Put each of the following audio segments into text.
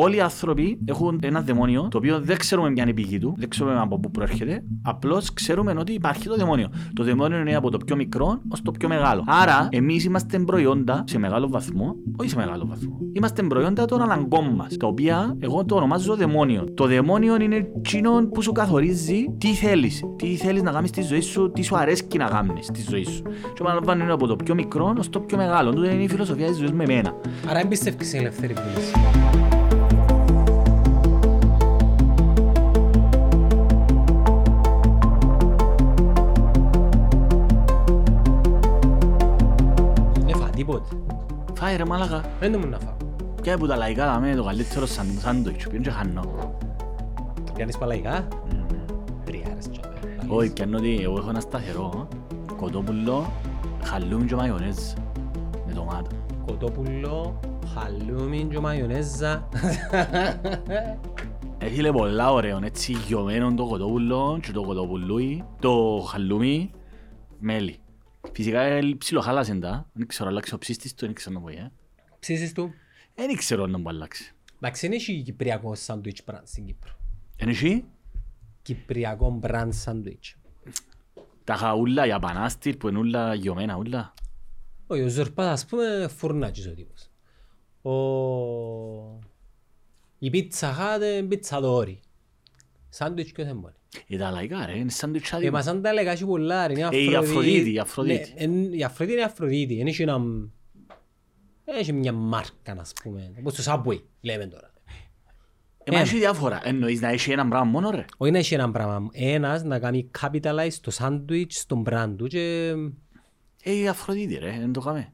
Όλοι οι άνθρωποι έχουν ένα δαιμόνιο, το οποίο δεν ξέρουμε ποια είναι η πηγή του, δεν ξέρουμε από πού προέρχεται. Απλώς ξέρουμε ότι υπάρχει το δαιμόνιο. Το δαιμόνιο είναι από το πιο μικρό ως το πιο μεγάλο. Άρα, εμείς είμαστε προϊόντα σε μεγάλο βαθμό, όχι σε μεγάλο βαθμό. Είμαστε προϊόντα των αναγκών μας, τα οποία εγώ το ονομάζω δαιμόνιο. Το δαιμόνιο είναι εκείνο που σου καθορίζει τι θέλεις, τι θέλεις να κάνεις στη ζωή σου, τι σου αρέσει να κάνεις στη ζωή σου. Και επαναλαμβάνω είναι από το πιο μικρό ως το πιο μεγάλο. Τούτο είναι η φιλοσοφία της ζωής με εμένα. Άρα εμπιστεύει σε ελεύθερη βούληση. Τίποτε. Φάει ρε μάλακα. Δεν το μου να φάω. Και από τα λαϊκά δαμε το καλύτερο σαν- σάντουιτς, πιένω και χάνω. Το πιάνεις παλαϊκά; Τριάρες τσόπε. Όχι, πιάνω ότι εγώ έχω ένα σταθερό κοτόπουλο, χαλούμι και μαϊονέζ με ντομάτα. Κοτόπουλο, χαλούμι και μαϊονέζα. Έχει πολλά ωραίο, έτσι γιωμένο το κοτόπουλο και το κοτόπουλούι, το χαλούμι, μέλι. Φυσικά ε, ψιλοχάλασε τα, δεν ξέρω, αλλάξει ο ψίστης του, δεν ξέρω να πω, ε. Ψήσεις του; Δεν ξέρω να μου αλλάξει. Εντάξει, δεν έχει κυπριακό σάντουιτς μπραντ στην Κύπρο. Εν εσύ, Κυπριακό μπραντ σάντουιτς. τα χαούλα, οι απανάστηρ που είναι όλα γιωμένα, όλα. Όχι, ο Ζορπάς ας πούμε φουρνάτζης ο τύπος. Ο... Η πίτσα χάτε πίτσα δόρη. Σάντουιτς και δεν μπορεί. Ε, τα λαϊκά ρε, είναι σάντουιτς Ε, άδειο. μα σαν τα λέγα έχει πολλά ρε, είναι Ε, η Αφροδίτη, η Αφροδίτη. Ναι, εν- η Αφροδίτη είναι η Αφροδίτη, δεν έχει ένα... δεν Έχει μια μάρκα, ας πούμε, όπως το Subway, λέμε τώρα. Ε, μα έχει διάφορα. Εννοείς να έχει ένα πράγμα μόνο ρε; Όχι να έχει ένα πράγμα, ένας να κάνει capitalize το sandwich στον brand του και... Ε, η Αφροδίτη ρε, δεν το κάνουμε.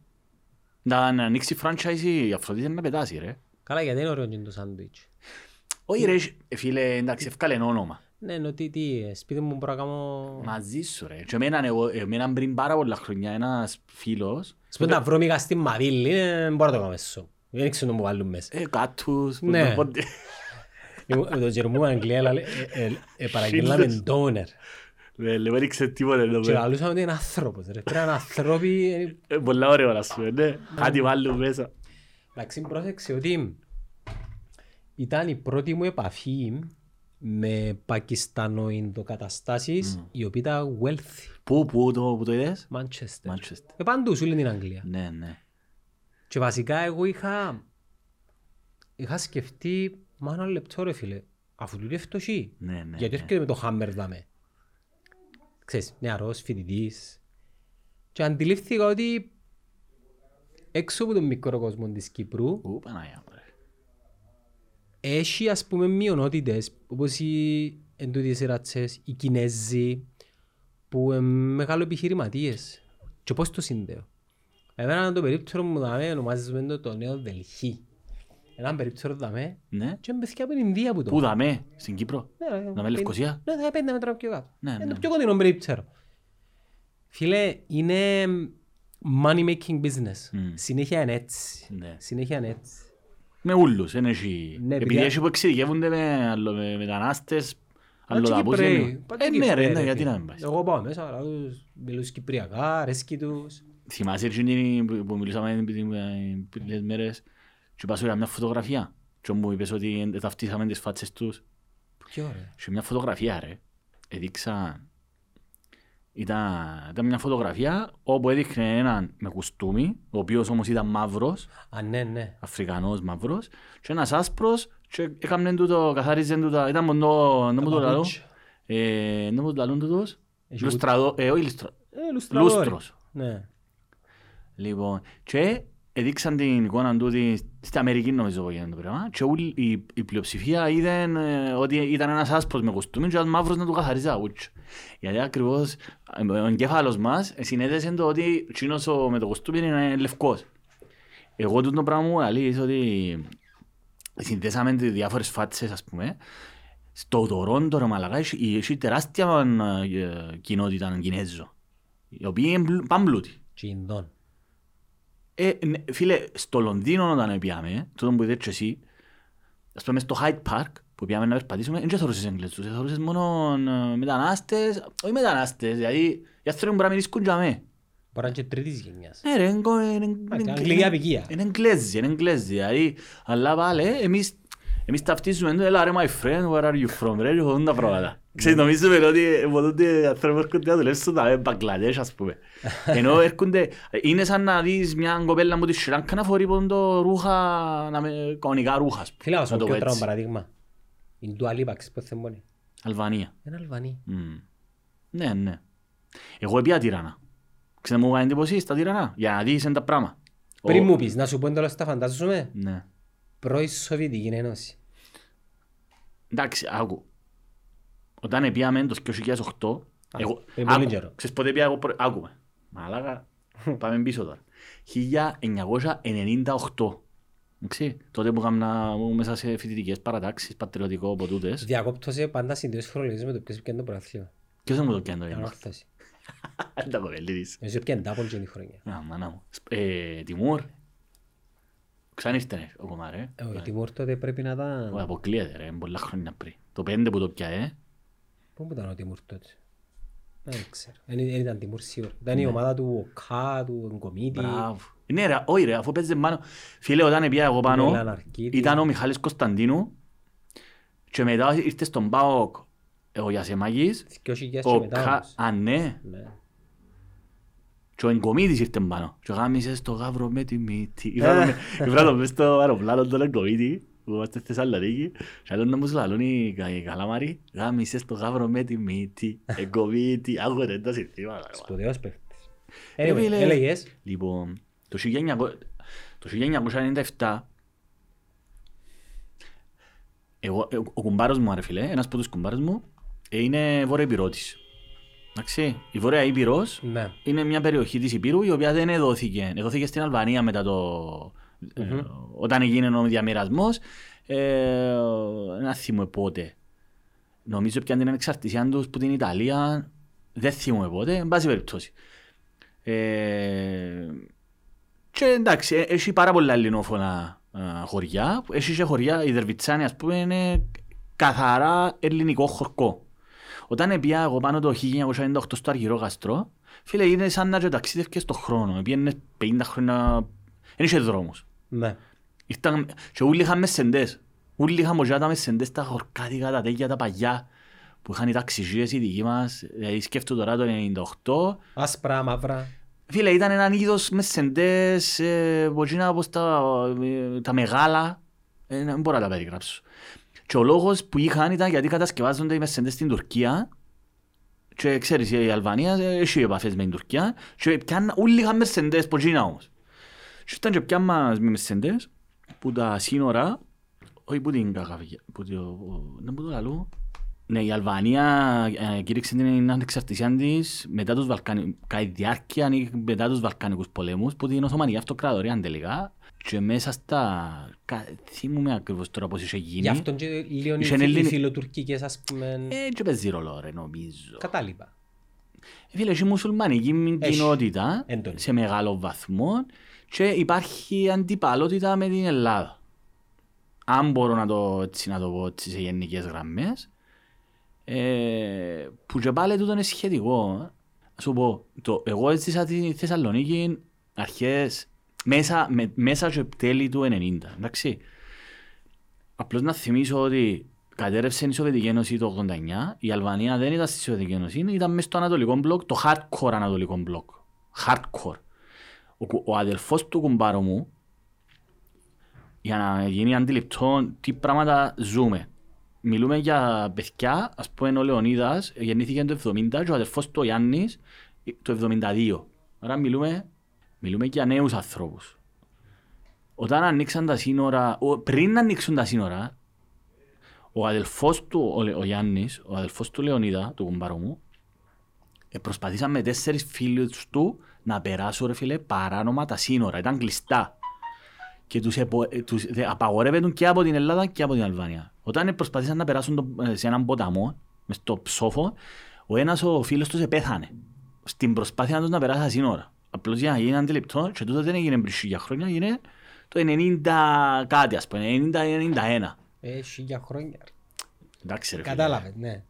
Να, να ανοίξει franchise η Αφροδίτη να πετάσει ρε. Καλά, γιατί είναι ωραίο και το sandwich. Όχι ρε, ε, φίλε, εντάξει, ευκάλε όνομα. Ναι, ενώ τι, τι, ε, σπίτι μου μπορώ να κάνω... Μαζί σου ρε. Και εμένα, εγώ, εμένα πριν πάρα πολλά χρόνια ένας φίλος, Σπίτι να βρω μήκα στην Μαβίλη, ε, μπορώ να το κάνω μέσα. Δεν ξέρω να μου βάλουν μέσα. ε, κάτους, που Ναι. το πότε- Εγώ- Με τον Γερμού Αγγλία έλα- ε, ε, ε, παραγγέλαμε ντόνερ. Ε, Λέμε, δεν ξέρω τίποτα εδώ Και πέρα. λαλούσαμε ότι είναι άνθρωπος. ρε. Πρέπει να είναι ανθρώποι... ε, Ε, Πολλά ωραία να σου ναι. Κάτι βάλουν μέσα. Εντάξει, πρόσεξε ότι ήταν η πρώτη μου επαφή με Πακιστανοϊντοκαταστάσεις οι οποίοι ήταν wealthy. Πού, πού το, πού το είδες; Manchester. Manchester. Ε, παντού, σου λέει την Αγγλία. Ναι, ναι. Και βασικά εγώ είχα, είχα σκεφτεί, μα ένα λεπτό ρε φίλε, αφού του είναι φτωχή. Ναι, ναι, Γιατί ναι. έρχεται με το χάμερ δάμε. Ξέρεις, νεαρός, φοιτητής. Και αντιλήφθηκα ότι έξω από τον μικρό κόσμο της Κύπρου Ού, Παναγιά μου, ρε. Έχει ας πούμε μειονότητες όπως οι εντούτοιες οι ρατσές, οι Κινέζοι που είναι μεγάλο επιχειρηματίες. Και πώς το συνδέω. Εμένα το περίπτερο μου δαμε ονομάζουμε το, το νέο Δελχή. Ένα περίπτερο δαμε Ναι. και είναι παιδιά από την Ινδία που το. Πού δαμε, στην Κύπρο; Ναι, ναι, Δαμε πέντε- Λευκοσία; Ναι, θα πέντε μέτρα πιο κάτω. Ναι, Είναι ναι. το πιο κοντινό περίπτερο. Φίλε, είναι money making business. Μμ. Συνέχεια είναι έτσι. Ναι. Συνέχεια είναι έτσι. Με ούλους, δεν έχει. Ναι, Επειδή παιδιά. έχει που εξειδικεύονται με, αλλο- με μετανάστες, Πάντα και αλλοδαπούς. Κυπρέοι, είναι- πάντα Ε, και ναι ρε, Κυπρέοι, ναι, γιατί φίλε. να μην πάει. Εγώ πάω μέσα, αλλά τους μιλούς Κυπριακά, αρέσκει τους. Θυμάσαι εκείνη που που μιλούσαμε πριν πριν λίγες μέρες και είπα σου για μια φωτογραφία και μου είπες ότι ε, ταυτίσαμε τις φάτσες τους Ποιο ρε; και μια φωτογραφία ρε έδειξα ήταν, ήταν μια φωτογραφία όπου έδειχνε έναν με κουστούμι ο οποίος όμως ήταν μαύρος Α, ναι, ναι. Αφρικανός μαύρος και ένας άσπρος και έκαμνε τούτο, καθάριζε τούτα, ήταν μόνο, να μου το λαλώ, παπούτσια. ε, να μου το λαλούν τούτος, Έχει λουστραδό, ε, όχι λουστρα, Ε, λουστραδόρι. λούστρος. Ναι. Λοιπόν, και έδειξαν την εικόνα του ότι στην Αμερική νομίζω που γίνεται το πράγμα και όλη η, η πλειοψηφία είδαν ε, ότι ήταν ένας άσπρος με κοστούμι και ένας μαύρος να του καθαρίζει τα ούτς. Γιατί ακριβώς ε, ο εγκέφαλος μας συνέδεσε το ότι εκείνος ο- με το κοστούμι είναι λευκός. Εγώ τούτο πράγμα μου αλήθεια ότι συνδέσαμε τις διάφορες φάτσες ας πούμε στο Τορόντο ρε μαλακάς έχει έχει τεράστια ε, κοινότητα Κινέζο οι οποίοι είναι πλου- παμπλούτοι. Τσιντών. Ε, ναι, φίλε, στο Λονδίνο όταν πήγαμε, τούτο που είδες και εσύ, ας πούμε στο Hyde Park, που πήγαμε να περπατήσουμε, δεν θεωρούσες Εγγλέζους, θεωρούσες μόνο ε, μετανάστες, όχι μετανάστες, δηλαδή οι άνθρωποι μπορεί να μην ίσκουν για με. Μπορεί να είναι και τρίτης γενιάς. Ναι ρε, είναι- είναι- είναι- Εντάξει, αγγλική απικία. είναι Εγγλέζοι, είναι Εγγλέζοι, δηλαδή, αλλά πάλι εμείς Εμείς ταυτίζουμε το, έλα ρε my friend, where are you from, ρε, και χωρούν τα πράγματα. Ξέρεις, νομίζουμε ότι από τότε οι άνθρωποι έρχονται να δουλεύσουν τα Μπαγκλαντές, ας πούμε. Ενώ έρχονται, είναι σαν να δεις μια κοπέλα μου τη Σιράνκα να φορεί πόντο ρούχα, να με, κανονικά ρούχα, ας πούμε. Φίλα, ας Να πω το πιο πω τρόπο έτσι. παραδείγμα. Η Dua Lipa, ξέρεις πώς θεμόνει. Αλβανία. Είναι Αλβανή. Μμμ. Ναι, ναι. Εγώ έπια Τύρανα. Ξέρετε μου κάνει εντύπωση στα Τύρανα, για να δεις είναι τα πράγματα. Πριν Ο- μου πεις, να σου πω εντός τα φαντάζομαι; Ναι. Πρώην Σοβιετική Ένωση. Εντάξει, άκου. Όταν πήγαμε το 2008, Α, εγώ, πριν πολύ άκου, καιρό. ξέρεις πότε πήγα εγώ, πρω- άκουμε. Μαλάκα, πάμε πίσω τώρα. 1998. Εντάξει, τότε που ήμουν μέσα σε φοιτητικές παρατάξεις, πατριωτικό από τούτες. Διακόπτω σε πάντα συντηρήσεις χρονολογίες με το ποιος πιάνε το πρωτάθλημα. Ποιος δεν μου το πιάνει το Είναι γένο. όρθωση. Δεν τα κοπελίδεις. Εσύ πιάνε double και είναι η χρονιά. Α, μάνα μου. Ε, Τιμούρ. Ξανά ήρθε ο κομμάρε. Ε, Ο Τιμούρ τότε πρέπει να Ο ήταν... αποκλείεται ρε, πολλά χρόνια πριν. Το πέντε που το πια, ε. Πού ήταν ο Τιμούρ τότε. Δεν ξέρω. Δεν δεν ήταν Τιμούρ σίγουρα. Ήταν Ναι. η ομάδα του Οκά, του Εγκομίτη. Μπράβο. Ναι ρε, όχι ρε, αφού παίζε πάνω. Φίλε, όταν πήγα εγώ πάνω, Μελάν Αρκίδη. ήταν ο Μιχάλης Κωνσταντίνου και μετά ήρθε στον ΠΑΟΚ ο Γιασεμάκης, 2000 και ο μετά Κα... όμως. Α, ναι. Ναι. Και ο Εγκομίτης ήρθε πάνω. Και γάμισες στο γάβρο με τη μύτη. Ήβρα το μες στο αεροπλάνο τον Εγκομίτη, που είμαστε στη Θεσσαλονίκη. Και άλλον να μου σου λαλούν οι κα- οι καλάμαροι, γάμισες στο γάβρο με τη μύτη. Εγκομίτη, άκουτε τα συνθήματα. ρε, Σπουδαίος παίχτης. Ε, Anyway, φίλε. έλεγες; Λοιπόν, το 1900 το 1997 εγώ, ε, ο κουμπάρος μου, ρε φίλε, ένας από τους κουμπάρους μου, ε, είναι Βόρεια Υπηρώτης. Εντάξει, η Βόρεια Ήπειρος Ναι. είναι μια περιοχή της Υπήρου η οποία δεν εδόθηκε. Εδόθηκε στην Αλβανία μετά το... ε, όταν έγινε ο διαμοιρασμός. Ε, να θυμούμε πότε. Νομίζω πια την ανεξαρτησία τους που την Ιταλία. Δεν θυμούμε πότε. Εν πάση περιπτώσει. Ε, και εντάξει, ε, έχει πάρα πολλά ελληνόφωνα ε, χωριά. Έχει και χωριά, η Δερβιτσάνη ας πούμε είναι καθαρά ελληνικό χορκό. Όταν πήγα εγώ πάνω το 1998 στο Αργυρό Γαστρό, φίλε είναι σαν να και ταξίδευκες στον χρόνο. Πήγαινες 50 χρόνια, δεν είχε δρόμους. Ναι. Ήρθαν, και όλοι είχαν μεσεντές. Όλοι είχαν μοζιά τα μεσεντές, τα χορκάτικα, τα τέτοια, τα παγιά που είχαν οι ταξιζίες οι δικοί μας. Δηλαδή σκέφτομαι τώρα το 98. Άσπρα, μαύρα. Φίλε, ήταν έναν είδος μεσεντές, ε, ποτσίνα όπως τα, ε, τα μεγάλα. Ε, δεν μπορώ να τα περιγράψω. Και ο λόγος που είχαν ήταν γιατί κατασκευάζονται οι μεσεντές στην Τουρκία και ξέρεις η Αλβανία ε, έχει επαφές με την Τουρκία και πιάν, όλοι είχαν μεσεντές ποτσίνα όμως. Και ήταν και πιάν μας με μεσεντές που τα σύνορα, όχι που την κακαβιά, που το, δεν μπορώ να το λέω. Ναι, η Αλβανία ε, κήρυξε την ανεξαρτησία της μετά τους Βαλκανι... κατά τη διάρκεια ή μετά τους Βαλκανικούς πολέμους που την Οθωμανική Αυτοκρατορία τελικά και μέσα στα... κα- Θυμούμαι ακριβώς τώρα πώς είχε γίνει. Γι' αυτόν και λίγο οι Είχε φιλ- οι Ελλήνη- φιλοτουρκικές ας πούμε Ε, και παίζει ρόλο ρε νομίζω. κατάλοιπα. Ε, Φίλε, έχει μουσουλμανική Έχει. κοινότητα Έντονη. σε μεγάλο βαθμό και υπάρχει αντιπαλότητα με την Ελλάδα. Αν μπορώ να το, έτσι, να το πω έτσι, σε γενικές γραμμές, ε, που και πάλι τούτο είναι σχετικό. ε. Να σου πω, το, εγώ έζησα τη Θεσσαλονίκη αρχές, μέσα, με, μέσα και τέλη του 90, εντάξει. Απλώς να θυμίσω ότι κατέρευσε η Σοβιετική Ένωση το 89, η Αλβανία δεν ήταν στη Σοβιετική Ένωση, ήταν μέσα στο Ανατολικό μπλοκ, το hardcore Ανατολικό μπλοκ. Hardcore. Ο, κου- ο αδελφός του κουμπάρου μου, για να γίνει αντιληπτό τι πράγματα ζούμε. Μιλούμε για παιδιά, ας πούμε ο Λεωνίδας γεννήθηκε το 70 και ο αδελφός του ο Γιάννης το 72. Άρα μιλούμε, μιλούμε για νέους ανθρώπους. Όταν ανοίξαν τα σύνορα, ο- πριν να ανοίξουν τα σύνορα, ο αδελφός του, ο, Λε- ο Γιάννης, ο αδελφός του Λεωνίδα, του κουμπάρου μου, ε, προσπαθήσαν με τέσσερις φίλους του να περάσουν ρε φίλε παράνομα τα σύνορα. Ήταν κλειστά. Και τους, επο, ε, τους δε, απαγορεύονταν και από την Ελλάδα και από την Αλβανία. Όταν ε, προσπαθήσαν να περάσουν το, ε, σε έναν ποταμό, μες στο ψόφο, ο ένας ο φίλος τους επέθανε. Στην προσπάθεια τους να περάσει τα σύνορα. Απλώς για να γίνει αντιληπτό, και τούτο δεν έγινε πριν χίλια χρόνια, έγινε το 90 κάτι, ας πούμε, 90-91. Έχει για χρόνια. Εντάξει ρε φίλε. Κατάλαβε, ναι.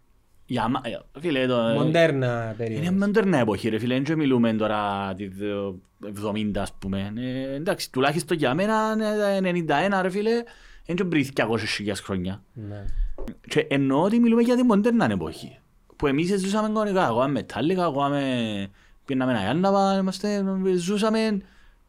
Για, μα- ε, φίλε, το, Μοντέρνα είναι περίοδος. μοντέρνα εποχή ρε φίλε, δεν μιλούμε τώρα τη δ- 70 ας πούμε. Ε, εντάξει, τουλάχιστον για μένα ε, 91 ρε φίλε, Είναι και πριν 200.000 χρόνια. Ναι. Και εννοώ ότι μιλούμε για την μοντέρνα εποχή. Που εμείς ζούσαμε κανονικά, εγώ είμαι μετάλλικα, εγώ είμαι... Πίναμε ένα Ιάνναβα, είμαστε, ζούσαμε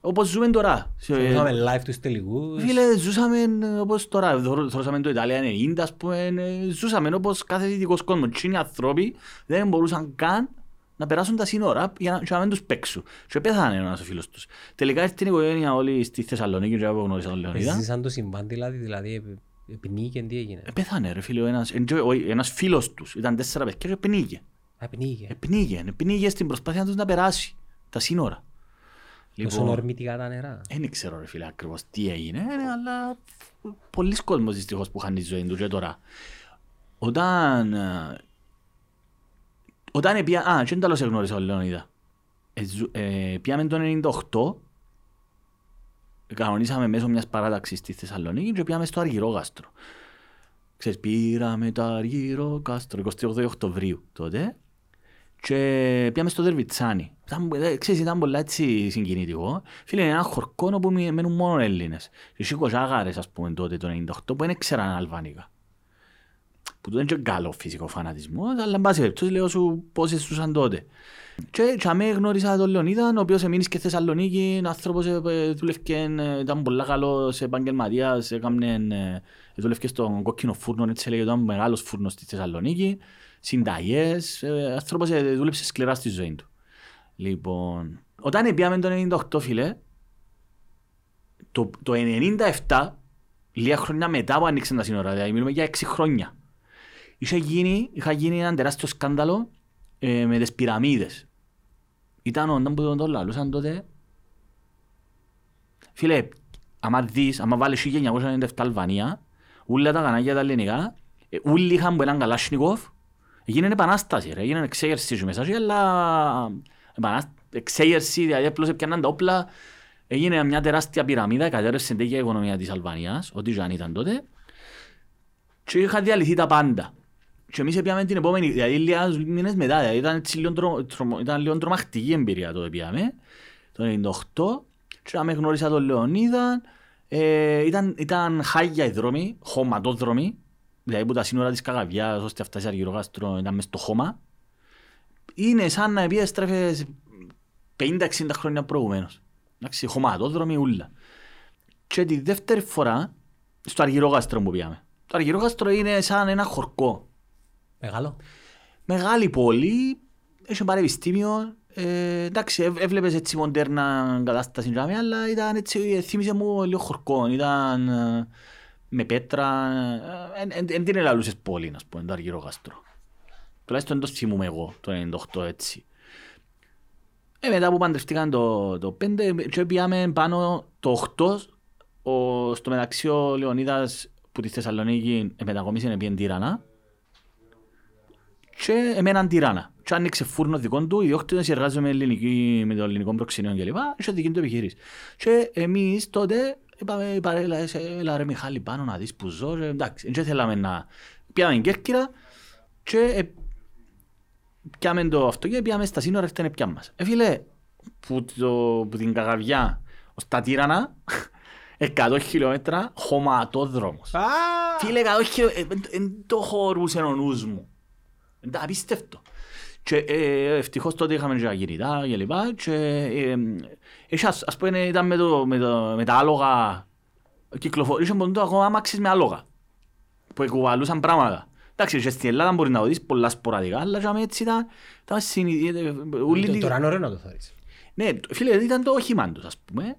όπως ζούμε τώρα. Είχαμε live τους τελικούς. Φίλε, ζούσαμε όπως τώρα, θωρούσαμε το Ιταλία 90, ας πούμε, ε, ζούσαμε όπως κάθε δυτικός κόσμος. Τι οι άνθρωποι δεν μπορούσαν καν να περάσουν τα σύνορα για να, για να μην τους παίξουν. Και πέθανε ένας ο φίλος τους. Τελικά ήρθε την οικογένεια όλοι στη Θεσσαλονίκη και εγώ γνώρισα τον Λεωνίδα. Ζήσαν το συμβάν δηλαδή, δηλαδή επ- επνίγηκε τι έγινε; Ε, Πέθανε ρε φίλε, ο ένας, εν- ο- ένας φίλος τους, ήταν τέσσερα παιδιά και πνίγε. Επνίγηκε. Επνίγε, επνίγε στην προσπάθεια τους να περάσει τα σύνορα. Τόσο ορμητικά τα νερά. Δεν ξέρω ρε φίλε ακριβώς τι έγινε, ε, αλλά πολλοί κόσμος δυστυχώς που είχαν τη ζωή τους και τώρα. Όταν... ε, Όταν επία... Α, και τέλος εγνώρισα ο Λεωνίδα. Ε, ζου- ε, Πήγαμε το 98, κανονίσαμε μέσω μιας παράταξης στη Θεσσαλονίκη και πήγαμε στο Αργυρόγαστρο. Ξέρεις, πήραμε το Αργυρόγαστρο, 28 Οκτωβρίου τότε και πήγαμε στο Δερβιτσάνι. Ήταν, ε, ξέρεις, ήταν πολλά έτσι συγκινητικό. Φίλε, είναι ένα χορκό όπου μει- μένουν μόνο Έλληνες. Και οι κοζάγαρες, ας πούμε, τότε το 98 που δεν ξέραν αλβανικά. Που τότε είναι και καλό φυσικό φανατισμός, αλλά εν πάση περιπτώσει λέω σου πόσες ζούσαν τότε. Και και αμέ γνώρισα τον Λεωνίδα, ο οποίος εμείνεις και στη Θεσσαλονίκη, ο άνθρωπος ε, ε, δούλευκε, ε, ήταν πολλά καλός επαγγελματίας, έκαμνε, ε, δούλευκε στον κόκκινο φούρνο, έτσι λέγεται, ήταν μεγάλος φούρνος στη Θεσσαλονίκη, συνταγές, ε, άνθρωπος ε, δούλεψε σκληρά στη ζωή του. Λοιπόν, όταν πήγαμε το 98 φίλε, το, το 97, λίγα χρόνια μετά που ανοίξαν τα σύνορα, δηλαδή μιλούμε για 6 χρόνια, είχε γίνει, είχα γίνει ένα τεράστιο σκάνδαλο ε, με τις πυραμίδες. Ήταν όταν που τον το λαλούσαν τότε. Φίλε, άμα δεις, άμα βάλεις 1997 Αλβανία, όλα τα κανάλια τα ελληνικά, ε, όλοι είχαν που έναν Καλάσνικοφ, έγινε επανάσταση ρε, έγινε εξέγερση σου μέσα, αλλά επανάσ- εξέγερση, δηλαδή απλώς έπιαναν τα όπλα, έγινε μια τεράστια πυραμίδα, κατέρευσε την τέτοια οικονομία της Αλβανίας, ό,τι και αν ήταν τότε, και είχαν διαλυθεί τα πάντα. Και εμείς πήγαμε την επόμενη, δηλαδή λίγα μήνες μετά, δηλαδή ήταν, έτσι λίγο, τρο, τρο, ήταν λίγο τρομακτική εμπειρία τότε πήγαμε, το 98, και είχαμε γνώρισα τον Λεωνίδα, ε, ήταν, ήταν χάγια οι δρόμοι, χωματόδρομοι, δηλαδή που τα σύνορα της Καγαβιάς, ώστε φτάσει αργυρογάστρο, ήταν μες στο χώμα. Είναι σαν να επιστρέφες 50-60 χρόνια προηγουμένως. Εντάξει, χωματόδρομοι ούλα. Και τη δεύτερη φορά, στο αργυρογάστρο που πήγαμε. Το αργυρόγαστρο είναι σαν ένα χορκό. Μεγάλο. Μεγάλη πόλη, έχει πανεπιστήμιο. Ε, εντάξει, έ- έβλεπες έτσι μοντέρνα κατάσταση τζάμι, αλλά ήταν έτσι, ε, θύμισε μου λίγο χορκό. Ήταν ε, με πέτρα. Δεν την ελαλούσες πόλη, να πούμε, το αργυρόγαστρο. Τουλάχιστον το θυμούμαι εγώ, το 98 έτσι. Ε, μετά που παντρευτήκαν το, το 5 και πήγαμε πάνω το 8 ο, στο μεταξύ ο Λεωνίδας που τη Θεσσαλονίκη ε, μετακομίσε επί εν Τύρανα και εμέναν Τύρανα. Και άνοιξε φούρνο δικό του, οι διόκτητες εργάζονται με, ελληνική, με το ελληνικό προξενείο κλπ. Είχε δική του επιχείρηση. Και εμείς τότε είπαμε, είπα, έλα, εσύ, έλα ρε Μιχάλη πάνω να δεις που ζω. Και, εντάξει, δεν θέλαμε να... Πήγαμε Κέρκυρα και ε, πιάμε το αυτοκίνητο, πήγαμε στα σύνορα και πιάμε μας. Ε, φίλε, που, το, που την Καγαβιά ως τα Τύρανα, 100 χιλιόμετρα χωματόδρομος. Φίλε, 100 χιλιόμετρα, δεν το χωρούσε ο νους μου. Είναι απίστευτο. Και ε, ευτυχώς τότε είχαμε και ακινητά και λοιπά και ε, είχε, ας, ας πούμε ήταν με, το, με, το, με τα άλογα κυκλοφορήσε από το ακόμα άμαξες με άλογα που εκουβαλούσαν πράγματα. Εντάξει, και στην Ελλάδα μπορεί να το δεις πολλά σποραδικά, αλλά και έτσι ήταν, ήταν συνειδητή. Τώρα είναι ωραίο να το θωρείς. Ναι, το- φίλε, ήταν το όχημα τους, ας πούμε.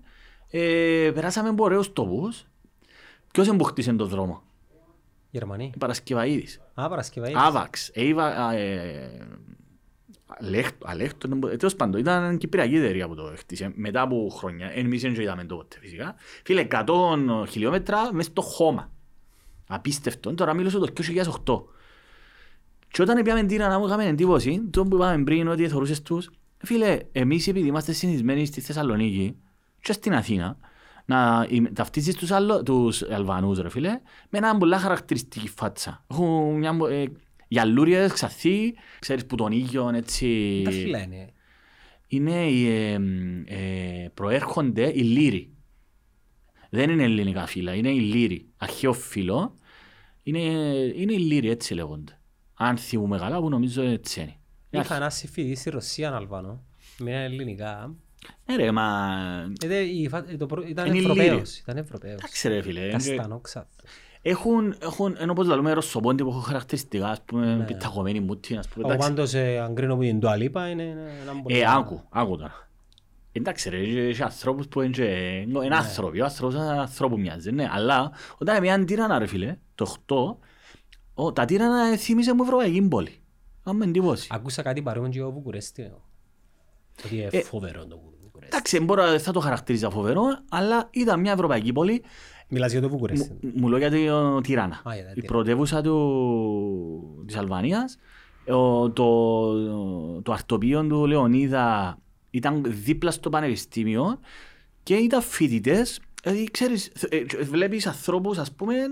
Ε, περάσαμε από ωραίους τόπους. Ποιος εμποχτήσε τον δρόμο; Γερμανοί. Παρασκευαίδης. Α, Παρασκευή. Άβαξ, Αίβα, ε, Αλέχτο, Αλέχτο, δεν μπο- ε, τέλος πάντων, ήταν κυπριακή εταιρεία που το χτίσε μετά από χρόνια. Εμείς δεν το είδαμε τότε φυσικά. Φίλε, 100 χιλιόμετρα μες στο χώμα. Απίστευτο. Τώρα μίλωσα το 2008. Και όταν πήγαμε την να μου είχαμε εντύπωση, το που είπαμε πριν ότι θεωρούσες τους, φίλε, εμείς επειδή είμαστε συνηθισμένοι στη Θεσσαλονίκη και στην Αθήνα, να ημ- ταυτίζεις τους, Αλλο, τους Αλβανούς ρε φίλε, με μια πολλά χαρακτηριστική φάτσα. Έχουν μια, μπο- ε, γυαλούριες, ξαθί, ξέρεις που τον ήλιο έτσι... Τα φύλλα είναι. Είναι, οι, ε, ε, προέρχονται οι λύροι. Δεν είναι ελληνικά φύλλα, είναι ηλίροι. Αρχαίο φύλλο είναι, είναι ηλίροι, έτσι λέγονται. Αν θυμούμε καλά, που νομίζω έτσι είναι. Είχα ένα συμφιδί στη Ρωσία Αλβανό, με ελληνικά. Ναι ρε, μα... Ε, δε, η φα- το προ- Ήταν Είναι Ευρωπαίος. ηλίριος. Ήταν Ευρωπαίος. Εντάξει ρε φίλε. είναι- Καστανό ξάθο. Έχουν, έχουν, ενώ όπως λέμε ρωσοπόντι που έχουν χαρακτηριστικά, ας πούμε, Ναι. πιταγωμένη μούτη, ας πούμε, Εγώ εντάξει. πάντως ε, αν κρίνω που την Τουαλίπα είναι ένα πολύ... Ε, άκου, άκου τώρα. Εντάξει ρε, έχει ανθρώπους που είναι, και- είναι άνθρωποι, ο άνθρωπος είναι ανθρώπου μοιάζει, ναι. Αλλά όταν είναι μια τύρανα ρε φίλε, το 8, ο, τα τύρανα θύμισε μου ευρωπαϊκή πόλη. Άμα εντύπωση. Ακούσα κάτι παρόμοιο και εγώ Βουκουρέστι. εγώ. Ότι είναι Ε, φοβερό το Βουκουρέστι. Εντάξει, μπορώ, δεν θα το χαρακτηρίζα φοβερό, αλλά ήταν μια ευρωπαϊκή πόλη. Μιλάς για το Βουκουρέστι. Μου- Μου λέω για το Τυράνα. Α, για τα Η Τυράνα. πρωτεύουσα του, της Αλβανίας. Ο, το, το αρτοπείο του Λεωνίδα ήταν δίπλα στο πανεπιστήμιο και ήταν φοιτητές. Δηλαδή, ξέρεις, ε, ε, βλέπεις ανθρώπους, ας πούμε, ε,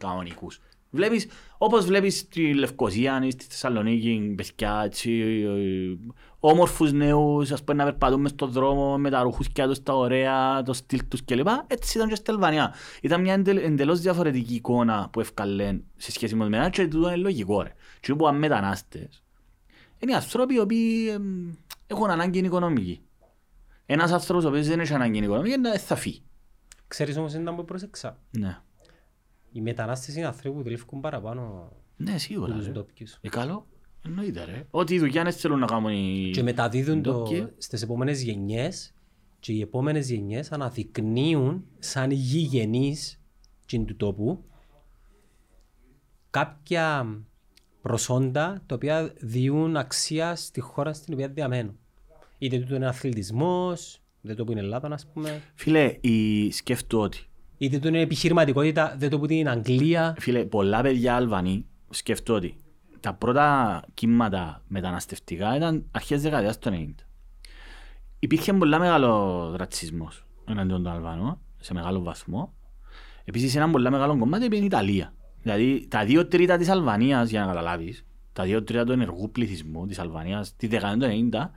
κανονικούς. Βλέπεις, όπως βλέπεις στη Λευκοσία ή στη Θεσσαλονίκη, παιδιά, έτσι, ε, όμορφους νέους, ας πούμε, να περπατούν μες στον δρόμο με τα ρουχούσκια τους, τα ωραία, το στυλ τους κλπ. Έτσι ήταν και στην Αλβανία. Ήταν μια εντελ, εντελώς διαφορετική εικόνα που ευκαλέν σε σχέση με εμένα και τούτο είναι λογικό ρε. Και που αν μετανάστες, είναι οι άνθρωποι οι οποίοι εμ, έχουν ανάγκη οικονομική. Ένας άνθρωπος ο οποίος δεν έχει ανάγκη οικονομική είναι- θα φύγει. Ξέρεις όμως ήταν που πρόσεξα; Ναι. Οι μετανάστες είναι άνθρωποι που δουλεύουν παραπάνω Ναι, από σίγουρα. τους ρε. ντόπιους. Ε, καλό. Εννοείται ρε. Ό,τι δουλειά δεν θέλουν να κάνουν οι... Και μεταδίδουν το ντόπιοι. στις επόμενες γενιές και οι επόμενες γενιές αναδεικνύουν σαν γηγενείς τσιν του τόπου κάποια προσόντα τα οποία διούν αξία στη χώρα στην οποία διαμένουν. Είτε τούτο είναι αθλητισμός, είτε το που είναι Ελλάδα, ας πούμε, Φίλε, η... σκέφτομαι ότι είτε το είναι επιχειρηματικότητα, είτε το που είναι Αγγλία. Φίλε, πολλά παιδιά Αλβανοί σκεφτώ ότι τα πρώτα κύματα μεταναστευτικά ήταν αρχές δεκαετίας του 90. Υπήρχε πολλά μεγάλο ρατσισμός εναντίον των Αλβανών, σε μεγάλο βαθμό. Επίσης ένα πολλά μεγάλο κομμάτι είναι η Ιταλία. Δηλαδή τα δύο τρίτα της Αλβανίας, για να καταλάβεις, τα δύο τρίτα του ενεργού πληθυσμού της Αλβανίας τη δεκαετία του 90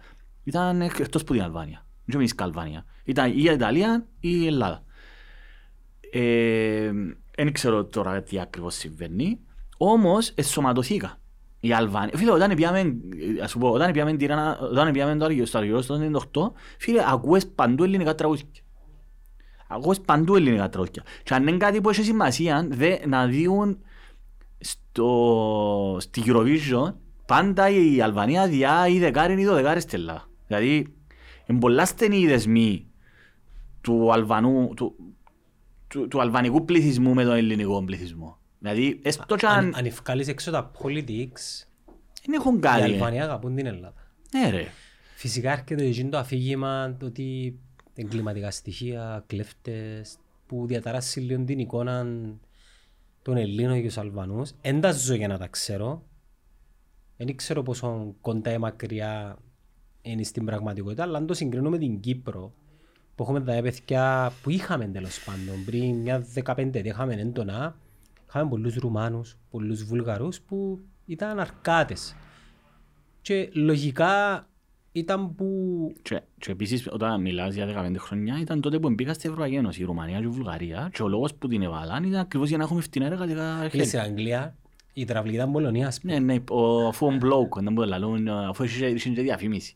ήταν εκτός από την Αλβανία. Δεν είναι Αλβανία. Ήταν ή η Ιταλία ή η Ελλάδα. Δεν ξέρω τώρα τι ακριβώς συμβαίνει. Όμως εσωματωθήκα. Οι Αλβανοί. Φίλε, όταν πιάμε, ε, ας σου πω, όταν πιάμε, τυράνα, όταν πιάμε το Αργυρο, στο Αργυρο στο 98, φίλε, ακούες παντού ελληνικά τραγούδια. Ακούες παντού ελληνικά τραγούδια. Και αν είναι κάτι που έχει σημασία, δε, να δουν στο, στη Eurovision, πάντα η Αλβανία διά ή δεκάριν ή δωδεκάριν στην Ελλάδα. Δηλαδή, είναι πολλά στενοί οι δεσμοί του, Αλβανού, του, του, του αλβανικού πληθυσμού με τον ελληνικό πληθυσμό. Δηλαδή, έστω και Αν, αν αν ευκάλεις έξω τα politics, δεν έχουν οι κάτι. ε. Αλβανοί αγαπούν την Ελλάδα. Ναι ρε. Φυσικά έρχεται εκείνο το αφήγημα το ότι εγκληματικά στοιχεία, κλέφτες, που διαταράσσει λίγο την εικόνα των Ελλήνων και τους Αλβανούς. Εν τα ζω για να τα ξέρω. Δεν ξέρω πόσο κοντά ή μακριά είναι στην πραγματικότητα, αλλά αν το συγκρίνω με την Κύπρο, που έχουμε τα παιδιά που είχαμε τέλος πάντων πριν μια δεκαπέντε είχαμε έντονα, είχαμε πολλούς Ρουμάνους, πολλούς Βουλγαρούς που ήταν αρκάτες. Και λογικά ήταν που Και, και επίσης όταν μιλάς για 15 χρόνια ήταν τότε που μπήκα στην Ευρωπαϊκή Ένωση, η Ρουμανία και η Βουλγαρία και ο λόγος που την έβαλαν ήταν ακριβώς για να έχουμε φτηνά εργατικά Φίλε, χέρια. στην Αγγλία η τραυλή ήταν Πολωνίας, ας πούμε. Ναι, ναι, ο, αφού ο Μπλόκ, δεν μπορεί να λαλούν, αφού είχε είχε και διαφήμιση.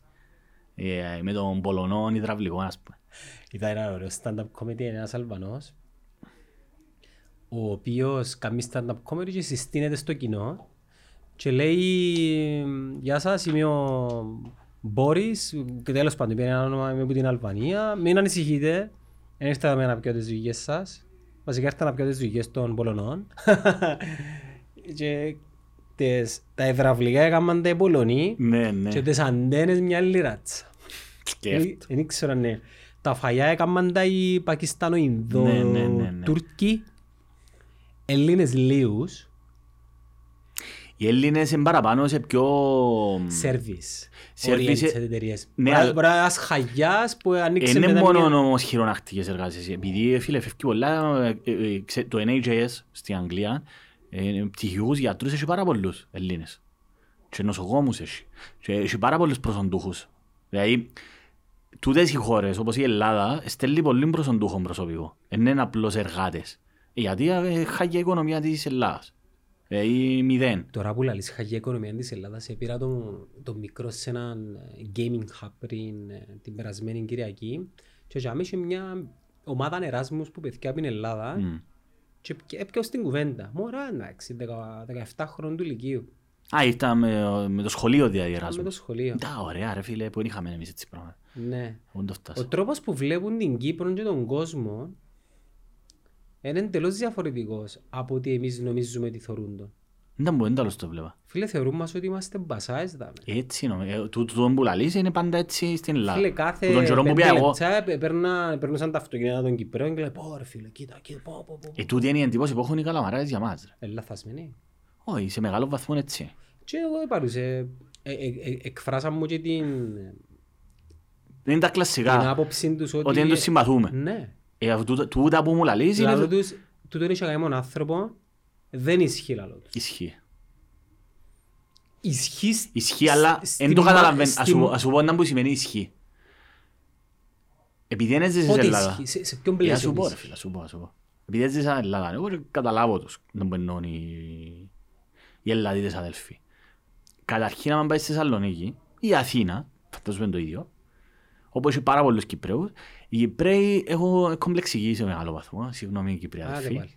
Ε, με τον Πολωνό υδραυλικό, ας πούμε. Ήταν ένα ωραίο stand-up comedy, ένας Αλβανός, ο οποίος κάνει stand-up comedy και συστήνεται στο κοινό και λέει «Γεια σας, είμαι ο Μπόρις, και τέλος πάντων είπε ένα όνομα, είμαι από την Αλβανία, μην ανησυχείτε, δεν ήρθα να πιω τις δουλειές σας, βασικά ήρθα να πιω τις δουλειές των Πολωνών και τις, τα υδραυλικά έκαναν τα οι Πολωνοί Ναι, ναι, και τις αντένες μια άλλη ράτσα. σκέφτο. Δεν ήξερα, ναι. Τα φαγιά έκαναν τα οι Πακιστάνο, Ινδό, Ναι, ναι, ναι, ναι. Τούρκοι, Έλληνες λίγους, Οι Έλληνες είναι παραπάνω σε πιο... service, Service, oriented εταιρείες. ναι, Μπορεί- αλλά- Μπορεί να είναι ένας χαγιάς που ανοίξει Είναι μετά μόνο μια- όμως χειρονακτικές εργασίες. Επειδή φίλε φεύγει πολλά, ε, ε, ε, ξέ- το NHS στην Αγγλία, ε, πτυχιούς γιατρούς έχει πάρα πολλούς Ελλήνες. Και νοσοκόμους έχει. Και έχει πάρα πολλούς προσοντούχους. Δηλαδή, τούτες οι χώρες όπως η Ελλάδα στέλνει πολύ προσοντούχο προσωπικό. Δεν είναι απλώς εργάτες. Ε, Γιατί ε, χάγει η οικονομία της Ελλάδας. Ε, ή μηδέν. Τώρα που λαλείς χαγή οικονομία της Ελλάδας, πήρα το, το μικρό σε ένα gaming hub πριν ε, την περασμένη Κυριακή και για μένα είχε μια ομάδα Εράσμους που παιδιά από την Ελλάδα Μμ. και έπιαω στην κουβέντα. Μωρά, εντάξει, 10 17 χρόνων του Λυκείου. Α, ήρθα με, με το σχολείο δηλαδή Με Εράσμου. το σχολείο. Τα ωραία ρε φίλε, που δεν είχαμε εμείς έτσι πράγματα. Ναι. Εγώ το Ο φτάσα. τρόπος που βλέπουν την Κύπρο και τον κόσμο είναι εντελώς διαφορετικός από ότι εμείς νομίζουμε ότι θεωρούν τον. Δεν ήταν που δεν τέλος το βλέπα. Φίλε, θεωρούν μας ότι είμαστε μπασάες δάμε. Έτσι νομίζω. Του του που λαλείς είναι πάντα έτσι στην Ελλάδα. Φίλε, κάθε Που τον καιρό που πέντε πήγα εγώ. λεπτά πε- παίρνα- περνούσαν τα αυτοκίνητα των Κυπρέων και λέει πω ρε φίλε, κοίτα, κοίτα, πω, πω, πω. Ε, τούτη είναι η εντύπωση που έχουν οι καλαμαράδες για μας. ρε. Ε, λαθασμένοι. Όχι, σε μεγάλο βαθμό έτσι. Και εγώ είπα ε, ε, ε, εκφράσαμε μου και την, Δεν είναι τα την κλασικά. άποψη τους ότι... Ότι δεν τους συμπαθούμε. Ναι. Ε, αφού τούτα- Τούτα που μου λαλείς Λαλό είναι... τους, τούτο είναι και κανέναν άνθρωπο, δεν ισχύει λαλό τους. Ισχύει. Ισχύει σ- Ισχύει, αλλά σ- δεν στη το μα- καταλαβαίνω. στη Ας σου- μα- Ας σου πω να που σημαίνει ισχύει. Επειδή δεν έζησες Πότε Ελλάδα. ισχύει, σε, σε ποιον Ε, ας πλαίσιο σου πω ρε ισχύει. φίλε, ας σου πω, ας σου πω. Επειδή έζησα Ελλάδα, εγώ και καταλάβω τους, να που εννοούν οι, οι Ελλαδίτες αδελφοί. Καταρχήν, άμα πάει στη Θεσσαλονίκη ή Αθήνα, φαντάζομαι είναι το ίδιο, όπου έχει πάρα πολλούς Κυπρέους, οι Κυπρέοι έχουν κομπλεξική σε μεγάλο βαθμό, συγγνώμη οι Κυπρέοι Άντε αδελφοί. πάλι.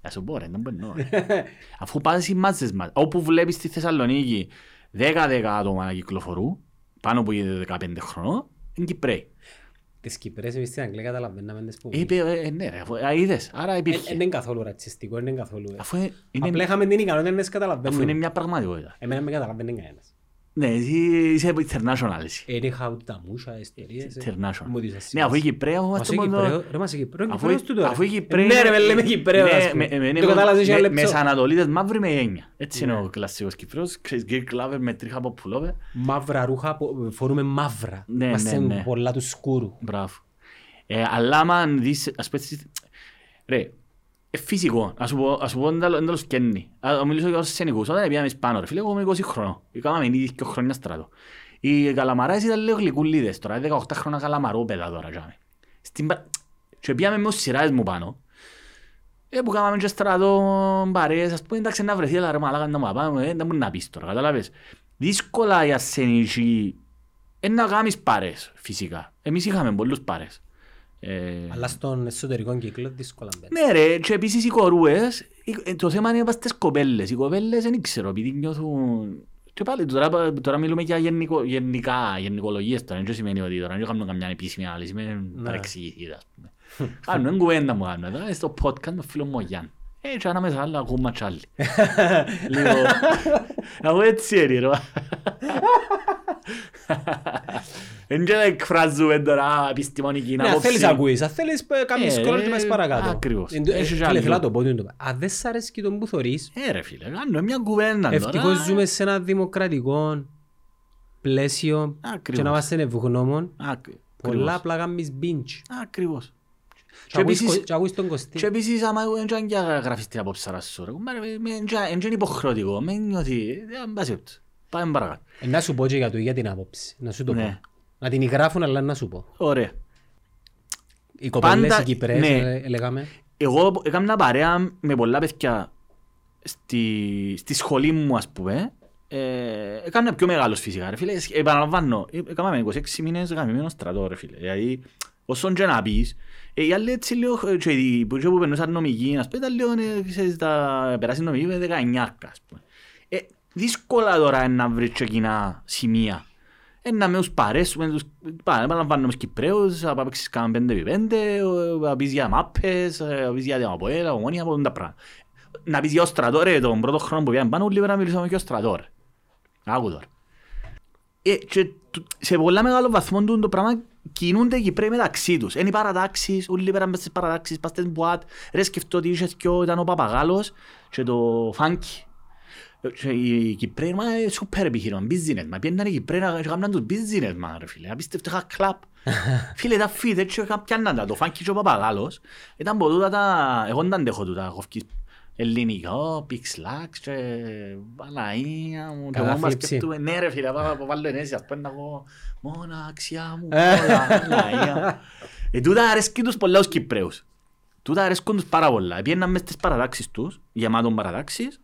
Θα σου πω ρε, δεν μπορεί να Αφού πας στις μάζες μας, όπου βλέπεις στη Θεσσαλονίκη 10-10 άτομα να κυκλοφορούν, πάνω από 15 χρονών, είναι Κυπρέοι. Τις Κυπρές εμείς στην Αγγλία καταλαβαίναμε τις που Είπε, ε, ναι ρε, αφού- α, είδες, άρα Δεν υπήρχε. είναι καθόλου ρατσιστικό, δεν είναι καθόλου... ε. Αφού ε, είναι, Απλά είχαμε την ικανότητα να τις αφού είναι καταλαβαίνουμε. μια πραγματικότητα. Εμένα με καταλαβαίνει κανένας. Ναι, εσύ είσαι international εσύ. Είναι χαουταμούσα, ιστορίες. ε. International. Μου τις Ναι, αφού οι Κυπρέοι Μας είμαστε ο μόνο... Κυπρέο- Ρε μας ο Κυπρέο, Αφού Κυπρέος του τώρα. αφού οι Κυπρέοι... Ναι ρε με λέμε Κυπρέο Ναι, ας πούμε. με- με- Το με- κατάλαβες για με- λεπτό. Μεσανατολίτες μαύροι με έννοια. Έτσι είναι Ναι. ο κλασσικός Κυπρέος. Ξέρεις, γκέρ κλάβερ με τρίχα από πουλόβερ. Μαύρα ρούχα, που- φορούμε μαύρα. Ναι, Είμαστε ναι, ναι. πολλά του σκούρου. Μπράβο. Ε, αλλά άμα δεις, ας πούμε, έτσι- ρε, ε, φυσικό, ας σου πω, ας σου πω, δεν το σκένει. Α μιλήσω για τους σενικούς, όταν πήγαμε πάνω, ρε φίλε, εγώ είμαι 20 χρονών. Είχαμε ήδη και χρόνια στρατό. Οι καλαμαράες ήταν λίγο γλυκούλιδες τώρα, 18 χρόνια καλαμαρόπεδα τώρα. τζάμε. Στην πα- Και πήγαμε με ως σειράς μου πάνω. Ε, που κάναμε και στρατό παρέες, ας πούμε, εντάξει, να βρεθεί, αλλά ρε μαλάκα, να μου πάμε, ε, δεν μπορεί να πεις τώρα, καταλάβες. Δύσκολα οι ασθενικοί, ε, να κάνεις παρέες, φυσικά. Εμείς είχαμε πολλούς παρέες. Ε, Αλλά στον εσωτερικό κύκλο δύσκολα μπαίνεις. ναι ρε, και επίσης οι κορούες, οι- ε, το θέμα είναι στις κοπέλες. Οι κοπέλες δεν ξέρω, επειδή νιώθουν... Και πάλι τώρα, τώρα μιλούμε για γενικο, γενικά, γενικολογίες τώρα, δεν σημαίνει ότι τώρα δεν κάνουμε καμιά επίσημη ανάλυση, με παρεξηγηθείτε ας πούμε. Κάνουμε κουβέντα μου κάνω, εδώ στο podcast με φίλο μου ο Γιάννης. Ε, και ανάμεσα άλλα ακούμε τσάλι. Λίγο, αφού έτσι είναι ρε. Δεν και εκφράζουμε τώρα επιστημονική Ναι, αν άποψη. θέλεις ακούεις, αν θέλεις ε, κάνεις Ε, scroll και πας παρακάτω. ακριβώς. Εν τω- ε, Έχει και Φίλε, άλλο. θέλω να το πω. τι είναι το- Αν δεν σ' αρέσει τον που θωρείς, Ε ρε φίλε, κάνουμε μια κουβέντα τώρα. ευτυχώς ζούμε σε ένα δημοκρατικό πλαίσιο και Ακριβώς. να είμαστε ευγνώμων. Ακ- Πολλά ακριβώς. απλά κάνεις binge. Ακριβώς. Και ακούεις επίσης- κο- Και ακούεις τον Κωστή. Και επίσης άμα δεν και αν και γράφεις την απόψη σας σου, ρε, κουμπάρε, με- με- εν και- εν και είναι υποχρεωτικό, με νιώθει, ε, εν πάση περιπτώσει. Πάμε παρακάτω. Ε, Να σου πω και για το για την άποψη. Να σου το Ναι. πω. Να την γράφουν αλλά να σου πω. Ωραία. Οι κοπέλες, Πάντα- οι Κυπρές, ναι. ε, λέγαμε. Εγώ έκανα παρέα με πολλά παιδιά στη, στη σχολή μου, ας πούμε. Ε, έκανα πιο μεγάλος φυσικά, ρε φίλε. Ε, Επαναλαμβάνω, ε, έκαναμε 26 μήνες γαμημένο στρατό, ρε φίλε. Δηλαδή, όσον και να πεις, ε, οι άλλοι έτσι λίγο, ε, και οι που, και που περνούσαν νομική, ας πούμε, ήταν λίγο, ε, ξέρεις, τα περάσει νομική με 19, ας πούμε. Ε, δύσκολα τώρα είναι να βρεις και κοινά σημεία. Ε, να με τους παρέσουμε, τους, πά, επαναλαμβάνουμε τους Κυπρέους, να παίξεις κάνα 5x5, να πεις για μάπες, ε, να πεις για διαμαποέλα, ομόνια, από τα πράγματα. Να πεις για ο στρατό, ρε, τον πρώτο χρόνο που πήγαμε πάνω, λίγο να μιλήσουμε και ο στρατό, ρε. Άκου τώρα. Ε, και του- σε πολλά μεγάλο βαθμό του το πράγμα κινούνται οι Κυπρέοι μεταξύ τους. Είναι οι παρατάξεις, όλοι πέραν μες στις παρατάξεις, πας στις μπουάτ. Ρε σκεφτώ ότι είχες και ο- ήταν ο Παπαγάλος και το Φάνκι. Ε, Και οι Κυπρέοι μα είναι σούπερ επιχείρημα, business μα. Πιέναν οι Κυπρέοι να κάνουν τους business μα ρε φίλε. Απίστευτο είχα κλαπ. Φίλε τα φύτε και είχα πιάνναν τα. Το Φάνκι και ο Παπαγάλος ήταν από τούτα τα... Εγώ δεν τα αντέχω τούτα κοφκής Ελληνικό, πιξλάξ και Παναία μου. Και εγώ μας Κατάθλιψη. σκέφτομαι, ναι ρε φίλε, πάω να βάλω ενέσεις, ας πούμε να πω μοναξιά μου, όλα, Παναία. Ε, τούτα αρέσκει τους πολλά ως Κυπρέους. Τούτα αρέσκουν τους πάρα πολλά. Πήγαιναν μες στις παρατάξεις τους, γεμάτον παρατάξεις,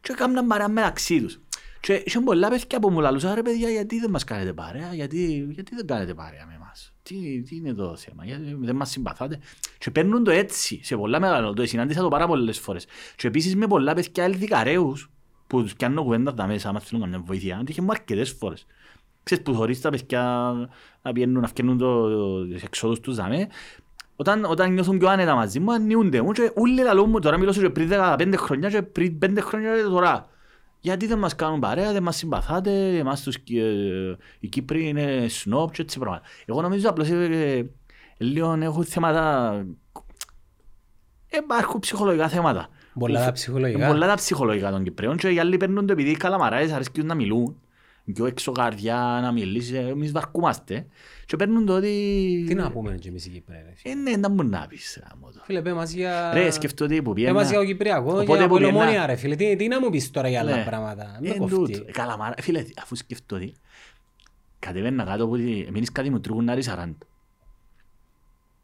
και έκαναν παρέα μεταξύ τους. Και είχαν πολλά παιδιά που μου λαλούσαν, ρε παιδιά, γιατί δεν μας κάνετε παρέα, γιατί, γιατί δεν κάνετε παρέα με εμάς; Τι, τι είναι το θέμα, γιατί δεν μας συμπαθάτε. Και παίρνουν το έτσι, σε πολλά μεγάλο, το συνάντησα το πάρα πολλές φορές. Και επίσης με πολλά παιδιά ελδικαρέους, που τους πιάνω κουβέντα τα μέσα, άμα θέλουν καμιά βοήθεια, το είχε μου αρκετές φορές. Ξέρεις που θωρείς τα παιδιά να πιένουν, να φτιάχνουν το, τις εξόδους τους δαμέ, όταν, όταν νιώθουν πιο άνετα μαζί μου, ανιούνται μου και όλοι λαλούν μου, τώρα μιλώ σου και πριν 15 χρόνια και πριν 5 χρόνια και τώρα. Γιατί δεν μας κάνουν παρέα, δεν μας συμπαθάτε, εμάς τους, ε, οι Κύπροι είναι σνόπ και έτσι πράγματα. Εγώ νομίζω απλώς ε, ε, λίγο έχουν θέματα, ε, υπάρχουν ψυχολογικά θέματα. Πολλά Που- τα ψυχολογικά. ε, Πολλά τα ψυχολογικά των Κυπρέων και οι άλλοι παίρνουν το επειδή οι καλαμαράες αρέσκουν να μιλούν. Πιο έξω καρδιά, να μιλήσει, εμείς βαρκούμαστε. Και παίρνουν το ότι... Τι να πούμε και εμείς οι Κυπρέοι. ρε φίλε. Ε, ναι, να μου να πεις. γάμο το. Φίλε, πέ μας για... Ρε, σκεφτώ ότι που Πέ πιένα... μας για ο Κυπριακό, Οπότε για που την πιένα- Απολομόνια ρε φίλε. Τι, τι να μου πεις τώρα για άλλα Ναι. πράγματα; Με Ε, κοφτεί. τούτο. Ε, Καλαμάρα, φίλε, αφού σκεφτώ ότι κατεβαίνα κάτω από τη... Εμείς κάτι μου τρίγουνάρι 40.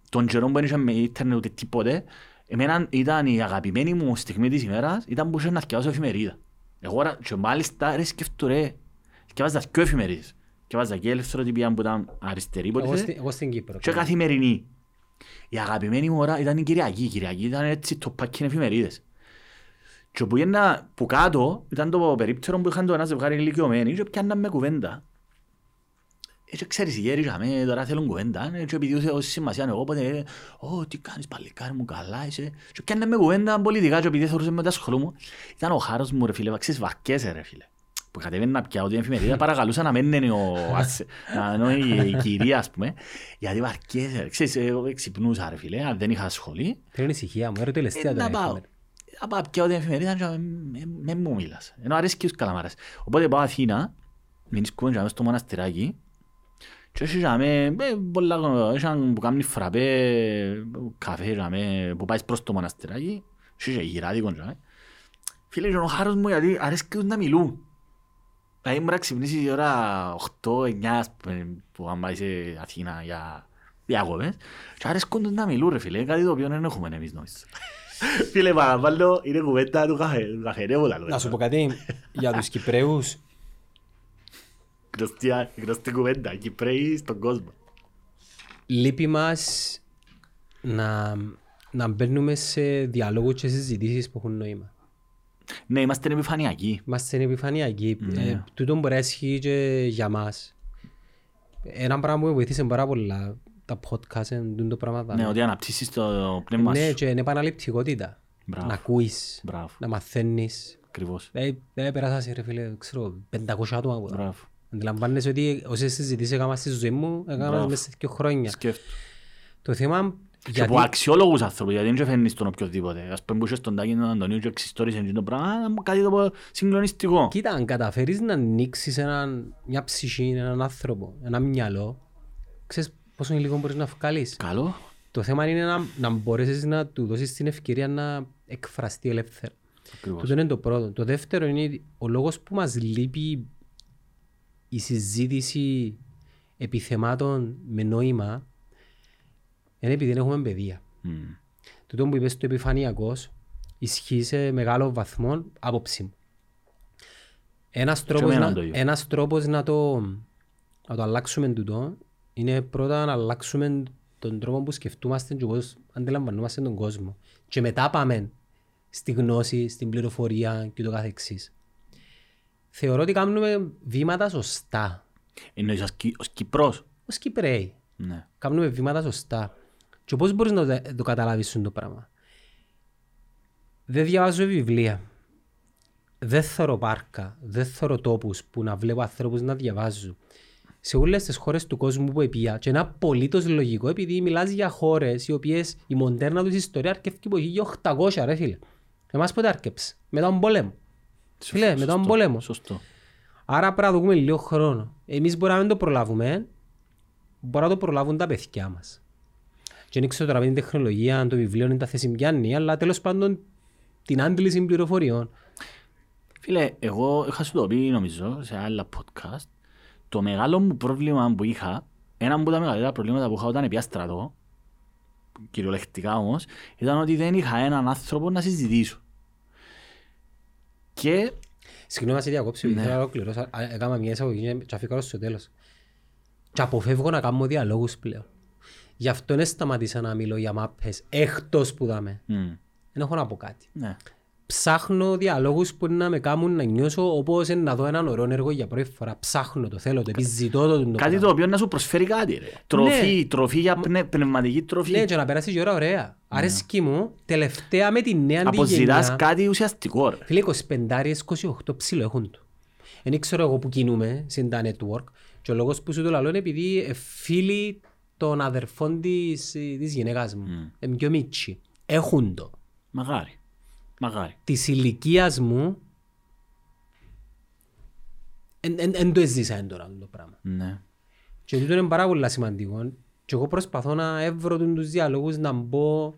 Τον καιρό που δεν είχαμε ίντερνετ ούτε τίποτε, εμένα ήταν η αγαπημένη μου στιγμή της ημέρας, ήταν που είχα να θυκευάσω εφημερίδα. Εγώ ρε, και μάλιστα ρε σκεφτώ ρε, θυκευάζα δυο εφημερίδες. Θυκευάζα και ελευθεροτυπία που ήταν αριστερή Εγώ υποτίθεται, στην- Εγώ στην Κύπρο. και καθημερινή. Η αγαπημένη μου ώρα ήταν η Κυριακή. Η Κυριακή ήταν έτσι το πάκι εφημερίδες. Και που πήγαινα που κάτω, ήταν το περίπτερο που είχαν το ένα ζευγάρι ηλικιωμένοι και πιάνναν με κουβέντα. Έτσι ξέρεις, οι γέροι είχαμε, τώρα θέλουν κουβέντα ε, και επειδή έχω σημασία εγώ, οπότε ε, «Ω, τι κάνεις παλικάρι μου, καλά είσαι» και πιάνναν με κουβέντα πολιτικά και επειδή θεωρούσε με τα σχολού μου. Ήταν ο χάρος μου ρε φίλε, ξέρεις, βαρκέσαι ρε φίλε. Που κατέβαινε να πιάω την εφημερίδα, παρακαλούσα να μην είναι ο, άσε- να- ενώ η, η κυρία, ας πούμε, γιατί βαρκέσαι. Ξέρεις, εγώ ξυπνούσα ρε φίλε, αν δεν είχα σχολή, Θέλω ησυχία μου. Έρω τελευταία ε, να τώρα. πάω. εφημερίδα. Να πάω πιάω την εφημερίδα και με μου μιλάς. Ενώ αρέσκει τους καλαμάρες. Οπότε πάω Αθήνα, μείνισκουμε και στο μοναστηράκι και έχει τζάμε, ε, πολλά, είχαν που κάνει φραπέ, καφέ τζάμε, που πάεις προς το μοναστηράκι, και είχε γυράδικο τζάμε. Φίλε, και ο χάρος μου γιατί αρέσκει τους να μιλούν. Δηλαδή μπορεί να ξυπνήσει η ώρα 8-9 ας πούμε, που αν πάει σε Αθήνα για διακοπές και αρέσκουν τους να μιλούν ρε φίλε, κάτι το οποίο δεν έχουμε εμείς νομίζω. Φίλε παραβάλλω, είναι κουβέντα του καφέ, του καφενέ που λαλώ. Να σου πω κάτι για τους Κυπρέους. Γνωστή, γνωστή κουβέντα, Κυπρέοι στον κόσμο. Λείπει μας να, να μπαίνουμε σε διαλόγους και συζητήσεις που έχουν νόημα. Ναι, είμαστε επιφανειακοί. Είμαστε επιφανειακοί. Ναι. Ε, τούτο μπορεί να ισχύει και για μας. Ένα πράγμα που με βοήθησε πάρα πολλά τα podcast είναι το πράγμα. Ναι, ότι αναπτύσσεις το πνεύμα ναι, σου. και είναι επαναληπτικότητα. Μπράβο. Να ακούεις, Μπράβο, να μαθαίνεις. ακριβώς. Δεν δεν πέρασα σε ρε φίλε, ξέρω, 500 άτομα από τώρα. Μπράβο. Αντιλαμβάνεσαι ότι όσες συζητήσεις έκανα στη ζωή μου, έκανα Μπράβο. μέσα σε δύο χρόνια. Σκέφτομαι. Το θέμα Και γιατί... από αξιόλογους άνθρωπους, γιατί δεν φαίνεις τον οποιοδήποτε. Ας πούμε που είσαι στον Τάκη τον Αντωνίου και εξιστόρισε το πράγμα, α, κάτι το συγκλονιστικό. Κοίτα, αν καταφέρεις να ανοίξεις έναν, μια ψυχή, έναν άνθρωπο, ένα μυαλό, ξέρεις πόσο υλικό μπορείς να βγάλεις. Καλό. Το θέμα είναι να, να μπορέσεις να του δώσεις την ευκαιρία να εκφραστεί ελεύθερα. Ακριβώς. Αυτό είναι το πρώτο. Το δεύτερο είναι ο λόγος που μας λείπει η συζήτηση επιθεμάτων με νόημα είναι επειδή δεν έχουμε παιδεία. Μμ. Τούτο που είπες το επιφανειακός ισχύει σε μεγάλο βαθμό άποψη μου. Ένας τρόπος, εμένα να, το ίδιο. ένας τρόπος να, το, να το αλλάξουμε τούτο είναι πρώτα να αλλάξουμε τον τρόπο που σκεφτούμαστε και πώς αντιλαμβανόμαστε τον κόσμο. Και μετά πάμε στη γνώση, στην πληροφορία και το καθεξής. Θεωρώ ότι κάνουμε βήματα σωστά. Εννοείς ως Κι- ως Κυπρός. Ως Κυπρέοι. Ναι. Κάνουμε βήματα σωστά. Και πώς μπορείς να το- το καταλάβεις αυτό το πράγμα; Δεν διαβάζω βιβλία. Δεν θέλω πάρκα. Δεν θέλω τόπους που να βλέπω ανθρώπους να διαβάζουν. Σε όλες τις χώρες του κόσμου που επία και είναι απολύτως λογικό επειδή μιλάς για χώρες οι οποίες η μοντέρνα τους ιστορία αρκεύει από 1800 ρε φίλε. Εμάς πότε άρκεψε. Μετά τον πόλεμο. Φίλε, μετά τον Σωστό, πόλεμο. Σωστό. Άρα πρέπει να δούμε λίγο χρόνο. Εμείς μπορεί να μην το προλάβουμε, μπορεί να το προλάβουν τα παιδιά μας. Και δεν ξέρω τώρα με την τεχνολογία, αν το βιβλίο είναι τα θέση πιάνει, αλλά τέλος πάντων την άντληση πληροφοριών. Φίλε, εγώ είχα σου το πει νομίζω σε άλλα podcast. Το μεγάλο μου πρόβλημα που είχα, ένα από τα μεγαλύτερα προβλήματα που είχα όταν πια στρατό, κυριολεκτικά όμως, ήταν ότι δεν είχα έναν άνθρωπο να συζητήσω. Και Συγγνώμη, σε διακόψω, Ναι. ήθελα να ολοκληρώσω. Α, Έκανα μια εισαγωγή και αφήκα στο τέλος. Και αποφεύγω να κάνω διαλόγους πλέον. Γι' αυτό δεν σταματήσα να μιλώ για μάπες εκτός που δάμε. μ, Δεν έχω να πω κάτι. ναι. Ψάχνω διαλόγους που να με κάνουν να νιώσω όπως είναι να δω έναν ωραίο έργο για πρώτη φορά. Ψάχνω το, θέλω το, επιζητώ το. το Κάτι πράγμα. το οποίο να σου προσφέρει κάτι ρε. Τροφή, τροφή για πνε, πνευματική τροφή. Ναι, και να περάσει η ώρα ωραία. Αρέσκει μου, τελευταία με τη νέα τη Αποζητάς γενιά. κάτι ουσιαστικό ρε. Φίλε, 25-28 ψηλό έχουν του. Δεν ξέρω εγώ που κινούμε στην τα network και ο λόγος που σου το λαλώ είναι επειδή ε, φίλοι των αδερφών της, ε, της γυναίκας μου, mm. πιο μίτσι, έχουν το. Μαγάρι. Μαγάρι. Της ηλικίας μου δεν το έζησα εν τώρα το πράγμα. Ναι. Και τούτο είναι πάρα πολύ σημαντικό και εγώ προσπαθώ να έβρω τον τους διαλόγους να μπω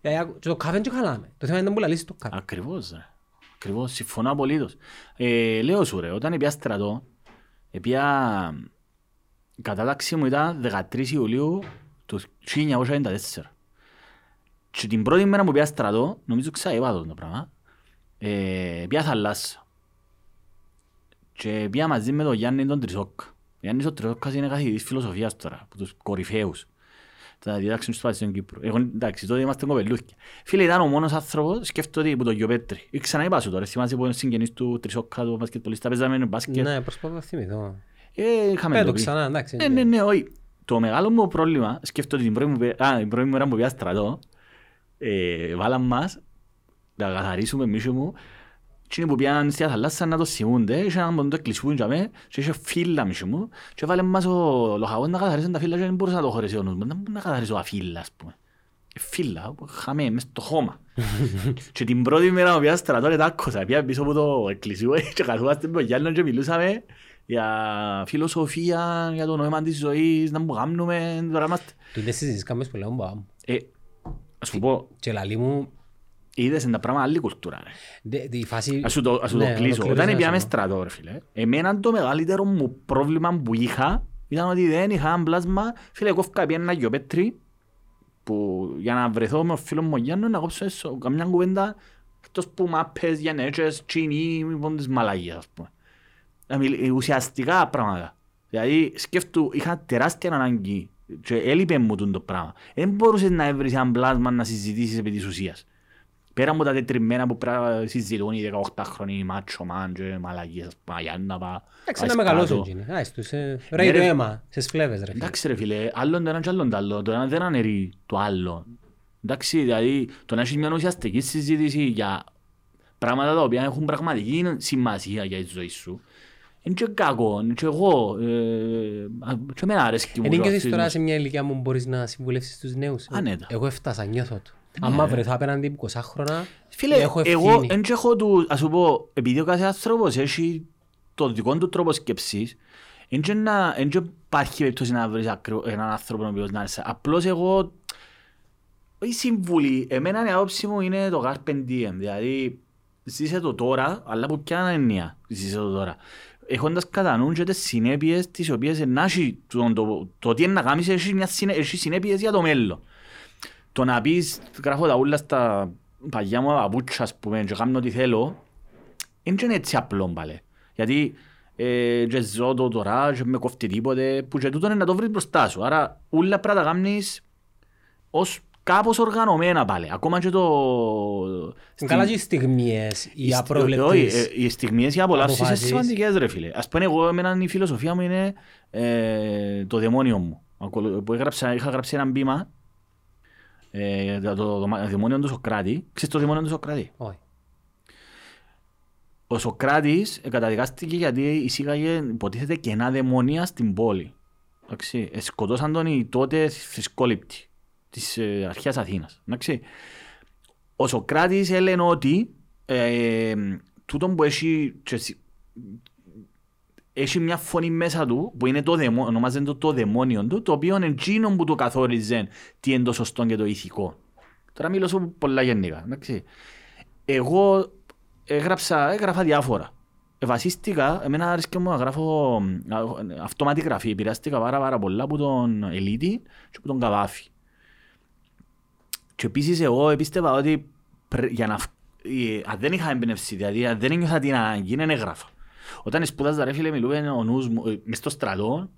Ε, άκου- και το καφέ και χαλάμε. Το θέμα είναι να μου λαλείς το καφέ. Ακριβώς ρε. Ακριβώς. Συμφωνώ απολύτως. Ε, λέω σου ρε, όταν πια στρατό, πια η κατάταξη μου ήταν 13 Ιουλίου του 1994. Και την πρώτη μέρα που πια στρατό, νομίζω ξαείπα το πράγμα, ε, πια θαλάσσα. Και πια μαζί με τον Γιάννη τον Τρισόκ. Ο Γιάννης ο Τρισόκας είναι καθηγητής φιλοσοφίας τώρα, από τους κορυφαίους. Θα διδάξουν στο Πάτησιο Κύπρο. Εγώ εντάξει, τότε είμαστε κοπελούχια. Φίλε, ήταν ο μόνος άνθρωπος, σκέφτομαι ότι που το Γιωπέτρη. Ή ξαναείπα σου τώρα, θυμάσαι που είναι συγγενής του Τρισόκα, του μπασκετολίστα, παίζαμε μπάσκετ. Ναι, προσπαθώ να θυμηθώ. Ε, είχαμε Πες το το πει. ξανά, εντάξει. Ναι, ναι, ναι, όχι. Το μεγάλο μου πρόβλημα, σκέφτομαι την πρώτη μου, πε- α, την πρώτη μέρα που πήγα στρατό, ε, βάλαν μας να καθαρίσουμε εμείς και μου, και που πήγαν στη θαλάσσα να το σημούνται, είχε έναν ποντό εκκλησιούν για μέ, και είχε φύλλα μισή μου, και βάλε μας ο λοχαγός να καθαρίσουν τα φύλλα και δεν μπορούσε να το χωρέσει ο νους μου. Δεν μπορεί να καθαρίσω τα φύλλα, ας πούμε. Ε, Φύλλα, χαμέ, μες στο χώμα. και την πρώτη μέρα που πήγα στρατό, δεν τα άκουσα. Πήγα πίσω από το εκκλησιό και καθόμαστε με τον Γιάννος και μιλούσαμε για φιλοσοφία, για το νόημα της ζωής, να μου κάνουμε, τώρα είμαστε. Τούτες συζητήσεις κάνουμε που λέω μπα μου. Ε, ας σου πω, Και λαλή μου, είδες είναι τα πράγματα άλλη κουλτούρα, ρε. δε- τη φάση... Ας σου το, ας σου Ναι, το κλείσω. ολοκλήρωσε Όταν να πήγαμε σου πω. στρατό, ρε φίλε, εμένα το μεγαλύτερο μου πρόβλημα που είχα ήταν ότι δεν είχα ένα πλάσμα. Φίλε, κόφκα πήγα ένα γιοπέτρι που για να βρεθώ με ο φίλος μου ο Γιάννος να κόψω έσω, καμιά κουβέντα εκτός που μάπες, γενέτσες, τσινί, λοιπόν της μαλαγίας, ας πούμε. Να μιλ- ε, Ουσιαστικά πράγματα. Δηλαδή σκέφτου, είχα τεράστια ανάγκη και έλειπε μου τούτο το πράγμα. Δεν μπορούσες να έβρεις ένα πλάσμα να συζητήσεις επί της ουσίας. Πέρα από τα τετριμμένα που πρέπει να συζητούν οι 18χρονοι μάτσο μάν και μαλακίες, ας πούμε, Γιάννα πά. Εντάξει, πάει να μεγαλώσουν κάτω. εκείνοι. Άις τους, ε, ρέει το ρε. αίμα, σε σφλέβες ρε φίλε. Εντάξει ρε φίλε, άλλον το ένα και άλλον το άλλο. Το ένα δεν αναιρεί το άλλο. Εντάξει, δηλαδή το να έχεις μια ουσιαστική συζήτηση για πράγματα τα οποία έχουν πραγματική σημασία για τη ζωή σου. Είναι και κακό, είναι και εγώ. ε, α, Και εμένα αρέσκει μου. Εν το νιώθεις ακτιβισμό. τώρα σε μια ηλικία που μπορείς να συμβουλεύσεις τους νέους; Ανέτα. Εγώ έφτασα, νιώθω το. Άμα βρεθώ απέναντι από 20 χρόνια, Φίλε, έχω εγώ ευθύνη. δεν έχω του, ας σου πω, επειδή ο κάθε άνθρωπος έχει το δικό του τρόπο σκέψης, δεν και να- δεν και υπάρχει περίπτωση να βρεις ακριβώς έναν άνθρωπο ο οποίος να είναι. Απλώς εγώ, η συμβουλή, εμένα η άποψη μου είναι το carpe diem, δηλαδή ζήσε το τώρα, αλλά που ποια έννοια ζήσε το τώρα. Έχοντας κατά νου και τις συνέπειες τις οποίες να έχει, το, το, το τι είναι να κάνεις έχει, μια συνέ, έχει συνέπειες για το μέλλον. Το να πεις, γράφω τα ούλα στα παγιά μου παπούτσια, ας πούμε, και κάνω ό,τι θέλω, δεν είναι έτσι απλό πάλι. Γιατί ε, και ζω το τώρα και με κόφτει τίποτε, που και τούτο είναι να το βρεις μπροστά σου. Άρα ούλα πρέπει να τα κάνεις ως κάπως οργανωμένα πάλι. Ακόμα και το... Είναι καλά και οι στιγμίες, οι Οι- όχι, απρόβλεπτες. ε, Οι στιγμίες, οι απολαύσεις είναι αποφάσεις. σημαντικές ρε φίλε. Ας πούμε εγώ, εμένα η φιλοσοφία μου είναι ε, το δαιμόνιο μου. Ακολου- Που έγραψα, είχα γράψει ένα μπήμα ε, το, το, το δαιμόνιο του Σοκράτη. Ξέρεις το δαιμόνιο του Σοκράτη; Όχι. Ο Σοκράτης ε, καταδικάστηκε γιατί εισήγαγε υποτίθεται κενά δαιμόνια στην πόλη. Εντάξει, ε, σκοτώσαν τον οι τότε θρησκόληπτοι της ε, αρχαίας Αθήνας. Εντάξει. Ο Σοκράτης έλεγε ότι ε, τούτον που έχει, και σι- έχει μια φωνή μέσα του που είναι το δαιμό, ονομάζεται το, το δαιμόνιο του το οποίο είναι εκείνο που του καθόριζε τι είναι το σωστό και το ηθικό. Τώρα μιλώ σου πολλά γενικά. Εντάξει. εγώ έγραψα, έγραφα διάφορα. Ε, βασίστηκα, εμένα άρεσε μου να γράφω α, αυτόματη γραφή. Επηρεάστηκα πάρα, πάρα πολλά από τον Ελίτη και από τον Καβάφη. Και επίσης εγώ πίστευα ότι πρέ- για να, φ- ε, αν δεν είχα εμπνευστεί, δηλαδή αν δεν ένιωθα την ανάγκη, δεν έγραφα. Όταν σπούδαζα ρε φίλε μιλούμε ο νους μου, ε, μες στο στρατό,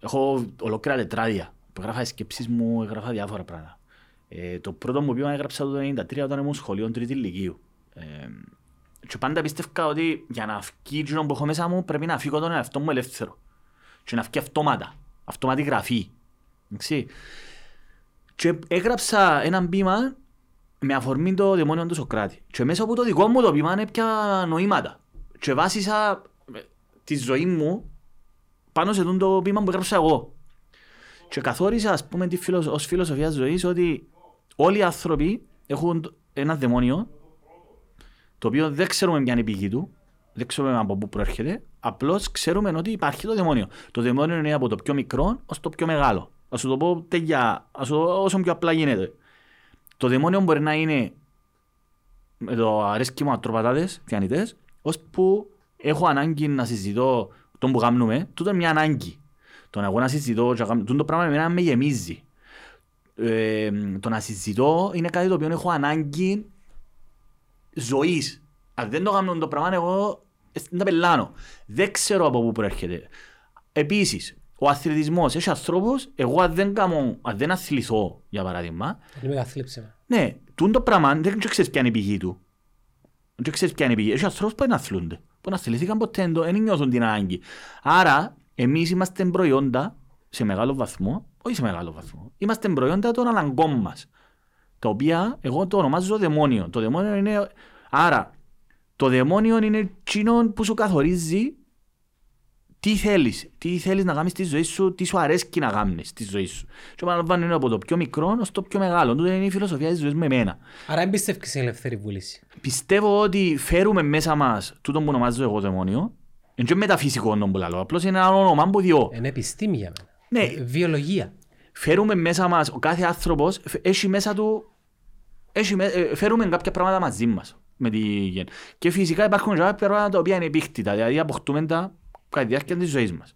έχω ολόκληρα τετράδια που έγραφα σκέψεις μου, έγραφα διάφορα πράγματα. Ε, το πρώτο μου βήμα έγραψα το 1993 όταν ήμουν σχολείο τρίτη ηλικίου. Ε, και πάντα πίστευκα ότι για να βγει εκείνο που έχω μέσα μου πρέπει να φύγω τον εαυτό μου ελεύθερο. Και να βγει αυτόματα, αυτόματη γραφή. Εντάξει. Και έγραψα ένα μπήμα με αφορμή το δαιμόνιο του Σοκράτη. Και μέσα από το δικό μου το μπήμα έπια νοήματα. Και βάσισα ε, τη ζωή μου πάνω σε αυτό το μπήμα που έγραψα εγώ. Και καθόρισα, ας πούμε, τη φιλο... ως φιλοσοφία ζωής ότι όλοι οι άνθρωποι έχουν ένα δαιμόνιο το οποίο δεν ξέρουμε ποια είναι η πηγή του, δεν ξέρουμε από πού προέρχεται, απλώς ξέρουμε ότι υπάρχει το δαιμόνιο. Το δαιμόνιο είναι από το πιο μικρό ως το πιο μεγάλο. Α σου το πω τελειά, ας σου το πω όσο πιο απλά γίνεται. Το δαιμόνιο μπορεί να είναι με το αρέσκει μου ατροπατάδες, θιανητές, ώσπου έχω ανάγκη να συζητώ τον που κάνουμε, τούτο είναι μια ανάγκη. Το να εγώ να συζητώ, και να κάνω- τούτο το πράγμα εμένα με γεμίζει. Ε, το να συζητώ είναι κάτι το οποίο έχω ανάγκη ζωής. Αν δεν το κάνω το πράγμα, εγώ ε, δεν τα πελάνω. Δεν ξέρω από πού προέρχεται. Επίσης, ο αθλητισμός έχει ανθρώπους, εγώ αν δεν, κάνω, αν δεν αθληθώ, για παράδειγμα, Είναι με καθλίψε. ναι, τούν το πράγμα δεν ξέρεις ποια είναι η πηγή του. Δεν ξέρεις ποια είναι η πηγή. Έχει ανθρώπους που δεν αθλούνται. Που δεν αθληθήκαν ποτέ, δεν το- δεν νιώθουν την ανάγκη. Άρα, εμείς είμαστε προϊόντα σε μεγάλο βαθμό, όχι σε μεγάλο βαθμό, είμαστε προϊόντα των αναγκών μας. Τα οποία εγώ το ονομάζω δαιμόνιο. Το δαιμόνιο είναι... Άρα, το δαιμόνιο είναι εκείνο που σου καθορίζει τι θέλεις, τι θέλεις να κάνεις στη ζωή σου, τι σου αρέσει να κάνεις στη ζωή σου; Και επαναλαμβάνω είναι από το πιο μικρό ως το πιο μεγάλο. Τούτο είναι η φιλοσοφία της ζωής με εμένα. Άρα εμπιστεύεις στην ελεύθερη βούληση; Πιστεύω ότι φέρουμε μέσα μας τούτο που ονομάζω εγώ δαιμόνιο. Είναι και μεταφυσικό όνομα που λέω, απλώς είναι ένα όνομα που διώ. Είναι επιστήμη για μένα. Ναι. Ε, Βιολογία. Φέρουμε μέσα μας, ο κάθε άνθρωπος φ- έχει μέσα του, έχει, με- ε, φέρουμε κάποια πράγματα μαζί μας. Με τη... γεν. Και φυσικά υπάρχουν και κάποια πράγματα τα οποία είναι επίκτητα, δηλαδή αποκτούμε τα κατά τη διάρκεια της ζωής μας.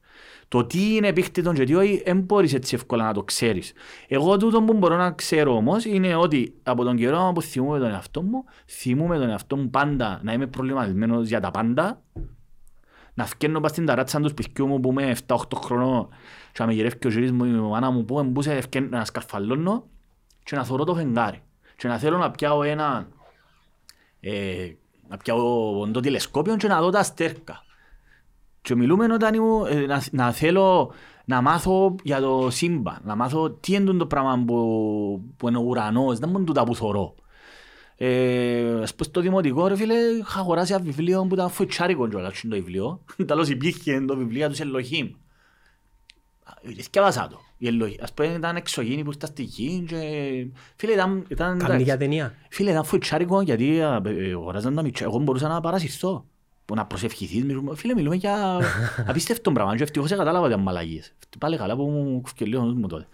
Το τι είναι επίκτητο και τι όχι, δεν μπορείς έτσι εύκολα να το ξέρεις. Εγώ τούτο που μπορώ να ξέρω όμως είναι ότι από τον καιρό που θυμούμαι τον εαυτό μου, θυμούμαι τον εαυτό μου πάντα να είμαι προβληματισμένος για τα πάντα, να φκένω πας στην ταράτσα του σπιτιού μου που είμαι 7-8 χρονών και να με γυρεύει ο γύρις μου, η μάνα μου που εμπούσε ευκεν- να σκαρφαλώνω και να θωρώ το φεγγάρι και να θέλω να πιάω ένα ε, να πιάω το τηλεσκόπιο και να δω τα αστέρκα. Και μιλούμε όταν ήμουν, ε, να, να θέλω να μάθω για το σύμπαν, να μάθω τι είναι το πράγμα που, που είναι ο ουρανός, δεν είναι τούτα που θωρώ. Ε, ας πούμε στο δημοτικό ρε φίλε είχα αγοράσει ένα βιβλίο που ήταν φοητσάρικο κιόλας είναι το βιβλίο. Τέλος υπήρχε το βιβλίο τους Ελοχήμ. Σκεύασα το. Η Ελοχή. Ας πούμε ήταν εξωγήινη που ήταν στη γη και... Φίλε ήταν... ήταν Κάνει για ταινία. Φίλε, ήταν φοητσάρικο γιατί ε, ε, αγοράζαν τα μητσά. Εγώ μπορούσα να παρασυρθώ. Που να προσευχηθείς. μιλούμε- Φίλε, μιλούμε για απίστευτο πράγμα. Και ευτυχώς κατάλαβα ότι ήταν μαλαγίες. Πάλι καλά που μου κουφκε λίγο ο νους μου τότε.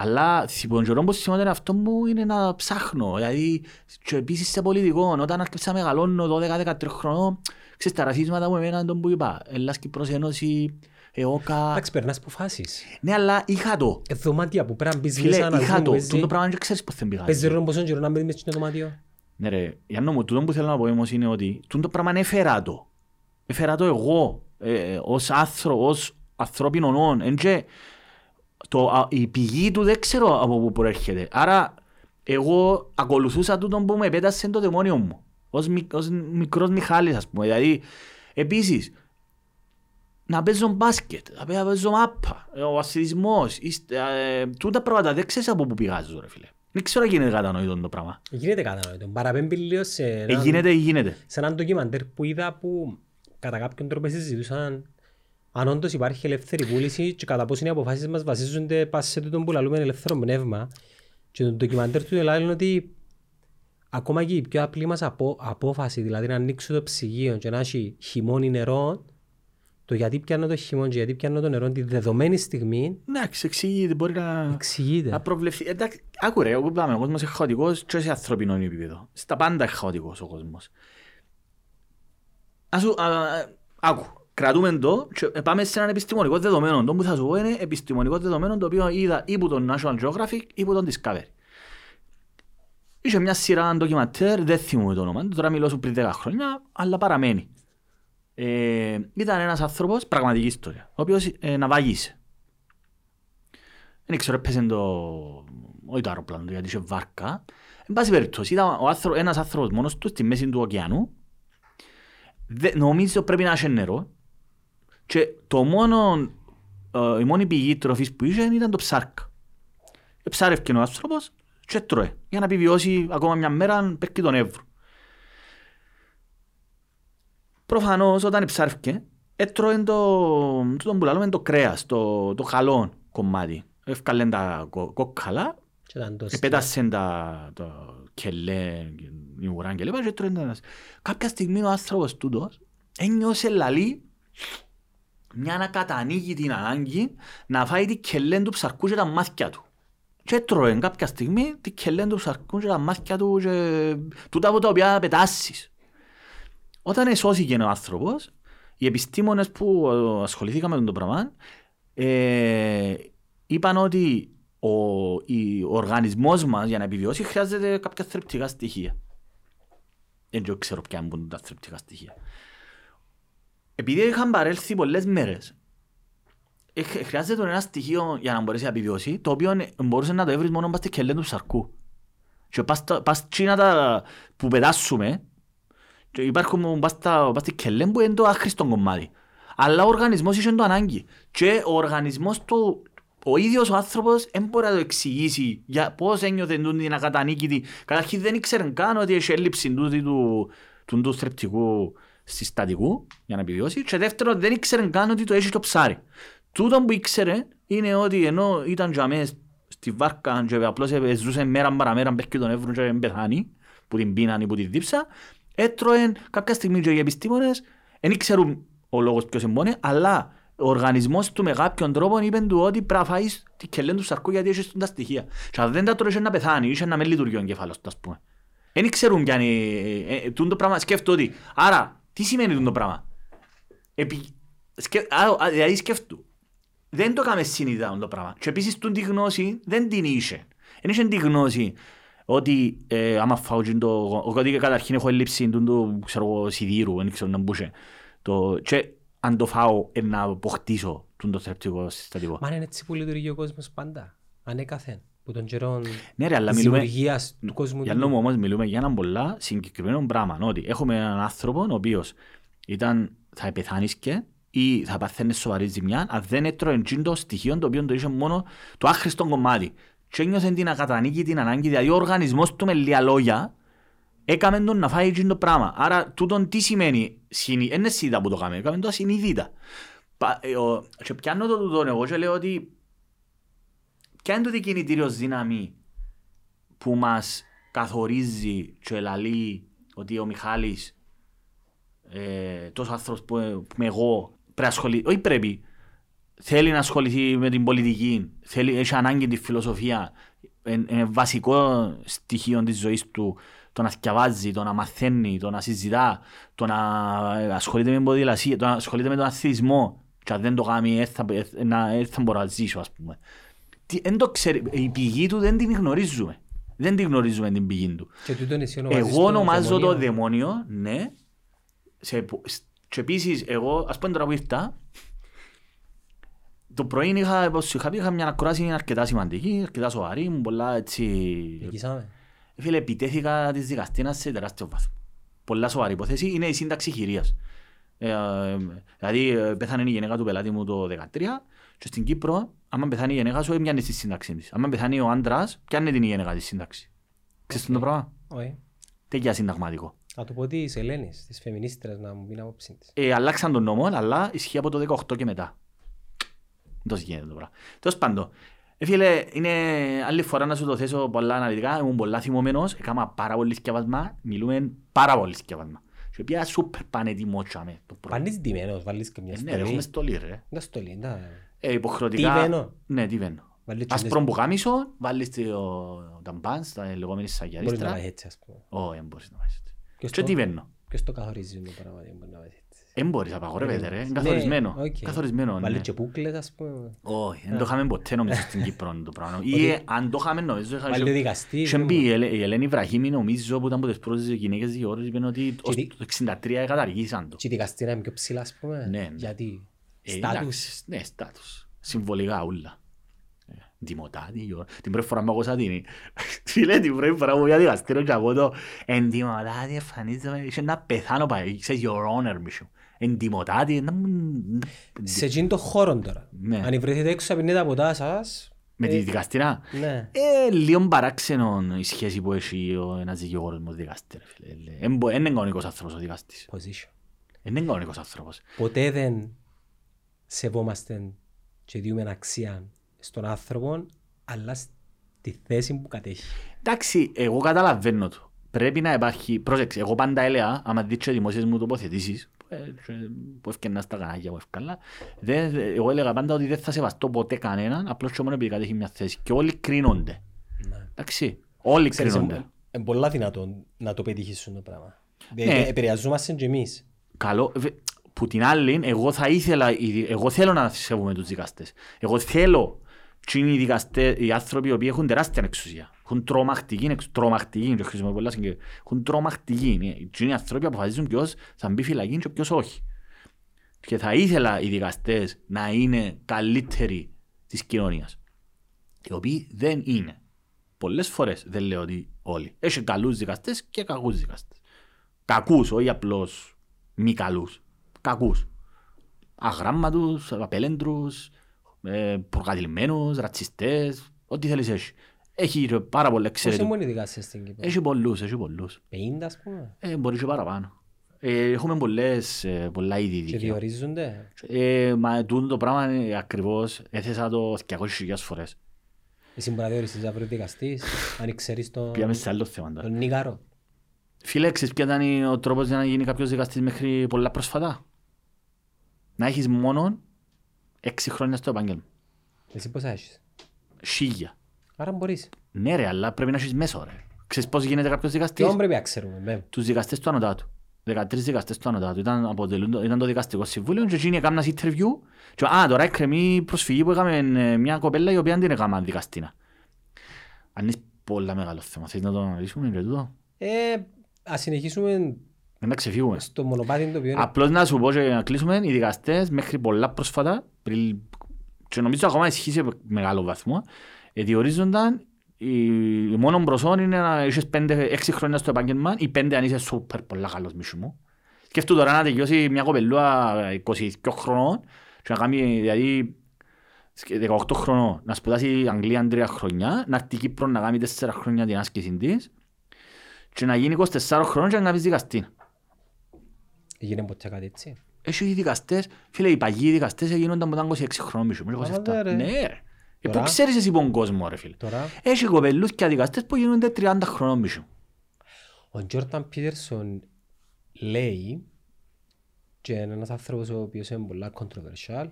Αλλά τον καιρό που σημαίνει αυτό μου είναι να ψάχνω. Δηλαδή, και επίσης σε πολιτικό, όταν άρχισα να μεγαλώνω 12-13 χρονών, ξέρεις τα ρασίσματα μου εμένα τον που είπα. Ελλάς Κύπρος Ένωση, ΕΟΚΑ. Εντάξει, περνάς που φάσεις. Ναι, αλλά είχα το. Ε, Δωμάτια που πρέπει να μπεις Φίλε, μέσα να είχα δεις το. που παίζει. Τούτο πράγμα δεν ξέρεις πώς δεν πήγα. Παίζει ρόλο πόσο καιρό να μπεις μέσα στο δωμάτιο; Ναι ρε, Γιάννο μου, τούτο που θέλω να πω όμως είναι ότι τούτο πράγμα έφερα το. Έφερα το εγώ, ε, ως, άνθρω, ως ανθρώπινο όν. Εν και το, α, η πηγή του δεν ξέρω από πού προέρχεται. Άρα εγώ ακολουθούσα τούτο που με πέτασε το δαιμόνιο μου. Ως, μικ, ως μικρός Μιχάλης ας πούμε. Δηλαδή, επίσης, να παίζω μπάσκετ, να παίζω μάπα, ο αθλητισμός, είστε, ε, τούτα πράγματα δεν ξέρεις από πού πηγάζω ρε φίλε. Δεν ξέρω αν γίνεται κατανοητό το πράγμα. Γίνεται κατανοητό. Παραπέμπει λίγο σε Ε, έναν- γίνεται ή γίνεται. σε έναν ντοκιμαντέρ που είδα που κατά κάποιον τρόπο συζητούσαν αν όντως υπάρχει ελεύθερη βούληση και κατά πόσο οι αποφάσεις μας βασίζονται πας σε τούτο που λαλούμε ελεύθερο πνεύμα και το ντοκιμαντέρ του λέει ότι ακόμα και η πιο απλή μας απο, απόφαση, δηλαδή να ανοίξω το ψυγείο και να έχει χειμώνι νερό, Το γιατί πιάνω το χειμώνα και γιατί πιάνω το νερό τη δεδομένη στιγμή Εντάξει, εξηγείται, μπορεί να, να εξηγείται. προβλεφθεί. Εντάξει, άκου ρε, όπου πάμε, ο κόσμος είναι χαοτικός και σε ανθρωπινό επίπεδο. Στα πάντα είναι χαοτικός ο κόσμος. Ας σου, α, α, άκου, κρατούμε το και πάμε σε έναν επιστημονικό δεδομένο. Το που θα σου πω είναι επιστημονικό δεδομένο το οποίο είδα ή που τον National Geographic ή που τον Discovery. Είχε μια σειρά ντοκιματέρ, δεν θυμούμαι το όνομα, του, τώρα μιλώ σου πριν 10 χρόνια, αλλά παραμένει. Ε, ήταν ένας άνθρωπος, πραγματικής ιστορίας, ο οποίος ε, ναυαγήσε. Δεν ξέρω, έπαιζε το... όχι το αεροπλάνο, του, γιατί είχε βάρκα. Εν πάση περιπτώσει, ήταν ο άνθρω... ένας άνθρωπος μόνος του στη μέση του ωκεανού. Δε... Νομίζω πρέπει να έχει νερό. Και το μόνο, ε, η μόνη πηγή τροφής που είχε ήταν το ψάρκα. Εψάρευκε ο άνθρωπος και τρώε. Για να επιβιώσει ακόμα μια μέρα πέρκει τον Εύρο. Προφανώς όταν ψάρευκε, έτρωε το, το που λέμε το κρέας, το, το χαλό κομμάτι. Έφκαλε τα κο- κόκκαλα, Και ήταν το επέτασε τα το κελέ, η ουρά και λοιπά και έτρωε τα... Κάποια στιγμή ο άνθρωπος τούτος ένιωσε λαλή μια ανακατανοίγητη ανάγκη να φάει τη κελέ του ψαρκού και τα μάτια του. Και έτρωε κάποια στιγμή τη κελέ του ψαρκού και τα μάτια του και τούτα από τα οποία πετάσεις. Όταν εσώθηκε ο άνθρωπος, οι επιστήμονες που ε, ασχοληθήκαμε με το πράγμα ε, είπαν ότι ο, η- ο οργανισμός μας για να επιβιώσει χρειάζεται κάποια θρεπτικά στοιχεία. Δεν ξέρω ποια είναι τα θρεπτικά στοιχεία. Επειδή είχαν παρέλθει πολλές μέρες, ε, χρ- χρειάζεται ένα στοιχείο για να μπορέσει να επιβιώσει, το οποίο ε, μπορούσε να το έβρεις μόνο πας στη κελέ του ψαρκού. Και πας, τα- πας τσίνα τα που πετάσουμε, και υπάρχουν πας στα- πας στη κελέ που είναι το άχρηστο κομμάτι. Αλλά ο οργανισμός είχε το ανάγκη. Και ο οργανισμός του, ο ίδιος ο άνθρωπος δεν μπορεί να το εξηγήσει για πώς ένιωθε τούτη την ακατανίκητη. Καταρχήν δεν ήξερε καν ότι έχει έλλειψη τούτη του, του, του θρεπτικού συστατικού για να επιβιώσει. Και δεύτερον δεν ήξερε καν ότι το έχει το ψάρι. Τούτο που ήξερε είναι ότι ενώ ήταν για μέσα στη βάρκα και απλώς ζούσε μέρα παραμέρα μπέρκει τον Εύρο και δεν πεθάνει που την πίναν ή που την δίψα, έτρωε κάποια στιγμή και οι επιστήμονες δεν ήξερουν ο λόγος ποιος εμπόνε, αλλά ο οργανισμός του με κάποιον τρόπο είπε του ότι πρέπει να φάεις τη κελέν του σαρκού γιατί έχεις τα στοιχεία. Και αν δεν τα τρώεις είχε να πεθάνει, είχε να μην λειτουργεί ο εγκέφαλος του, ας πούμε. Δεν ξέρουν ποια είναι, ε, ε, τούτο πράγμα, σκέφτομαι ότι, άρα, τι σημαίνει τούτο πράγμα; Επί, σκε, α, α, δηλαδή σκέφτου, δεν το έκαμες συνειδητά το πράγμα. Και επίσης τούτη γνώση δεν την είχε. Δεν είχε την γνώση ότι ε, άμα φάω τζιν το... Ότι καταρχήν έχω έλλειψη του, του ξέρω εγώ, σιδήρου, δεν ξέρω να μπούσε. Το, και αν το φάω ε, να αποκτήσω τον το θρεπτικό συστατικό. Μα είναι έτσι που λειτουργεί ο κόσμος πάντα. Ανέκαθεν. Που τον καιρό Ναι ρε, αλλά μιλούμε... δημιουργίας του κόσμου. Για του. νόμο όμως μιλούμε για έναν πολλά συγκεκριμένο πράγμα. Ότι έχουμε έναν άνθρωπο ο οποίος ήταν, θα πεθάνισκε ή θα παθαίνεις σοβαρή ζημιά αν δεν έτρωε εκείνο το στοιχείο το οποίο το είχε μόνο το άχρηστο κομμάτι. Και ένιωσε την ακατανίκη, την ανάγκη, δηλαδή ο οργανισμός του με λίγα λόγια έκαμε τον να φάει εκείνο το πράγμα. Άρα τούτον τι σημαίνει, συνει... είναι συνειδητά που το κάνουμε, έκαμε το ασυνείδητα. Πα- ε, ο- Και πιάνω το τούτον εγώ και λέω ότι ποια είναι το κινητήριος δύναμη που μας καθορίζει και λαλεί ότι ο Μιχάλης ε, τόσος άνθρωπος που, που είμαι εγώ πρέπει να ασχολεί, όχι πρέπει, θέλει να ασχοληθεί με την πολιτική, θέλει, έχει ανάγκη τη φιλοσοφία, είναι είναι βασικό στοιχείο της ζωής του το να διαβάζει, το να μαθαίνει, το να συζητά, το να ασχολείται με την ποδηλασία, το να ασχολείται με τον αθλητισμό και αν δεν το κάνει δεν θα, ε, να- δεν θα μπορώ να ζήσω ας πούμε. Τι- εν το ξέρει, η πηγή του δεν την γνωρίζουμε. Δεν την γνωρίζουμε την πηγή του. Και τούτον εσύ ονομάζεις Εγώ το ονομάζω το δαιμονίο. δαιμόνιο, ναι. Σε, που- σ- και επίσης εγώ, ας πούμε τώρα που ήρθα, το πρωί είχα, όπως σου είχα πει, είχα μια ακρόαση αρκετά σημαντική, αρκετά σοβαρή, μου πολλά έτσι... Νικήσαμε. Φίλε, επιτέθηκα της δικαστήνας σε τεράστιο βάθμο. Πολλά σοβαρή υπόθεση, είναι η σύνταξη χειρίας. Ε, ε, δηλαδή, ε, πέθανε η γυναίκα του πελάτη μου το 2013 και στην Κύπρο, άμα πεθάνει η γυναίκα σου, πιάνει τη σύνταξη της. Άμα πεθάνει ο άντρας, πιάνει την γυναίκα της σύνταξη. Ξέρεις το πράγμα; Όχι. Τέτοια συνταγματικό. Θα το πω της Ελένης, της φεμινίστρας, να μου πει την άποψη της. Ε, αλλάξαν τον νόμο, αλλά ισχύει από το 18 και μετά. Δεν γίνεται το πράγμα. Τέλος πάντων, ε, φίλε, είναι άλλη φορά να σου το θέσω πολλά αναλυτικά. Ήμουν πολλά θυμωμένος, έκανα πάρα πολύ σκευάσμα, μιλούμε πάρα πολύ σκευάσμα. Και Και πια σούπερ πανέτοιμο τσάμε. το πρώτο. Πάνεις ντυμένος, βάλεις και μια Ε, Ναι, ρε, έχουμε στολή. στολή ρε. Μια στολή, ναι. Ε, υποχρεωτικά... Τι βαίνω; Ναι, τι βαίνω. Βάλεις και Ασπρό μπουκάμισο, βάλεις το ταμπάνς, τα λεγόμενη Μπορείς να σαγιαρίστρα. πάει έτσι, ας πούμε. Όχι, δεν μπορείς να πάεις έτσι. Ποιος Και το- τι βαίνω. Ποιος το καθορίζεις το πράγμα, δεν μπορεί να πάει έτσι. Δεν μπορείς, απαγορεύεται ρε. Είναι Ναι, καθορισμένο. οκ. Καθορισμένο, ναι. Βάλεις και πούκλες, ας πούμε. Όχι, δεν το είχαμε ποτέ νομίζω στην Κύπρο το πράγμα. Ή Ότι- ε, αν το είχαμε νομίζω... είχα- Βάλει ο δικαστής. Είχε δεν μπει η μπορεί. Ελε- η Ελένη Βραχήμη νομίζω που ήταν από τις πρώτες γυναίκες δικηγόρες είπε ότι ως τι- το 63 καταργήσαν το. Και οι δικαστήρα είναι πιο ψηλά, ας πούμε. Ναι, ναι. Γιατί. Ε, Στάτους. εντάξει, Ναι, στάτους. Συμβολικά ούλα. Ε, Εντιμωτάτη, γιο. την πρώτη φορά που άκουσα την... Φίλε, την πρώτη φορά που πήγα δικαστήριο και ακούω το εντιμωτάτη, εμφανίζομαι, είχε να πεθάνω πάει, ξέρεις, your honor, μισού. Εντιμωτάτη, να μου- Σε εκείνον τον χώρο τώρα. Ναι. Αν βρεθείτε έξω από τα ποτά σας. με ε, τη δικαστήρα. Ναι. Ε, λίγο παράξενο η σχέση που έχει ο ένας δικηγόρος με τον δικαστή, ρε φίλε. Ε, εν μπο- εν είναι κανονικός άνθρωπος ο δικαστής. Position. Εν είναι κανονικός άνθρωπος. Ποτέ δεν σεβόμαστε και διούμε αξία στον άνθρωπο, αλλά στη θέση που κατέχει. Εντάξει, εγώ καταλαβαίνω το. Πρέπει να υπάρχει, πρόσεξε, εγώ πάντα έλεγα, άμα δεις και δημόσιες μου τοποθετήσεις, που, ε, και που έφτιανα στα κανάλια που έφκαλα, δεν- δε- εγώ έλεγα πάντα ότι δεν θα σεβαστώ ποτέ κανέναν, απλώς και μόνο επειδή κατέχει μια θέση. Και όλοι κρίνονται. Ναι. Εντάξει, όλοι Ξέρεις, κρίνονται. είναι πολλά δυνατόν να το πετύχεις αυτό το πράγμα. Ναι. Ναι. Επηρεαζόμαστε και εμείς. Καλό, βε- που την άλλη, εγώ θα ήθελα, οι δι- εγώ θέλω να σέβομαι τους δικαστές. Εγώ θέλω και είναι οι δικαστές, οι άνθρωποι οι οποίοι έχουν τεράστια εξουσία. Έχουν τρομακτική, εξ- τρομακτική, και χρησιμοποιώ πολλά συγκεκριμένα. Έχουν τρομακτική. Είναι- Και είναι οι άνθρωποι που αποφασίζουν ποιος θα μπει φυλακή και ποιος όχι. Και θα ήθελα οι δικαστές να είναι καλύτεροι της κοινωνίας. Οι οποίοι δεν είναι. Πολλές φορές δεν λέω ότι όλοι. Έχει καλούς δικαστές και κακούς δικαστές. Κακούς, όχι απλώς μη καλούς. Κακούς. Αγράμματους, απελέντρους, ε, προκατηλημένους, ρατσιστές, ό,τι θέλεις έχεις. Έχει ρε, πάρα πολλά Πόσο εξαιρετικούς. μόνο οι δικαστές στην Κύπρο; Έχει πολλούς, έχει πολλούς. 50 ας πούμε. Ε, μπορεί και παραπάνω. Ε, έχουμε πολλές, ε, πολλά είδη Και δικαίου. διορίζονται; Ε, μα τούτο το πράγμα είναι ακριβώς έθεσα το 200.000 φορές. Εσύ μπορεί να διοριστείς αύριο δικαστής, αν ξέρεις τον, Πήγαμε σε άλλο θέμα τώρα. τον Νίγαρο. Φίλε, ξέρεις ποιο ήταν ο τρόπος για να γίνει κάποιος δικαστής μέχρι πολλά πρόσφατα; Να έχεις μόνο έξι χρόνια στο επάγγελμα. Εσύ πόσα έχεις; Σίγια. Άρα μπορείς. Ναι ρε, αλλά πρέπει να έχεις μέσο ρε. Ξέρεις πώς γίνεται κάποιος Τι δικαστής; όμως πρέπει να ξέρουμε. με. Τους δικαστές του ανωτάτου. 13 δικαστές του ανωτάτου. Ήταν, αποτελούν, το- ήταν το δικαστικό συμβούλιο και εκείνοι έκαναν interview. Και, α, τώρα έκρεμει προσφυγή που έκαμε ε, μια κοπέλα η οποία δεν την έκανα δικαστήνα. Αν είναι πολλά μεγάλο θέμα. Θέλεις να το αναλύσουμε και τούτο; Ε, ας συνεχίσουμε Δεν να ξεφύγουμε. στο μονοπάτι το οποίο είναι. Απλώς να σου πω και να κλείσουμε, οι δικαστές μέχρι πολλά πρόσφατα, πριν, και νομίζω ακόμα ισχύει σε μεγάλο βαθμό, ε, διορίζονταν η, η μόνο μπροσόν είναι να είσαι πέντε, έξι χρόνια στο επάγγελμα ή πέντε αν είσαι σούπερ πολλά καλός μισού μου. Σκέφτου τώρα να τελειώσει μια κοπελούα 22 χρονών και να κάνει δηλαδή 18 χρονών να σπουδάσει Αγγλία τρία χρόνια, να έρθει η Κύπρο να κάνει 4 χρόνια την άσκηση της και να γίνει 24 χρονών και να κάνεις δικαστή. Έγινε ποτέ κάτι έτσι; Έχει οι δικαστές, φίλε, οι παγιοί δικαστές έγινονταν όταν 26 χρόνων μισού, μισού, Α, 27. ναι, ρε. Ναι, ρε. Ε, Τώρα. Πού ξέρεις εσύ πον κόσμο, ρε φίλε; Τώρα, Έχει κοπελούς και δικαστές που γίνονται 30 χρόνων μισού. ο Τζόρταν Πίτερσον λέει και είναι ένας άνθρωπος ο οποίος είναι πολλά controversial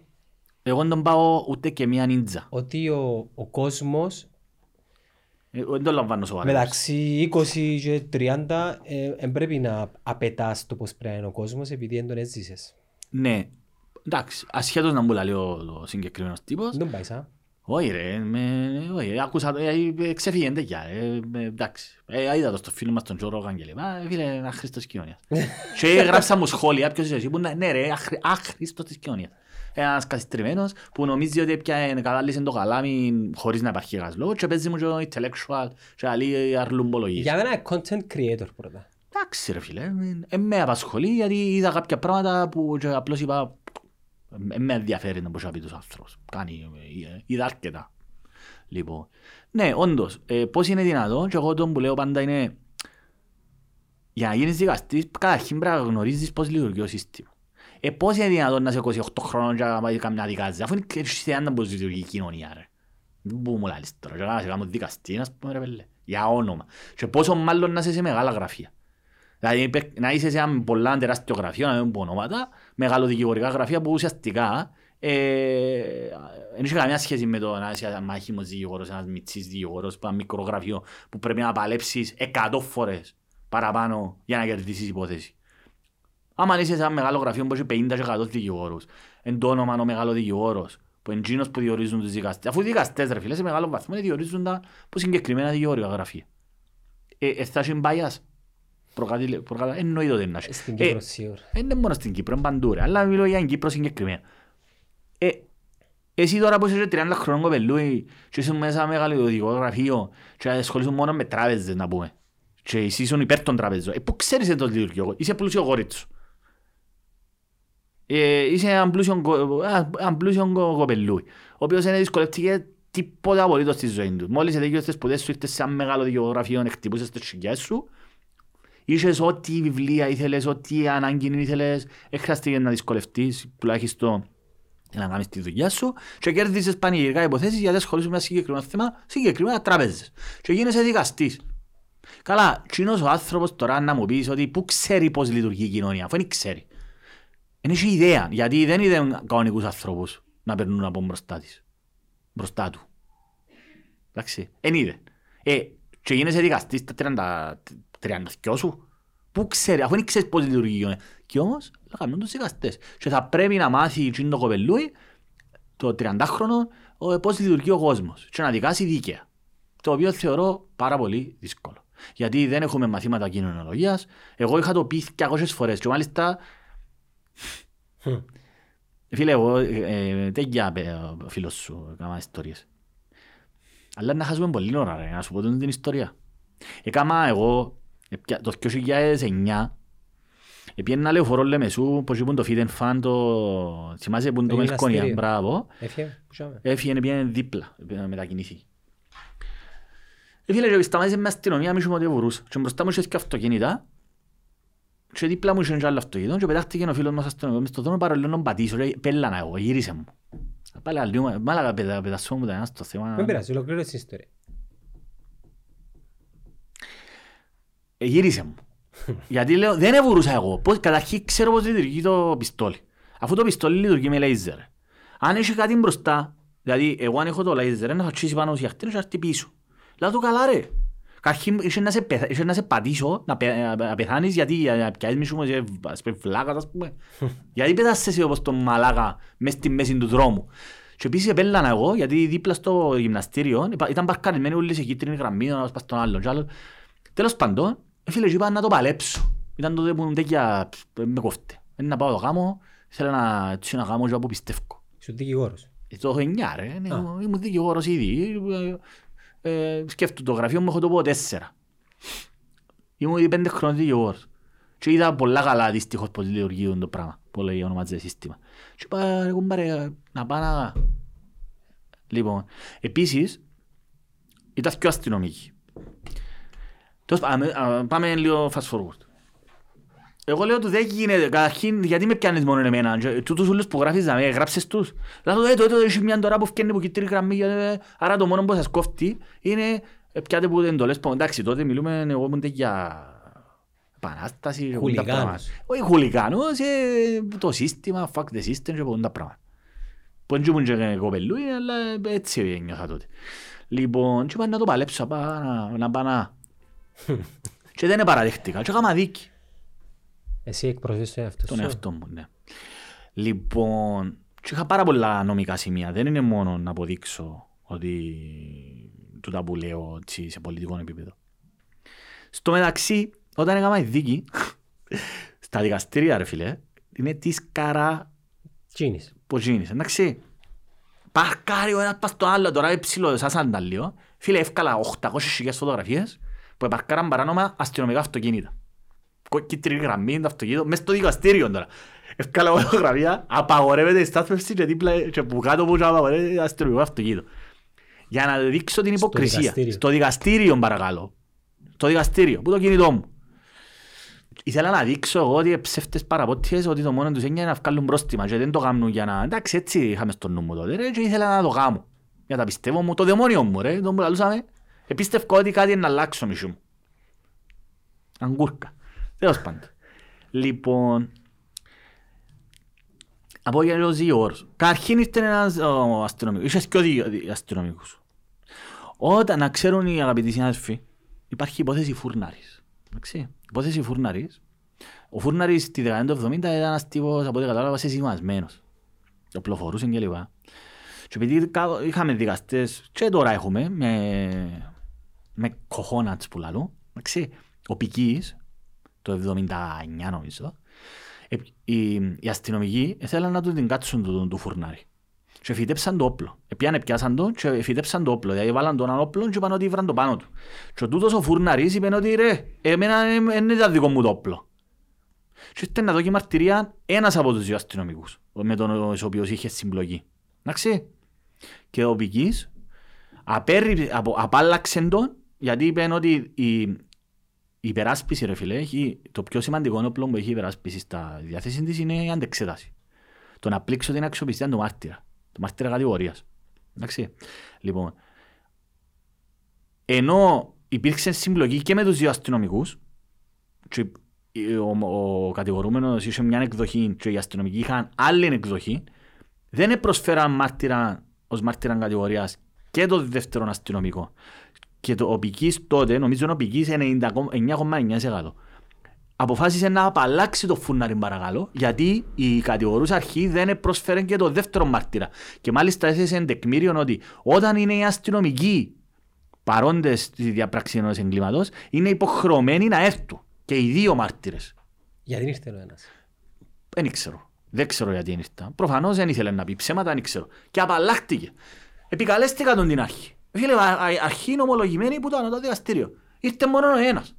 Εγώ δεν τον πάω ούτε και μία νίντζα. ότι ο, ο κόσμος Ε, Δεν το λαμβάνω σοβαρά. μεταξύ 20 και 30 ε, δεν πρέπει να απαιτάς το πώς πρέπει να είναι ο κόσμος επειδή δεν τον έζησες. Ναι. Εντάξει, ασχέτως να μου λέει ο ο συγκεκριμένος τύπος. Δεν τον πάεις, α. Όχι ρε, με, όχι, άκουσα το, ε, ε, ξεφύγει εντεκιά, ε, ε, εντάξει. Ε, είδα το στο φίλο μας τον Τζο Ρόγαν και λέει, μα φίλε, είναι άχρηστος κοινωνίας. και γράψα μου σχόλια, ποιος είσαι εσύ, που είναι, ναι ρε, άχρη- άχρηστος της κοινωνίας. Ένας καθιστριμμένος που νομίζει ότι πια κατάλυσε το καλάμι χωρίς να υπάρχει ένας λόγος και παίζει μου και το intellectual και άλλοι αρλουμπολογίες. Για μένα είναι content creator πρώτα. Εντάξει ρε φίλε, ε, με απασχολεί γιατί είδα κάποια πράγματα που και απλώς είπα ε, με ενδιαφέρει να μπορούσα να πεις τους άνθρωπους. Κάνει, ε, ε, είδα αρκετά. Λοιπόν, ναι, όντως, ε, πώς είναι δυνατόν και εγώ τον που λέω πάντα είναι για να γίνεις δικαστής, καταρχήν πρέπει να γνωρίζεις πώς λειτουργεί το σύστημα. Ε, πώς είναι δυνατόν να είσαι 28 χρόνων και να πάει καμιά δικάζα, αφού είναι και σε έναν πώς λειτουργεί η κοινωνία, ρε. Δεν μπορούμε να λάλεις τώρα, και να σε κάνω δικαστή, να πούμε, ρε πέλε, για όνομα. Και πόσο μάλλον να είσαι σε μεγάλα γραφεία. Δηλαδή υπε- να είσαι σε ένα πολλά τεράστιο γραφείο, να μην πω ονόματα, μεγαλοδικηγορικά γραφεία που ουσιαστικά ε, δεν είχε καμία σχέση με το να είσαι ένας μάχημος δικηγόρος, ένας μητσής δικηγόρος, ένα μικρό γραφείο που πρέπει να παλέψεις 100 φορές παραπάνω για να κερδίσεις υπόθεση. Άμα είσαι σε ένα μεγάλο γραφείο που έχει 50 και 100 δικηγόρους, εν το όνομα ο μεγάλο δικηγόρος, που είναι εκείνος που διορίζουν τους δικαστές. Αφού οι δικαστές, ρε φίλε, σε μεγάλο βαθμό διορίζουν τα που συγκεκριμένα δικηγόρια γραφεία. Ε, ε, θα έχει bias. Προκατήλε- προκατα- Εννοείται ότι είναι. Στην Ε, Κύπρο σίγουρα. δεν είναι μόνο στην Κύπρο, είναι παντού ρε. Αλλά μιλώ για την Κύπρο συγκεκριμένα. Ε, εσύ τώρα που είσαι 30 χρονών κοπελούι και είσαι μέσα σε ένα μεγαλειοδικό γραφείο και ασχολείσαι μόνο με τράπεζες να πούμε. Και εσύ είσαι υπέρ των τραπεζών. Ε, πού ξέρεις το λειτουργείο. Είσαι πλούσιο γόριτσο. Ε, είσαι έναν πλούσιο, κο- α, έναν πλούσιο κο- κοπελούι, ο οποίος δεν δυσκολεύτηκε τίποτα απολύτως στη ζωή του. Μόλις τελείωσες τις σπουδές σου, ήρθες σε ένα μεγάλο δικαιογραφείο, εκτυπούσες τις χιλιάδες σου, Είχες ό,τι βιβλία ήθελες, ό,τι ανάγκη ήθελες, δεν χρειάστηκε να δυσκολευτείς τουλάχιστον για να κάνεις τη δουλειά σου και κέρδισες πανηγυρικά υποθέσεις γιατί ασχολείσαι με ένα συγκεκριμένο θέμα, συγκεκριμένα τράπεζες. Και γίνεσαι δικαστής. Καλά, κοινός ο άνθρωπος τώρα να μου πεις ότι πού ξέρει πώς λειτουργεί η κοινωνία, αφού δεν ξέρει. Δεν έχει ιδέα, γιατί δεν είδε κανονικούς ανθρώπους να περνούν από μπροστά της. Μπροστά του. Εντάξει, δεν είδε. Ε, και γίνεσαι δικαστής στα 30, 32 σου. Πού ξέρει, αφού δεν ξέρεις πώς λειτουργεί η κοινωνία. Και όμως, θα κάνουν τους δικαστές. Και θα πρέπει να μάθει εκείνο το κοπελούι, το 30χρονο, ο- πώς λειτουργεί ο κόσμος. Και να δικάσει δίκαια. Το οποίο θεωρώ πάρα πολύ δύσκολο. Γιατί δεν έχουμε μαθήματα κοινωνιολογίας. Εγώ είχα το πει 200 φορές και μάλιστα Χμ. Φίλε, εγώ ε, τέτοια ε, φίλος σου έκανα ιστορίες. Αλλά να χάσουμε πολύ ώρα ρε, να σου πω την ιστορία. Έκανα εγώ ε, πια- το 2009 Επιένα λεωφορό Λεμεσού, πως είπαν το Feed and Fan, το... θυμάσαι που είναι το Το Μελκόνια, γυμναστήριο. μπράβο. Έφυγε, πού είχαμε. Έφυγε, πήγαινε δίπλα, πήγαινε μετακινηθεί. Ε, φίλε, και σταμάτησε με αστυνομία, μη σου ότι βουρούσα. Και μπροστά μου είχε και αυτοκίνητα. Και δίπλα μου είχε και άλλο αυτοκίνητο και πετάχτηκε ο φίλος μας αστυνομικός μες στο δρόμο παραλίγο να τον πατήσω. Λέει, πέλανα εγώ, γύρισε μου. Πάλι αλλιώ, μάλακα πετα- πετασσό μου τα ένα στο θέμα. Δεν πειράζει, ολοκλήρωσε την ιστορία. Γύρισε μου. Γιατί λέω, δεν εβουρούσα εγώ. Πώς, καταρχήν ξέρω πώς λειτουργεί το πιστόλι. Αφού το πιστόλι λειτουργεί με λέιζερ. Αν έχει κάτι μπροστά, δηλαδή εγώ αν έχω το λέιζερ, να θα τσίσει πάνω στη αχτή, να έρθει πίσω. Λέω του καλά ρε. Καταρχήν είχε να σε, πεθα- είχε να σε πατήσω, να, πε, να πεθάνεις γιατί για να πιάσεις μη σου μου, ας πούμε βλάκας ας πούμε. γιατί πέτασες εσύ όπως τον μαλάκα μες στη μέση του δρόμου. Και επίσης επέλανα εγώ, γιατί δίπλα στο γυμναστήριο υπά- ήταν παρκαρισμένοι όλοι σε κίτρινη γραμμή, ο ένας πας στον άλλον. κι άλλος. Τέλος πάντων, ε, φίλε, είπα να το παλέψω. Ήταν τότε που ήμουν τέτοια, π, με κόφτε. Δεν να πάω το γάμο, ήθελα να, έτσι να γάμω και όπου πιστεύω. Είσαι δικηγόρος. Ε, Το έχω εννιά ρε, ναι, Α. ήμουν δικηγόρος ήδη. Ε, ε, σκέφτομαι το γραφείο μου, έχω το πω τέσσερα. Ήμουν ήδη πέντε χρόνια δικηγόρος. Και είδα πολλά καλά δυστυχώς πώς λειτουργεί το πράγμα, που λέει ονομάζεται σύστημα. Και είπα, ρε κουμπάρε, να πάω να... Λοιπόν, επίσης, ήταν πιο αστυνομικοί. Τέλος πάντων, α, πάμε λίγο fast forward. Εγώ λέω τους δεν γίνεται, καταρχήν γιατί με πιάνεις μόνο εμένα και τούτους όλους που γράφεις να με γράψες τους. Λέω του ε, το έτω έχει μια τώρα που φκένει που κίτρινη γραμμή ε, άρα το μόνο που σας κόφτει είναι ε, πιάτε που εντολές που εντάξει τότε μιλούμε εγώ ήμουν για επανάσταση και πολλά πράγματα. Χουλιγάνους. Όχι χουλιγάνους, ε, το σύστημα, fuck the system και πολλά πράγματα. Που δεν ήμουν και κοπελούι αλλά έτσι ένιωθα τότε. Λοιπόν, και είπα να το παλέψω, να πάω Και δεν παραδέχτηκα και έκανα δίκη. Εσύ εκπροσωπείς τον εαυτό Τον σου. εαυτό μου, ναι. Λοιπόν, και είχα πάρα πολλά νομικά σημεία. Δεν είναι μόνο να αποδείξω ότι τούτα που λέω έτσι, σε πολιτικό επίπεδο. Στο μεταξύ, όταν έκανα η δίκη, στα δικαστήρια ρε φίλε, είναι τη καρά Τσίνης. που γίνεις, εντάξει. Παρκάρει ο ένας πας στο άλλο, τώρα είναι ψηλό, σαν σανταλίο. Φίλε, εύκαλα 800.000 φωτογραφίες που επαρκάραν παράνομα αστυνομικά αυτοκίνητα. Κο- Κίτρινη γραμμή, το αυτοκίνητο, μες στο δικαστήριο τώρα. Εύκαλα φωτογραφία, απαγορεύεται η στάθμευση και δίπλα και που κάτω που απαγορεύεται αστυνομικό αυτοκίνητο. Για να δείξω την Στο υποκρισία. δικαστήριο. Στο δικαστήριο παρακαλώ. Στο δικαστήριο, που το κινητό μου. Ήθελα να δείξω εγώ ότι οι ψεύτες παραπότιες ότι το μόνο τους έγινε να βγάλουν πρόστιμα και δεν το κάνουν για να... Εντάξει, έτσι είχαμε στο νου μου τότε ρε, και ήθελα να το κάνω. Για τα πιστεύω μου, το δαιμόνιο μου ρε, τον που λαλούσαμε. Επίστευκα ότι κάτι είναι να αλλάξω μισού μου. Αγκούρκα. Τέλος πάντων. Λοιπόν, από για τους δύο όρους. Καταρχήν ήρθε ένας ο, αστυνομικός. Είχες και ο δύο αστυνομικούς. Όταν να ξέρουν οι αγαπητοί συνάδελφοι, υπάρχει υπόθεση φούρναρης. Εντάξει. Υπόθεση φούρναρης. Ο φούρναρης στη δεκαετία του 70 ήταν ένας τύπος, από ό,τι κατάλαβα, σεσημασμένος. Οπλοφορούσε και λοιπά. Και επειδή κα- είχαμε δικαστές, και τώρα έχουμε, με, με κοχώνατς που λαλούν, εντάξει, ο Πικής, το 79 νομίζω, ε, οι, οι αστυνομικοί ήθελαν να του την κάτσουν του, του φουρνάρι. Και φυτέψαν το όπλο. Επιάνε, πιάσαν το και φυτέψαν το όπλο. Δηλαδή βάλαν τον όπλο και είπαν ότι ήβραν το πάνω του. Και ο τούτος ο φουρναρής είπε ότι ρε, εμένα δεν ήταν δικό μου το όπλο. Και ήρθε να δω και μαρτυρία ένας από τους δύο αστυνομικούς, με τον οποίος είχε συμπλοκή. Εντάξει. Και ο Πικής απέρρι- απο- απάλλαξε τον γιατί είπε ότι η, η υπεράσπιση ρε φίλε, έχει, το πιο σημαντικό όπλο που έχει η υπεράσπιση στα διάθεση της είναι η αντεξέταση. Το να πλήξω την αξιοπιστία του μάρτυρα. Του μάρτυρα κατηγορίας. Εντάξει. Λοιπόν, ενώ υπήρξε συμπλοκή και με τους δύο αστυνομικούς και ο, ο κατηγορούμενος είχε μια εκδοχή και οι αστυνομικοί είχαν άλλη εκδοχή, δεν προσφέραν μάρτυρα ως μάρτυρα κατηγορίας και το δεύτερο αστυνομικό. Και το, ο Πικής τότε, νομίζω ο Πικής 99,9% αποφάσισε να απαλλάξει το φούρναρι παρακαλώ, γιατί η κατηγορούσα αρχή δεν προσφέρει και το δεύτερο μάρτυρα. Και μάλιστα έθεσε τεκμήριο ότι όταν είναι οι αστυνομικοί παρόντες στη διαπράξης ενός εγκλήματος, είναι υποχρεωμένοι να έρθουν. Και οι δύο μάρτυρες. Γιατί ήρθε ο ένας; Δεν ξέρω. Δεν ξέρω γιατί είναι ήρθα. Προφανώς δεν ήθελε να πει ψέματα, δεν ξέρω. Και απαλλάχτηκε. Επικαλέστηκα τον την αρχή. Φίλε, α- α- αρχή είναι ομολογημένη που το ανωτό δικαστήριο. Ήρθε μόνο ο ένας.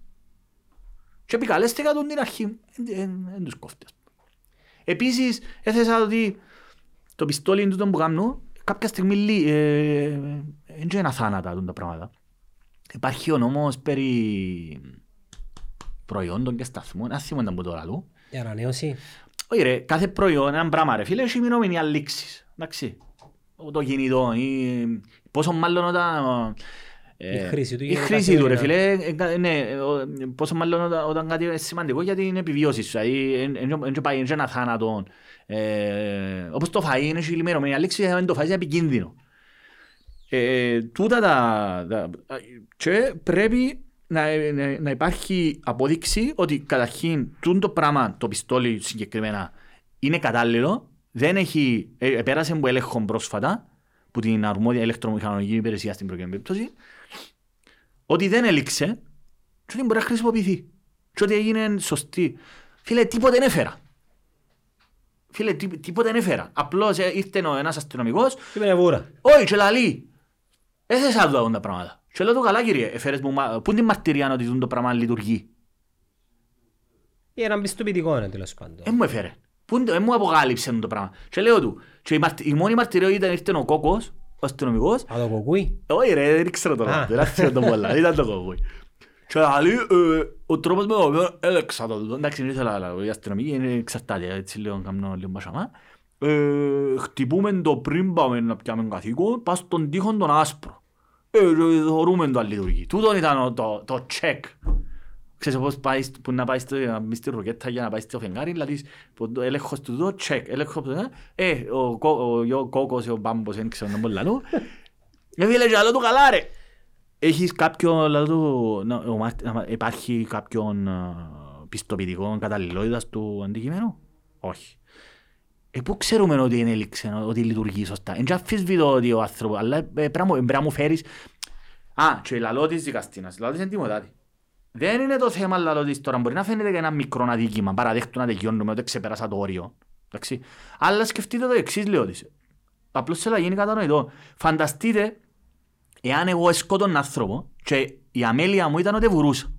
Και επικαλέστηκα τον την αρχή. Δεν τους κόφτει. ας πούμε. Επίσης, έθεσα ότι το πιστόλι του τον που κάνω, κάποια στιγμή λύ- ε, δεν είναι αθάνατα τούτα τα πράγματα. Υπάρχει ο νόμος περί προϊόντων και σταθμών, ας θυμόνταν που τώρα του. Η ανανέωση. Όχι ρε, κάθε προϊόν, ένα πράγμα ρε φίλε, έχει μηνόμενη αλήξεις. Εντάξει. Το κινητό ή πόσο μάλλον όταν... ε, Η χρήση του Η γίνεται χρήση του ρε φίλε, καθημερινά. ε, κα- ναι, ο- πόσο μάλλον όταν, όταν κάτι είναι σημαντικό γιατί είναι επιβίωσης σου. Δηλαδή, δεν πάει είναι ένα θάνατο. Ε, όπως το φαΐ είναι λιμένομενη αλήξη, αν το φαΐ είναι επικίνδυνο. Ε, τούτα τα, τα, και πρέπει να, να, να υπάρχει απόδειξη ότι καταρχήν τούτο το πράγμα, το πιστόλι συγκεκριμένα, είναι κατάλληλο, δεν έχει, ε, πέρασε από έλεγχο πρόσφατα, που την αρμόδια ηλεκτρομηχανολογική υπηρεσία στην προκειμένη περίπτωση, ότι δεν έληξε και ότι μπορεί να χρησιμοποιηθεί. Και ότι έγινε σωστή. Φίλε, τίποτε δεν έφερα. Φίλε, τί- τίποτε δεν έφερα. Απλώς ε, ήρθε ο ένας αστυνομικός Τι είναι βούρα. όχι, και λαλεί. Έθεσα να δω τα πράγματα. Και λέω του καλά κύριε, έφερες μου, μα- πού είναι η μαρτυρία ότι τούτο το πράγμα λειτουργεί; Ή έναν πιστοποιητικό είναι τέλος πάντων. Δεν μου έφερε. Πού είναι- δεν μου αποκάλυψε το πράγμα. Και λέω του, και η, μαρτι- η μόνη μαρτυρία ήταν ήρθε ο κόκκος, ο αστυνομικός. Α, το κοκκούι. Όχι ρε, δεν ξέρω το Α. όνομα, δεν ξέρω το πολλά, ήταν το κόκκοι. Και λαλεί, ε, ο τρόπος με τον οποίο έλεξα το τούτο. Εντάξει, δεν ήθελα, αλλά οι αστυνομικοί είναι εξαρτάται, έτσι λέω, κάνω λίγο μπασαμά. Ε, χτυπούμε το πριν πάμε να πιάμε καθήκον, πας στον τοίχο τον άσπρο. Ε, και θεωρούμε το αν λειτουργεί. Τούτο ήταν ο- το, το check. Ξέρεις πώς πάει, στο- που να πάει στο, να μπει στη ροκέτα για να πάει στο φεγγάρι, δηλαδή που το έλεγχος του τούτο, check, έλεγχος του τούτο, ε, ο, κο- ο, ο κόκκος, ο μπάμπος, δεν ξέρω να πω λαλού. Ε, φίλε, και άλλο του καλά ρε. Έχεις κάποιο, λαλού του, να- ο Μάρτ- να- υπάρχει κάποιον α, πιστοποιητικό καταλληλότητας του αντικειμένου. Όχι. Ε, πού ξέρουμε ότι είναι έληξε, ότι λειτουργεί σωστά; Εν και αφισβητώ ότι ο άνθρωπος, αλλά ε, πρέπει να μου- πρέπει να μου φέρεις... Α, και λαλό της δικαστήνας, λαλό της εντυμωτάτη. Δεν είναι το θέμα λαλό της τώρα, μπορεί να φαίνεται και ένα μικρό αδίκημα, παραδέχτου να τελειώνουμε ότι ξεπέρασα το όριο. Εντάξει. Αλλά σκεφτείτε το εξής λέω της. Απλώς θέλω να γίνει κατανοητό. Φανταστείτε εάν εγώ σκότωνα άνθρωπο και η αμέλεια μου ήταν ότι βουρούσα.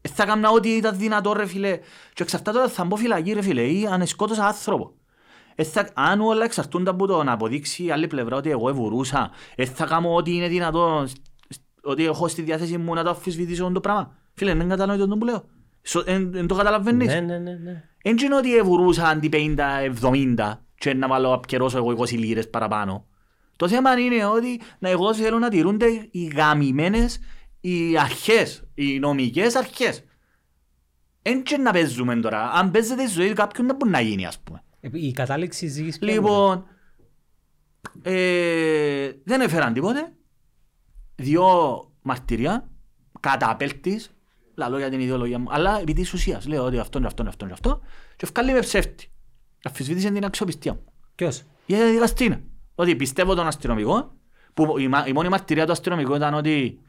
Ε, θα έκανα ό,τι ήταν δυνατό ρε φίλε και εξαρτάται όταν θα μπω φυλακή ρε φίλε ή αν σκότωσα άνθρωπο. Ε, θα, αν όλα εξαρτούνται από το να αποδείξει η άλλη πλευρά ότι εγώ βουρούσα, ε, θα κάνω ό,τι είναι δυνατό, σ- σ- ότι έχω στη διάθεση μου να το αφισβητήσω το πράγμα. Φίλε, δεν κατανοητό το που λέω. Δεν το καταλαβαίνεις. Ναι, ναι, ναι, ναι. Δεν είναι ότι εβουρούσα αντί 50-70 και να βάλω απκαιρώσω εγώ 20 λίρες παραπάνω. Το θέμα είναι ότι να εγώ θέλω να τηρούνται οι γαμημένες οι αρχές, οι νομικές αρχές. Εν και να παίζουμε τώρα. Αν παίζεται η ζωή κάποιον δεν μπορεί να γίνει, ας πούμε. Ε, Η κατάληξη ζήγης ποια είναι; Λοιπόν, ε, δεν έφεραν τίποτε. Δύο μαρτυρία, κατά απέλτης, λαλώ για την ιδεολογία μου, αλλά επί της ουσίας. Λέω ότι αυτό είναι αυτό είναι αυτό είναι αυτό και ευκάλλει με ψεύτη. Αφισβήτησε την αξιοπιστία μου. Ποιος; Για τη δικαστήνα. Ότι πιστεύω τον αστυνομικό, που η, μα- η μόνη μαρτυρία του αστυνομικού ήταν ότι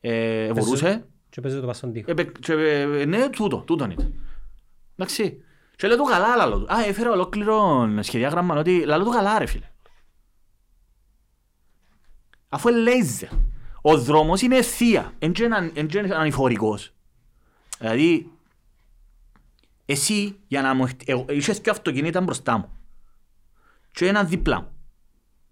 ε, βουρούσε. Και παίζει το πας στον τοίχο. Ε, και, ε, ναι, τούτο, τούτο είναι. Εντάξει. Και λέω του καλά, λαλό του. Α, έφερα ολόκληρο σχεδιάγραμμα ότι λαλό του καλά, ρε φίλε. Αφού είναι λέιζερ. Ο δρόμος είναι ευθεία. Εν και είναι- εν και είναι ανηφορικός. Δηλαδή, εσύ, για να μου... χτ- εγώ- Είχες και αυτοκίνητα μπροστά μου. Και ένα δίπλα μου.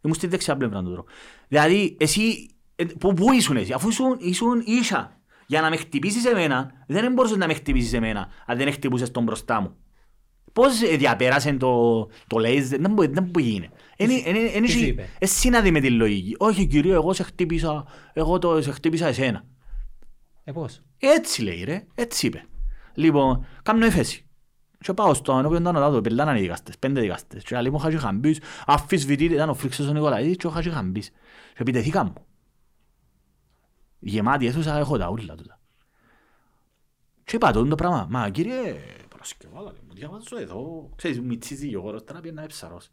Ήμουν στη δεξιά πλευρά του δρόμου. Δηλαδή, εσύ, ε, πού, πού ήσουν εσύ, αφού ήσουν, ήσουν ίσα. Για να με χτυπήσεις εμένα, δεν μπορούσες να με χτυπήσεις εμένα, αν δεν χτυπούσες τον μπροστά μου. Πώς ε, διαπέρασε το, το λέιζερ, δεν μπορεί, δεν μπορεί γίνει. Είναι, είναι, είναι, τι σου είναι, είπε; είναι σύναδη με τη λογική. Όχι κύριε, εγώ σε χτύπησα, εγώ το, σε χτύπησα εσένα. Ε, πώς; Έτσι λέει ρε, έτσι είπε. Λοιπόν, κάνω έφεση. Και πάω στο ενώπιον των ανωτάτων, πελάναν οι δικαστές, πέντε δικαστές. Και λέει μου ο Χατζηχαμπής, αφισβητείται, ήταν ο Φρίξος ο Νικολαίδης και ο Χατζηχαμπής. Και επιτεθήκα μου. Γεμάτη αίθουσα έχω τα ούλα τούτα. Και είπα το πράγμα, μα κύριε Παρασκευάλα, μου διαβάζω εδώ, ξέρεις, μητσίζει Γιώργος, τώρα πιένα ψαρός.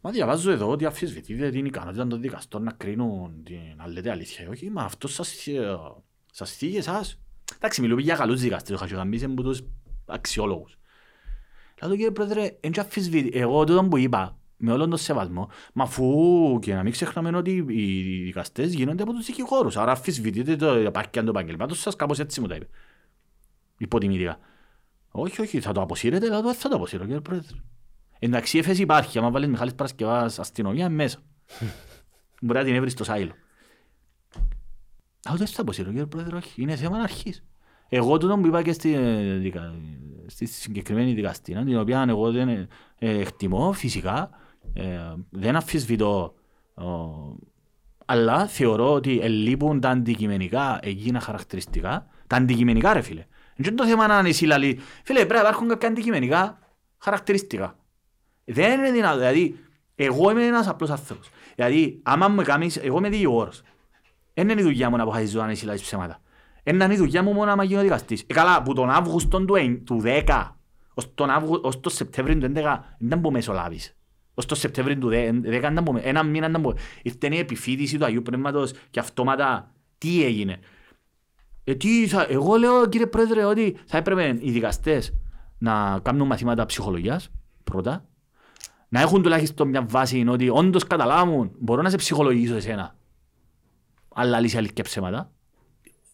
Μα διαβάζω εδώ ότι αφισβητείτε την ικανότητα των δικαστών να κρίνουν την να λέτε αλήθεια. Όχι, μα αυτό σας, ε, σας θίγει εσάς. Εντάξει, μιλούμε για καλούς δικαστές, ο Χατζηγαμπής είναι από τους αξιόλογους. Λέω κύριε Πρόεδρε, εν και αφισβητεί. Εγώ τούτο που είπα, με όλον τον σεβασμό, μα αφού και να μην ξεχνάμε ότι οι δικαστές γίνονται από τους δικηγόρους. Άρα αφισβητείτε το επάρκεια του επαγγελμάτος σας, κάπως έτσι μου τα είπε. Υποτιμητικά. Όχι, όχι, θα το αποσύρετε, λέω, «Δεν θα το αποσύρω κύριε Πρόεδρε. Εντάξει, η έφεση υπάρχει, άμα βάλεις Μιχάλης Παρασκευάς αστυνομία είναι μέσα. Μπορεί να την έβρεις στο σάιλο. Α, δεν θα αποσύρω κύριε Πρόεδρε, όχι, είναι θέμα αρχής. Εγώ τούτο που είπα και στη, ε, δικα- στη συγκεκριμένη δικαστήνα, την οποία εγώ δεν ε, ε, εκτιμώ φυσικά, ε, δεν αμφισβητώ, ε, αλλά θεωρώ ότι ελείπουν τα αντικειμενικά εκείνα χαρακτηριστικά, τα αντικειμενικά ρε φίλε. Δεν είναι το θέμα να είναι εσύ λαλή, φίλε πρέπει να υπάρχουν κάποια αντικειμενικά χαρακτηριστικά. Δεν είναι δυνατό, δηλαδή εγώ είμαι ένας απλός άνθρωπος. Δηλαδή άμα μου κάνεις, εγώ είμαι δικηγόρος. Δεν είναι η δουλειά μου να αποφασίζω αν εσύ λάζεις ψέματα. Είναι η δουλειά μου μόνο να γίνω δικαστής. Ε, καλά, που τον Αύγουστο του, εν- του 10 ως τον, Αύγου, ως τον Σεπτέμβριο του 11 δεν που μεσολάβεις. Ως τον Σεπτέμβριο του 10 δεν που με- ένα μήνα δεν που... Ήρθε η επιφύτηση του Αγίου Πνεύματος και αυτόματα τι έγινε. Ε, τι θα, εγώ λέω κύριε Πρόεδρε ότι θα έπρεπε οι δικαστές να κάνουν μαθήματα ψυχολογίας πρώτα. Να έχουν τουλάχιστον μια βάση ότι όντως καταλάβουν μπορώ να σε ψυχολογήσω εσένα. Αλλά λύσει αλήθεια ψέματα.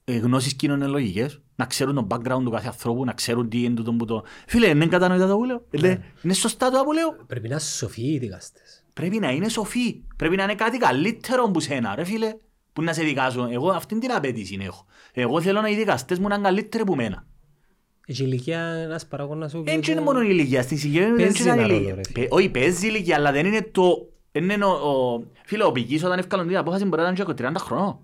Ε, γνώσεις κοινωνιολογικές να ξέρουν το background του κάθε ανθρώπου να ξέρουν τι είναι τούτο που το φίλε είναι κατανοητά το που λέω. Ε, είναι σωστά το που λέω. Πρέπει να είναι σοφοί οι δικαστές. πρέπει να είναι σοφοί. Πρέπει να είναι κάτι καλύτερο που σένα, ρε φίλε. Που να σε δικάσουν. Εγώ αυτήν την απέτηση έχω. Εγώ θέλω να οι δικαστές μου να είναι καλύτεροι από μένα. Έχει ηλικία ένας παράγονας ο Δεν οποίος είναι μόνο η ηλικία. Στην συγκεκριμένη Παίζει δεν είναι ένα η ρόλο, ηλικία. ρε φίλε. Παι- Όχι, παίζει ηλικία, αλλά δεν είναι το... δεν Είναι ο, ο... Φίλε, ο Πικής όταν έφκαλαν την απόφαση μπορεί να ήταν και 30 χρονών.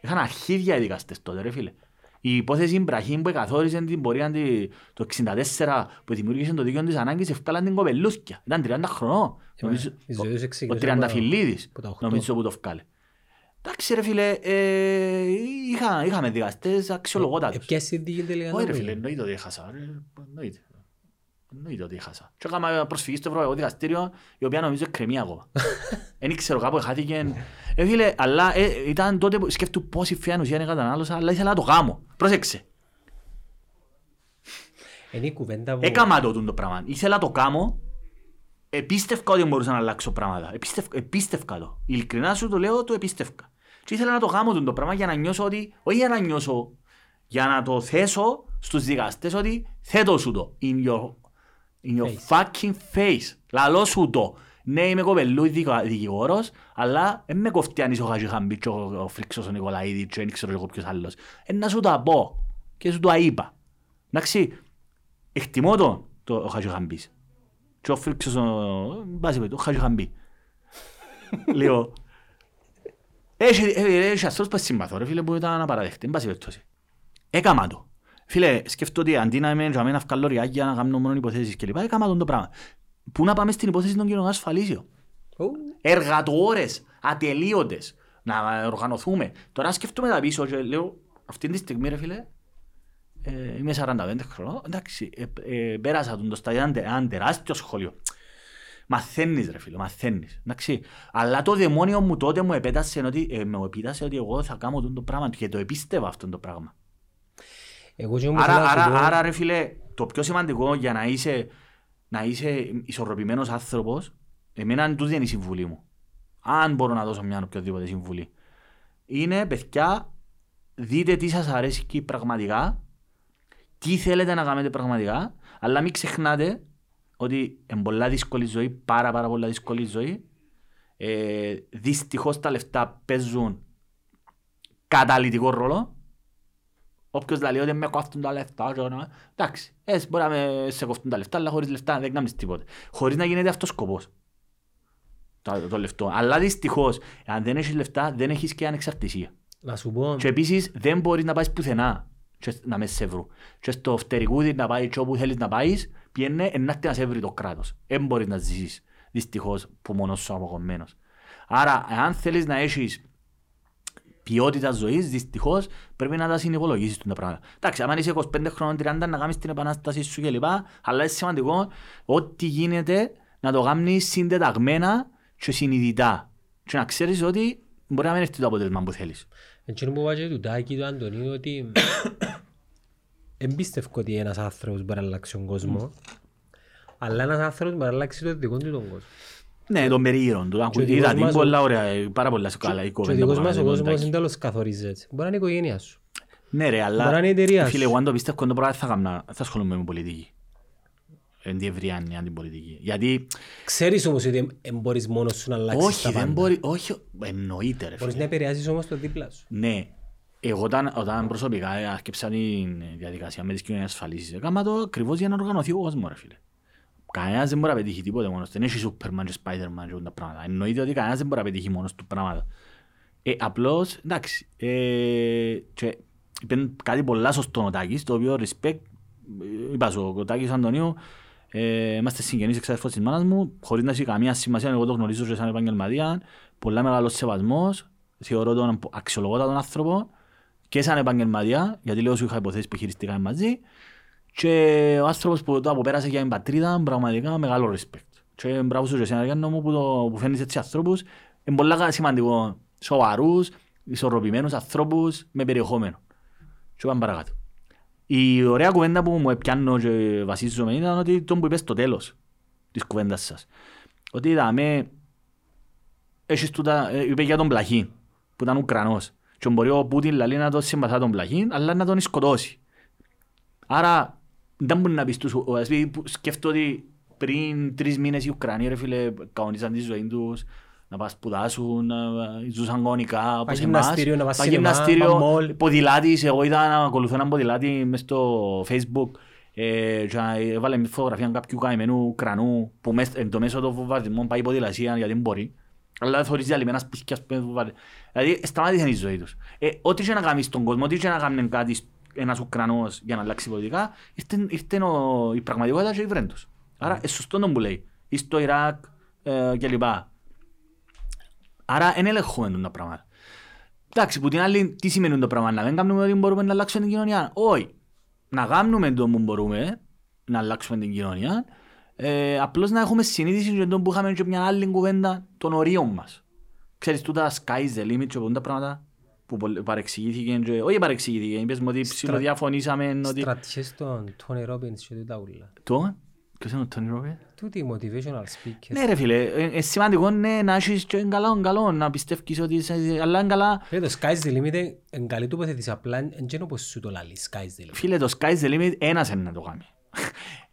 Είχαν αρχίδια οι δικαστές τότε, ρε φίλε. Η υπόθεση Μπραχήμ που καθόρισε την πορεία τη- το 64 που δημιούργησε το δίκαιο της ανάγκης ευκάλαν την κοπελούθκια. Ήταν 30 χρονών. Ε, Νομίζω- η ζωή τους Ο ξεκίνησε από- Τριανταφυλλίδης, από τα οχτώ. νομίζω που το βγάλε. Εντάξει ρε φίλε, ε, είχα, είχαμε δικαστές Ε, αξιολογότατους. ποια συνθήκη τελικά Όχι να ρε φίλε, πούμε. εννοείται ότι έχασα. ρε, Εννοείται. Εννοείται ότι έχασα. Και έκανα προσφυγή στο Ευρωπαϊκό Δικαστήριο, η οποία νομίζω εκκρεμεί ακόμα. Δεν ξέρω κάπου χάθηκε. Ε, φίλε, αλλά ε, ήταν τότε που σκέφτου πόση φαία ουσία είναι κατανάλωσα, αλλά ήθελα να το κάνω. Πρόσεξε. Είναι η κουβέντα που... Έκαμα το τούτο πράγμα. Ήθελα να το κάνω. Επίστευκα ότι μπορούσα να αλλάξω πράγματα. Επίστευκα, επίστευκα το. Ειλικρινά σου το λέω, το επίστευκα. Και ήθελα να το κάνω το πράγμα για να νιώσω ότι, όχι για να νιώσω, για να το θέσω στους δικαστές ότι θέτω σου το. In your, in your Face. fucking face. Λαλό σου το. Ναι, είμαι κοπελού δικα- δικηγόρος, αλλά δεν με κοφτεί αν είσαι ο Χατζηχαμπή και ο, ο Φρίξος ο Νικολαίδης και δεν ξέρω εγώ ποιος άλλος. Ε, να σου το πω. Και σου το είπα. Εντάξει, εκτιμώ τον το, ο Χατζηχαμπής. Και ο Φρίξος ο, μπάζει με το, ο Χατζηχαμπή. Λέω, έχει, έχει, έχει ανθρώπους που συμπαθώ ρε φίλε που ήταν απαραδεκτή, εν πάση περιπτώσει. Έκαμα το. Φίλε, σκέφτομαι ότι αντί να είμαι για μένα βγάλω ριάκια να κάνω μόνο υποθέσεις και λοιπά, έκανα τον το πράγμα. Πού να πάμε στην υπόθεση των κοινωνικών ασφαλίσεων; Ου, Εργατόρες, ατελείωτες, να οργανωθούμε. Τώρα σκέφτομαι τα πίσω και λέω, αυτή τη στιγμή ρε φίλε, ε, είμαι 45 χρονών, εντάξει, ε, ε, πέρασα τον το στάδιο, ένα τε- ένα τεράστιο σχολείο. Μαθαίνεις ρε φίλε, μαθαίνεις. Εντάξει. Αλλά το δαιμόνιο μου τότε μου επέτασε ότι, ε, με επίτασε ότι εγώ θα κάνω τον το πράγμα και το επίστευα αυτό το πράγμα. Εγώ και όμως Άρα, θέλω να άρα, σου πω- άρα ρε φίλε, το πιο σημαντικό για να είσαι, να είσαι ισορροπημένος άνθρωπος, εμένα τούτη είναι η συμβουλή μου. Αν μπορώ να δώσω μια οποιοδήποτε συμβουλή. Είναι, παιδιά, δείτε τι σας αρέσει και πραγματικά, τι θέλετε να κάνετε πραγματικά, αλλά μην ξεχνάτε ότι είναι πολλά δύσκολη ζωή, πάρα πάρα πολλά δύσκολη ζωή. Ε, δυστυχώς τα λεφτά παίζουν καταλυτικό ρόλο. Όποιος λέει ότι με κόφτουν τα λεφτά, και όλα, εντάξει, ε, μπορεί να με σε κόφτουν τα λεφτά, αλλά χωρίς λεφτά δεν κάνεις τίποτε. Χωρίς να γίνεται αυτός σκοπός. Το, το λεφτό. Αλλά δυστυχώς, αν δεν έχεις λεφτά, δεν έχεις και ανεξαρτησία. Να σου πω, Και επίσης δεν μπορείς να πάεις πουθενά και να μες σε βρουν. Και στο φτερικούδι να πάει και όπου θέλεις να πάεις, πιένε να έρθει να σε βρει το κράτος. Δεν μπορείς να ζήσεις δυστυχώς που μόνος σου αποκομμένος. Άρα, αν θέλεις να έχεις ποιότητα ζωής, δυστυχώς πρέπει να τα συνυπολογίσεις τα πράγματα. Εντάξει, αν είσαι 25 χρόνων 30 να κάνεις την επανάσταση σου κλπ. Αλλά είναι σημαντικό ό,τι γίνεται να το κάνεις συντεταγμένα και συνειδητά. Και να ξέρεις ότι μπορεί να μην έρθει το αποτέλεσμα που θέλεις. εκείνο που είπα και του Τάκη του Αντωνίου ότι εμπίστευκω ότι ένας άνθρωπος μπορεί να αλλάξει τον κόσμο αλλά ένας άνθρωπος μπορεί να αλλάξει το δικό του τον κόσμο. Ναι, τον περίγυρον του. Και ο Είδα δικός την μας ο- πολλά ωραία, ε, πάρα πολλά σε καλά η Και ο κοπέντα δικός που μας ο κάνατε, κόσμος εντάξει. δεν τέλος καθορίζει έτσι. Μπορεί να είναι η οικογένεια σου. Ναι ρε, αλλά Μπορεί να είναι η εταιρεία φίλε, σου. εγώ αν το πιστεύω το πράγμα θα, καμνα, θα ασχολούμαι με πολιτική. Εν τη ευρεία την πολιτική. Γιατί, Ξέρεις όμως ότι δεν μπορείς μόνος σου να αλλάξεις όχι, τα δεν πάντα. μπορεί, όχι, εννοείται ρε Μπορείς φίλε. να επηρεάσεις όμως το δίπλα σου. Ναι, εγώ όταν, όταν προσωπικά άσκεψα την διαδικασία με τις κοινωνίες ασφαλίσεις, έκανα το ακριβώς για να οργανωθεί ο κόσμος ρε φίλε. Κανένας δεν μπορεί να πετύχει τίποτε μόνος του. Δεν έχει Superman και Spiderman και όλα τα πράγματα. Εννοείται ότι κανένας δεν μπορεί να πετύχει μόνος του πράγματα. Ε, απλώς, εντάξει, ε, και είπε κάτι πολλά σωστό ο Τάκης, το οποίο respect, ε, είπα σου, ο Τάκης Αντωνίου, ε, είμαστε συγγενείς εξάδελφος της μάνας μου, χωρίς να έχει καμία σημασία, εγώ το γνωρίζω και σαν επαγγελματία, πολλά μεγάλος σεβασμός, θεωρώ τον αξιολογότατον άνθρωπο και σαν επαγγελματία, γιατί λέω σου είχα υποθέσεις που χειριστήκαμε μαζί, και ο άνθρωπος που το αποπέρασε για την πατρίδα, πραγματικά μεγάλο respect. Και μπράβο σου και εσένα Γιάννο μου που, το, που φέρνεις έτσι ανθρώπους, είναι πολύ σημαντικό, σοβαρούς, ισορροπημένους ανθρώπους με περιεχόμενο. Και πάμε παρακάτω. Η ωραία κουβέντα που μου έπιάνω και βασίζομαι ήταν ότι τον που είπες στο τέλος της κουβέντας σας. Ότι είδαμε, έχεις τούτα, ε, είπε για τον Πλαχή, που ήταν Ουκρανός. Και μπορεί ο Πούτιν λαλεί να τον συμπαθά τον Πλαχή, αλλά να τον σκοτώσει. Άρα δεν μπορεί να πεις τους, ο- ας πει, που σκέφτομαι ότι πριν τρεις μήνες οι Ουκρανοί ρε φίλε κανονίζαν τη ζωή τους, να πας σπουδάσουν, να ζούσαν γονικά όπως εμάς. γυμναστήριο, να πας Πας σινεμά, γυμναστήριο, πας μολ. ποδηλάτης, εγώ είδα να ακολουθώ έναν ποδηλάτη μες στο facebook ε, και έβαλε μια φωτογραφία κάποιου καημένου Ουκρανού που μες, εν το μέσο των βομβαρδισμών πάει ποδηλασία γιατί δεν μπορεί. Αλλά δεν θωρείς διαλυμένα σπίτια, ας πούμε, βομβαρδι- Δηλαδή σταμάτησαν η ζωή τους. Ε, ό,τι και να κάνεις στον κόσμο, ό,τι και να κάνουν κάτι σ- ένας Ουκρανός για να αλλάξει πολιτικά, ήρθε, ήρθε ο, η πραγματικότητα και η βρέν τους. Άρα, είναι σωστό τον που λέει. Ή στο Ιράκ ε, κλπ. Άρα, δεν ελεγχούμε τα πράγματα. Εντάξει, που την άλλη, τι σημαίνει το πράγμα, να δεν κάνουμε ότι μπορούμε να αλλάξουμε την κοινωνία. Όχι. Να κάνουμε το που μπορούμε να αλλάξουμε την κοινωνία, ε, απλώς να έχουμε συνείδηση για το που είχαμε και μια άλλη κουβέντα των ορίων μας. Ξέρεις, τούτα sky's the limit και πολλά πράγματα που πολλ- παρεξηγήθηκε και, όχι παρεξηγήθηκε, είπες μου ότι ψηλοδιαφωνήσαμε ότι... Στρατιές των Tony Robbins και τούτα ούλα. Το, ποιος είναι ο Τόνι Ρόμπερ; Τούτοι οι motivational speakers. Ναι ρε φίλε, ε, ε, σημαντικό είναι να έχεις και καλό, καλό, να πιστεύεις ότι είσαι, αλλά είναι καλά. Φίλε, το sky's the limit είναι καλή τοποθέτηση, απλά είναι και όπως σου το λαλείς, sky's the limit. Φίλε, το sky's the limit ένας είναι να το κάνει.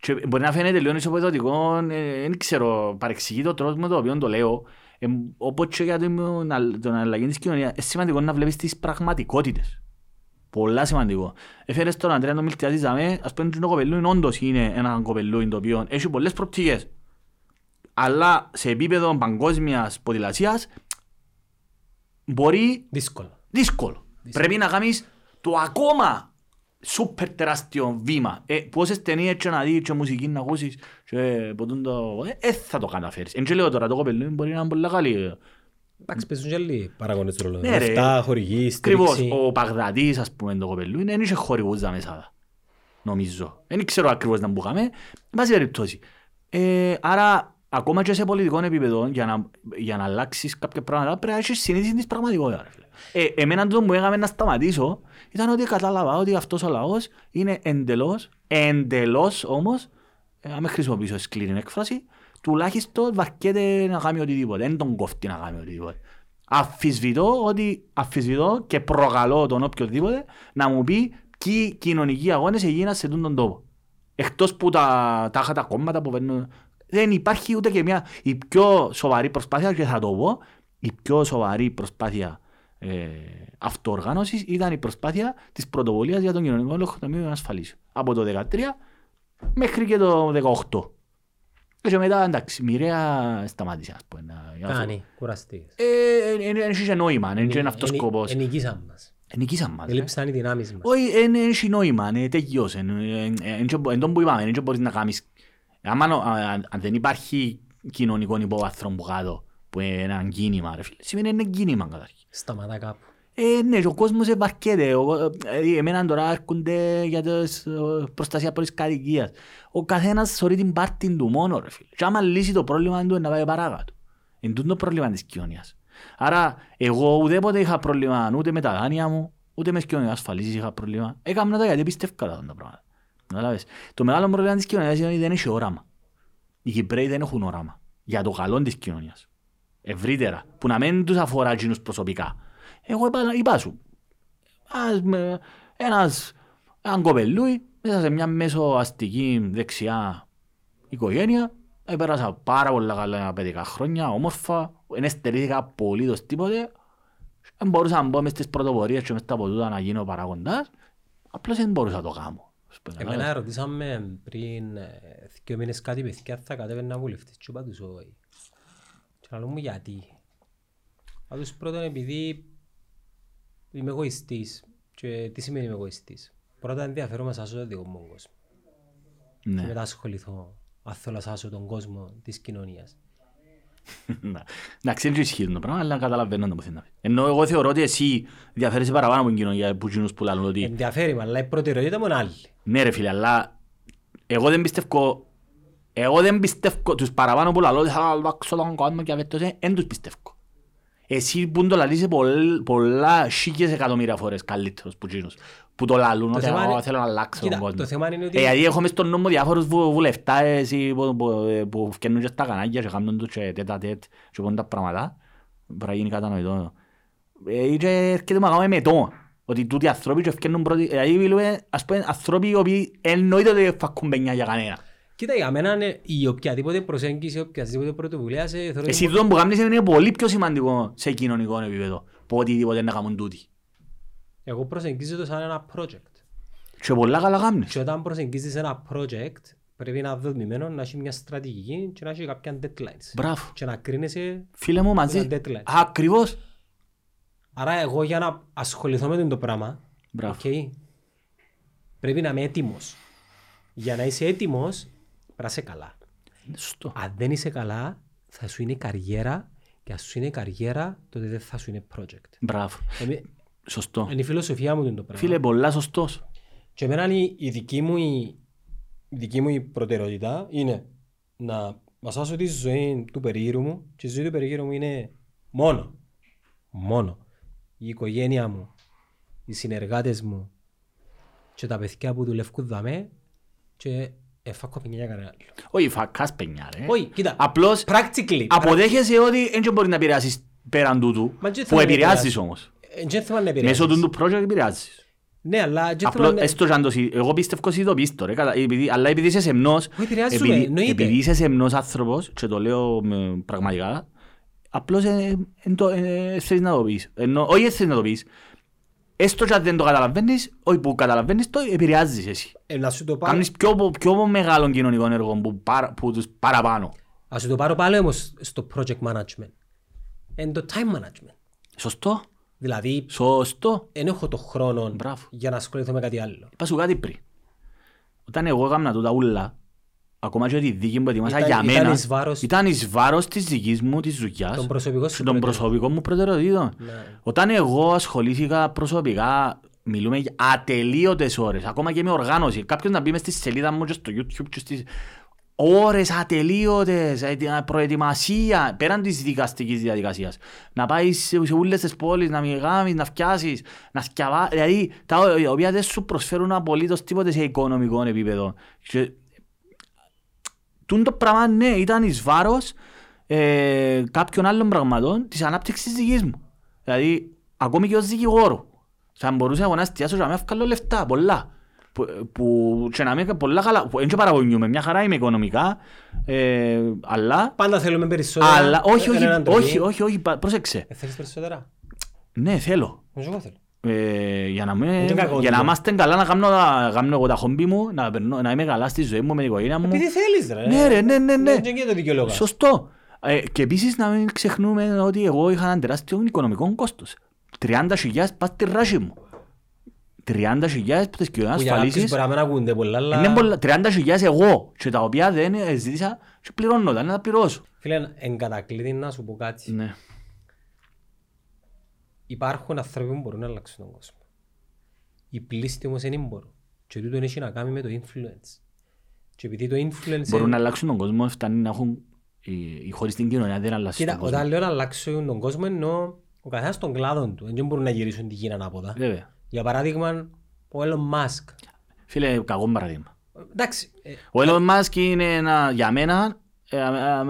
Και μπορεί να φαίνεται λίγο ισοπεδωτικό, ε, δεν ξέρω, παρεξηγεί το τρόπο με το οποίο το λέω. Ε, όπως και για την α- την αλλαγή της κοινωνίας, είναι σημαντικό να βλέπεις τις πραγματικότητες. Πολλά σημαντικό. Έφερες τον Αντρέα τον Μιλτιάδη Ζαμέ, ας πούμε το κοπελούιν όντως είναι ένα κοπελούιν το οποίο έχει πολλές προπτικές. Αλλά σε επίπεδο παγκόσμιας ποδηλασίας μπορεί Δύσκολο. δύσκολο. Πρέπει να κάνεις το ακόμα σούπερ τεράστιο βήμα. Ε, πόσες ταινίες και να δεις και μουσική να ακούσεις και ποτούν το... Ε, ε, θα το καταφέρεις. Εν και λέω τώρα το κοπελού μπορεί να είναι πολύ καλή. Εντάξει, παίζουν και άλλοι παραγόνες ρόλο. Ναι, ρε. Λεφτά, χορηγή, Ακριβώς, στήριξη. ο Παγδατής ας πούμε το κοπελού είναι, δεν είχε χορηγούς δα μέσα. Νομίζω. Δεν ξέρω ακριβώς να μπούκαμε. Εν πάση περιπτώσει. Ε, άρα, ακόμα και σε πολιτικό επίπεδο, για να, για να αλλάξεις κάποια πράγματα, πρέπει να έχεις συνείδηση της πραγματικότητας. ρε φίλε. Ε, εμένα το που μου έκαμε να σταματήσω ήταν ότι κατάλαβα ότι αυτός ο λαός είναι εντελώς, εντελώς όμως, ε, αν με χρησιμοποιήσω σκληρή έκφραση, τουλάχιστον βαρκέται να κάνει οτιδήποτε. Δεν τον κόφτει να κάνει οτιδήποτε. Αφισβητώ ότι αφισβητώ και προκαλώ τον οποιοδήποτε να μου πει ποιοι κοινωνικοί αγώνες έγιναν σε τούτον τον τόπο. Εκτός που τα, τα, τα κόμματα που παίρνουν... Δεν υπάρχει ούτε και μια... Η πιο σοβαρή προσπάθεια, και θα το πω, η πιο σοβαρή προσπάθεια ε, αυτοοργάνωσης ήταν η προσπάθεια της πρωτοβουλίας για τον κοινωνικό έλεγχο ταμείο ασφαλίσεων. Από το 2013 μέχρι και το 2018. Και μετά εντάξει, μοιραία σταμάτησε ας πούμε. να- να- Κάνει, κουραστείς. Ε, Δεν είχε νόημα, δεν είναι αυτός ο Ενι- σκοπός. Ενικήσαν μας. Νικήσαν μας. ρε. Έλειψαν οι δυνάμεις μας. Όχι, δεν έχει νόημα, ναι, τελειώσε. Εν τόν που είπαμε, δεν μπορείς να κάνεις... Άμα νο- α- αν δεν υπάρχει κοινωνικό υπόβαθρο που κάτω, που είναι ένα κίνημα, ρε φίλε, σημαίνει είναι κίνημα καταρχήν. Σταματά κάπου. Ε, ναι, και ο κόσμος ευαρκέται. Ο- Δηλαδή, εμένα τώρα έρχονται για την προστασία από τις κατοικίας. Ο καθένας σωρεί την πάρτη του μόνο, ρε φίλε. Και άμα λύσει το πρόβλημα του, να πάει παράκατο. Είναι τούτο το πρόβλημα της κοινωνίας. Άρα, εγώ ουδέποτε είχα πρόβλημα ούτε με τα δάνεια μου, ούτε με τις κοινωνικές ασφαλίσεις είχα πρόβλημα. Έκανα τα γιατί πιστεύω αυτά τα πράγματα. Καταλάβες. Το μεγάλο πρόβλημα της κοινωνίας είναι ότι δεν έχει όραμα. Οι Κυπρέοι δεν έχουν όραμα. Για το καλό της κοινωνίας. Ευρύτερα. Που να μην τους αφορά εκείνους προσωπικά. Εγώ είπα, είπα σου. Ας με, ένας, έναν κοπελούι μέσα σε μια μέσο-αστική δεξιά οικογένεια. Επέρασα πάρα πολλά καλά παιδικά χρόνια, όμορφα, δεν στερήθηκα απολύτως τίποτε. Δεν μπορούσα να μπω μες στις πρωτοπορίες και μες στα ποτούτα να γίνω παράγοντας. Απλώς δεν μπορούσα να το κάνω. Εμένα ρωτήσαμε πριν ε, δύο μήνες κάτι παιδιά θα κατέβαινα βουλευτής και είπα τους όχι. Και να λέω μου γιατί. Θα τους πρώτον επειδή είμαι εγωιστής. Και τι σημαίνει είμαι εγωιστής. Πρώτα ενδιαφέρομαι να σάσω το δικό μου κόσμος. Και Ναι. μετά ασχοληθώ αν θέλω να σάσω τον κόσμο της κοινωνίας. Να- Εντάξει, δεν ισχύει το πράγμα, αλλά καταλαβαίνω το που θέλεις να πεις. Ενώ εγώ θεωρώ ότι εσύ διαφέρεσαι παραπάνω από την κοινωνία που εκείνους που λαλούν ότι Ενδιαφέρει με, αλλά η προτεραιότητα μου είναι άλλη. Ναι ρε φίλε, αλλά εγώ δεν πιστεύω, εγώ δεν πιστεύω τους παραπάνω που λαλώ ότι θα αλλάξω τον κόσμο και αυτός, δεν τους πιστεύω. Εσύ που το λαλείς πολλ- πολλά χίλιες εκατομμύρια φορές καλύτερος που εκείνους που το λαλούν Το ότι θέμα «Α, είναι- θέλω να αλλάξω τον Κοίτα, κόσμο. το θέμα είναι ότι- Ε, γιατί έχω μες στον νόμο διάφορους βου- βουλευτάες ή που, που, που φτιάχνουν και στα κανάλια και κάνουν τους και τέτα τέτ και πούν τα πράγματα. Μπορεί να γίνει κατανοητό. Ε, και έρχεται μου να κάνουμε μετό. Ότι τούτοι άνθρωποι και φτιάχνουν πρώτοι. Δηλαδή μιλούμε ας πούμε ανθρώποι οι οποίοι εννοείται ότι θα κουμπενιά για κανένα. Κοίτα, για μένα είναι η οποιαδήποτε προσέγγιση, οποιαδήποτε πρωτοβουλία σε θεωρώ Εσύ ότι τούτο που κάνεις είναι πολύ πιο σημαντικό σε κοινωνικό επίπεδο που οτιδήποτε να κάνουν τούτοι. εγώ προσεγγίζω το σαν ένα project. Και πολλά καλά κάνεις. Και όταν προσεγγίζεις ένα project, πρέπει να δομημένο, να έχει μια στρατηγική και να έχει κάποια deadlines. Μπράβο. Και να κρίνεσαι... Φίλε μου μαζί. Ένα deadline. Ακριβώς. Άρα εγώ για να ασχοληθώ με το πράγμα, Μπράβο. οκ, πρέπει να είμαι έτοιμος. Για να είσαι έτοιμος, πρέπει να είσαι καλά. Είναι Σωστό. Αν δεν είσαι καλά, θα σου είναι αγγαρεία και αν σου είναι αγγαρεία, τότε δεν θα σου είναι project. Μπράβο. Εμεί- Σωστό. Είναι η φιλοσοφία μου το πράγμα. Φίλε, πολλά σωστός. Και εμένα η, η δική μου, η, η δική μου η προτεραιότητα είναι να μασάσω τη ζωή του περίγυρου μου και η ζωή του περίγυρου μου είναι μόνο, μόνο η οικογένεια μου, οι συνεργάτες μου και τα παιδιά που δουλεύουν δαμέ και εφάκω παινιά για κανένα άλλο. Όχι, φακάς παινιά ρε. Όχι, κοίτα, Απλώς practically. αποδέχεσαι ότι δεν μπορείς να επηρεάσεις πέραν τούτου, Μα και που θέλω να επηρεάζεις επηρεάσεις. όμως. Ε, δεν θέλω να επηρεάσεις. Μέσω του του project επηρεάζεις. Ναι, αλλά και θέλω Απλώς, να... έστω και αν το συ- εγώ πιστεύω ότι το πίστο ρε, κατα- επειδή- αλλά επειδή είσαι σεμνός, Όχι, επηρεάζουμε, επειδή, εννοείται. επειδή είσαι σεμνός άνθρωπος, και το λέω με- πραγματικά, απλώς ε, εν το- ε, θέλεις να το πεις. Ενώ, όχι δεν θέλεις να το πεις. Έστω και αν δεν το καταλαβαίνεις, όχι που καταλαβαίνεις το, επηρεάζεις εσύ. Ε, να σου το πάρω, Κάνεις πιο, πιο μεγάλο κοινωνικό έργο που, παρα, που τους παραπάνω. να σου το πάρω πάλι όμως στο project management. Είναι το time management. Σωστό. Δηλαδή, Σωστό. δεν έχω το χρόνο Μπράβο. για να ασχοληθώ με κάτι άλλο. Είπα σου κάτι πριν. Όταν εγώ έκανα τούτα ούλα, ακόμα και τη δίκη που ετοιμάσα Ήταν- για ήταν μένα, εις βάρος- ήταν εις βάρος της δικής μου, της δουλειάς Των προσωπικών και σου των προτεραιοτήτων. προσωπικών μου προτεραιοτήτων. Ναι. Όταν εγώ ασχολήθηκα προσωπικά, μιλούμε για ατελείωτες ώρες, ακόμα και με οργάνωση. Κάποιος να μπει μες στη σελίδα μου και στο YouTube και στις ώρες ατελείωτες, ε, την προετοιμασία, πέραν της δικαστικής διαδικασίας. Να πάεις σε σε όλες τις πόλεις, να μην γάμεις, να φτιάσεις, να σκιαβάσεις, δηλαδή τα οποία δεν σου προσφέρουν απολύτως τίποτε σε οικονομικό επίπεδο. Και Τούν το πράγμα ναι, ήταν εις βάρος ε, κάποιων άλλων πραγμάτων της ανάπτυξης της δικής μου. Δηλαδή, ακόμη και ως δικηγόρο. Θα μπορούσα εγώ να εστιάσω και να μην βγάλω λεφτά, πολλά. Που, που, και να μην πολλά καλά, που δεν και παραγωνιούμαι, μια χαρά είμαι οικονομικά, ε, αλλά, Πάντα θέλουμε περισσότερα. αλλά όχι, όχι, έναν τρόπο. όχι, όχι, όχι, πα- πρόσεξε. Ε, θέλεις περισσότερα; Ναι, θέλω. Όχι, εγώ θέλω. Ε, για να, με, Είναι κακό, για να ναι. είμαστε καλά, να κάνω, να κάνω εγώ τα χόμπι μου, να, περνώ, να είμαι καλά στη ζωή μου με την οικογένεια μου. Επειδή θέλεις ρε. Ναι, ρε, ναι, ναι, ναι. Δεν είναι το δικαιολόγο. Σωστό. Ε, και επίσης να μην ξεχνούμε ότι εγώ είχα ένα τεράστιο οικονομικό κόστος. 30.000 πας στη ράση μου. 30.000 που τις κοινωνικές Που για κάποιους ασφαλίσεις. μπορεί να μην ακούνται πολλά, αλλά... Είναι πολλά, 30.000 εγώ και τα οποία δεν ε, ζήτησα και πληρώνω, δεν να τα πληρώσω. Φίλε, εν κατακλείδη να σου πω κάτι. Ναι. Υπάρχουν άνθρωποι που μπορούν να αλλάξουν τον κόσμο. Οι πλήστοι όμως δεν μπορούν. Και τούτο έχει να κάνει με το influence. Και επειδή το influence... Μπορούν να αλλάξουν τον κόσμο, φτάνει να έχουν οι, οι χωρίς την κοινωνία δεν αλλάξουν Κοίτα, τον κόσμο. όταν λέω να αλλάξουν τον κόσμο εννοώ ο καθένας των κλάδων του. Δεν μπορούν να γυρίσουν την γη ανάποδα. Βέβαια. Για παράδειγμα, ο Elon Musk. Φίλε, κακό παράδειγμα. Εντάξει, ε, Ο Elon Musk είναι ένα, για μένα ε, α- α-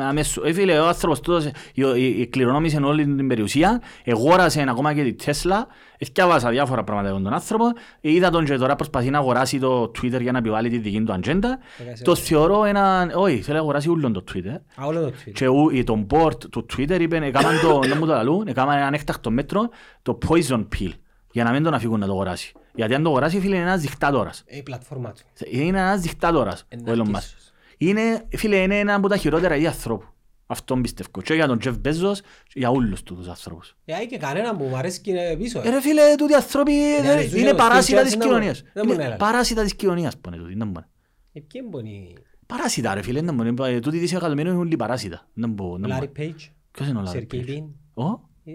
αμέσως. Ε, φίλε, ο άνθρωπος τούτος ε, ε, ε, κληρονόμησε όλη την περιουσία, εγόρασε ακόμα και τη Tesla, εθιάβασα διάφορα πράγματα για τον άνθρωπο, ε, είδα τον και τώρα προσπαθεί να αγοράσει το Twitter για να επιβάλλει τη δική του ατζέντα. Έκασε Το θεωρώ ένα... Όχι, θέλει να αγοράσει όλο το Twitter. α, όλο το Twitter. Και ου- ε, τον board του Twitter είπε, έκαναν το, δεν μου το λαλούν, έκαναν έναν έκτακτο μέτρο, το poison pill, για να μην τον αφήγουν να το αγοράσει. Γιατί αν το αγοράσει, φίλε, είναι ένας δικτάτορας. Ε, Η πλατφόρμα του. Είναι ένας δικτάτορας ο Elon Musk. Εναρκήσιος. Είναι, φίλε, είναι ένα από τα χειρότερα είδη ανθρώπου. Αυτόν πιστεύω. Και για τον Jeff Bezos, και για όλους τους ανθρώπους. Ε, έχει και κανέναν που μου αρέσει και είναι πίσω. Ε, ρε φίλε, τούτοι άνθρωποι Ναι, ρε, ε, ζουν είναι ο παράσιτα Steve της Jobs, δεν κοινωνίας. μπορεί- δεν μπορεί Είναι να έλαβε. Παράσιτα της κοινωνίας, πάνε τούτοι. δεν μπορεί. Ε, ποιοι μπορεί... Παράσιτα, ρε φίλε, δεν μπορεί. Ε, Τούτοι δισεκατομμύρια είναι όλοι παράσιτα. Δεν μπορεί. δεν Larry μπορεί. Page, Ποιος είναι ο Larry Sergey Page? Brin, Ω, ε,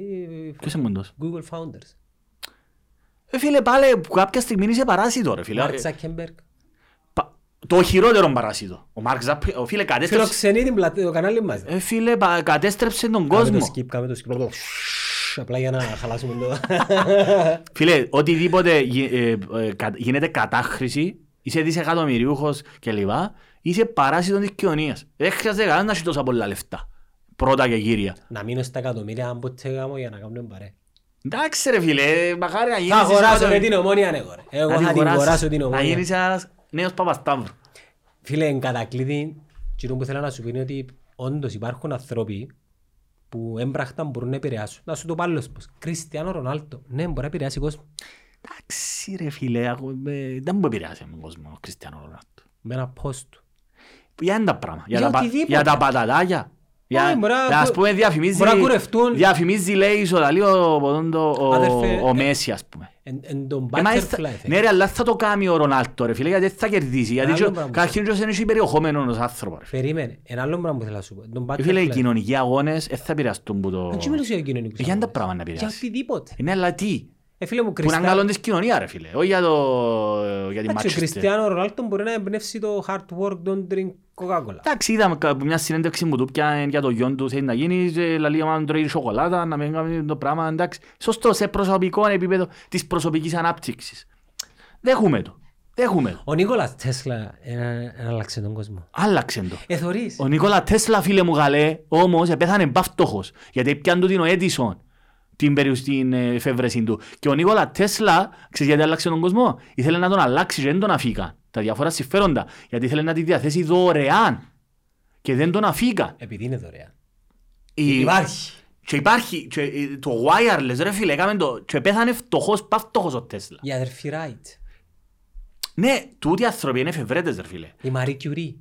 ποιος είναι μοντός; Google Founders, Ε, φίλε, πάλι που κάποια στιγμή είσαι παράσιτο, ρε φίλε. Mark Ε, Zuckerberg. πα- Το χειρότερο παράσιτο. Ο Μάρκ Ζαπ, ο φίλε, κατέστρεψε, Φιλοξενεί την πλατή, το κανάλι μας. ε, φίλε, πα- κατέστρεψε τον Κάμε κόσμο. το skip, κάμε το skip. Απλά για να χαλάσουμε το... Φίλε, οτιδήποτε γι- ε, ε, κα- γίνεται κατάχρηση, είσαι δισεκατομμυριούχος κλπ. Είσαι παράσιτο της κοινωνίας. Δεν χρειάζεται κανένας να έχει τόσα πολλά λεφτά. Πρώτα και κύρια. Να μείνω στα εκατομμύρια αν ποτέ γάμω για να κάνουμε παρέ. Εντάξει ρε φίλε, μακάρι να γίνεις... Θα αγοράσω με δισεκατομμυ- την ομόνια ναι, εγώ. ρε. Εγώ να θα την αγοράσεις, αγοράσω την Να ομόνια. γίνεις ένας νέος Παπασταύρου. Φίλε, εν κατακλείδη, εκείνο που θέλω να σου πει είναι ότι όντως υπάρχουν άνθρωποι που έμπραχτα μπορούν να επηρεάσουν. Να σου το πω άλλος πως. Κριστιανό Ρονάλτο. Ναι, μπορεί να επηρεάσει κόσμος. Εντάξει ρε φίλε, εγώ, ε, δεν μου επηρεάσει τον κόσμος ο Κριστιανό Ρονάλτο. Με ένα post του. Για είναι τα πράγματα. Για, Για τα, πα- οτιδήποτε. για τα πατατάκια. Για, Όχι, μπορεί να- για, ας πούμε διαφημίζει, μπορεί να κουρευτούν. διαφημίζει λέει ισοδαλή ο, ο, ο, Αδερφέ, ο ε, Μέση ας πούμε. Εν, εν τον Ε, μα butterfly θα- effect. Ναι ρε, αλλά θα το κάνει ο Ρονάλτο ρε φίλε, γιατί δεν θα κερδίσει. Γιατί άλλο και ο- πράγμα. καταρχήν και δεν έχει περιεχόμενο ως άνθρωπο. ρε φίλε. Περίμενε. Ένα άλλο πράγμα που θέλω να σου πω. Τον Ε, Φίλε, οι butterfly. κοινωνικοί αγώνες δεν θα επηρεαστούν που το... Αν και μιλούσε για κοινωνικούς Ε, Για τα αγώνες. πράγματα να Για επηρεάσει. οτιδήποτε. Είναι αλλά τι; Ε, φίλε μου, Που είναι Κριστιανό- καλό της κοινωνίας ρε φίλε. Όχι για, το... για την Εντάξει, ο Manchester. Κριστιανό Ρονάλτο μπορεί να εμπνεύσει το hard work, don't drink Coca-Cola. Εντάξει, είδαμε κα- μια συνέντευξη που του πια για το γιον τους θέλει να γίνει, ε, λαλεί άμα τρώει σοκολάτα, να μην κάνει το πράγμα, εντάξει. Σωστό, σε προσωπικό επίπεδο της προσωπικής ανάπτυξης. Δέχουμε το. Δέχουμε το. Ο Νίκολας Τέσλα ε, ε, άλλαξε τον κόσμο. Άλλαξε το. Ε, θωρείς. Ο Νίκολα Τέσλα, φίλε μου καλέ, όμως πέθανε μπαφτωχος. Γιατί πιάνε του την ο Έντισον την, περιουσ- την ε, εφεύρεση του. Και ο Νίκολα Τέσλα, ξέρεις γιατί άλλαξε τον κόσμο; Ήθελε να τον αλλάξει και δεν τον αφήκαν. Τα διάφορα συμφέροντα. Γιατί ήθελε να τη διαθέσει δωρεάν. Και δεν τον αφήκαν. Επειδή είναι δωρεάν. Η- Υπάρχει. Και υπάρχει και, ε, το wireless ρε φίλε, έκαμε το και πέθανε φτωχός, παφτωχός ο Τέσλα. Η αδερφή Ράιτ. Ναι, τούτοι άνθρωποι είναι εφευρέτες ρε φίλε. Η Μαρή Κιουρί.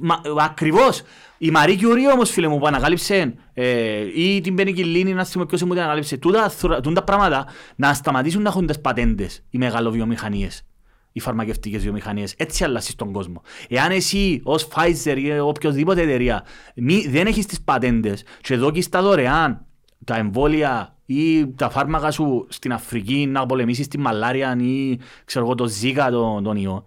Μα, ακριβώς. Η Μαρή Κιουρί όμως φίλε μου που ανακάλυψε ε, ή την Πενικυλίνη να θυμώ ποιος μου την ανακάλυψε τούτα, θωρα- τούτα πράγματα να σταματήσουν να έχουν τις πατέντες οι μεγαλοβιομηχανίες οι φαρμακευτικές βιομηχανίες. Έτσι αλλάσεις τον κόσμο. Εάν εσύ ως Pfizer ή οποιοδήποτε εταιρεία μη, δεν έχεις τις πατέντες και δώκεις τα δωρεάν τα εμβόλια ή τα φάρμακα σου στην Αφρική να πολεμήσεις τη μαλάρια ή ξέρω εγώ το ζήκα τον, τον ιό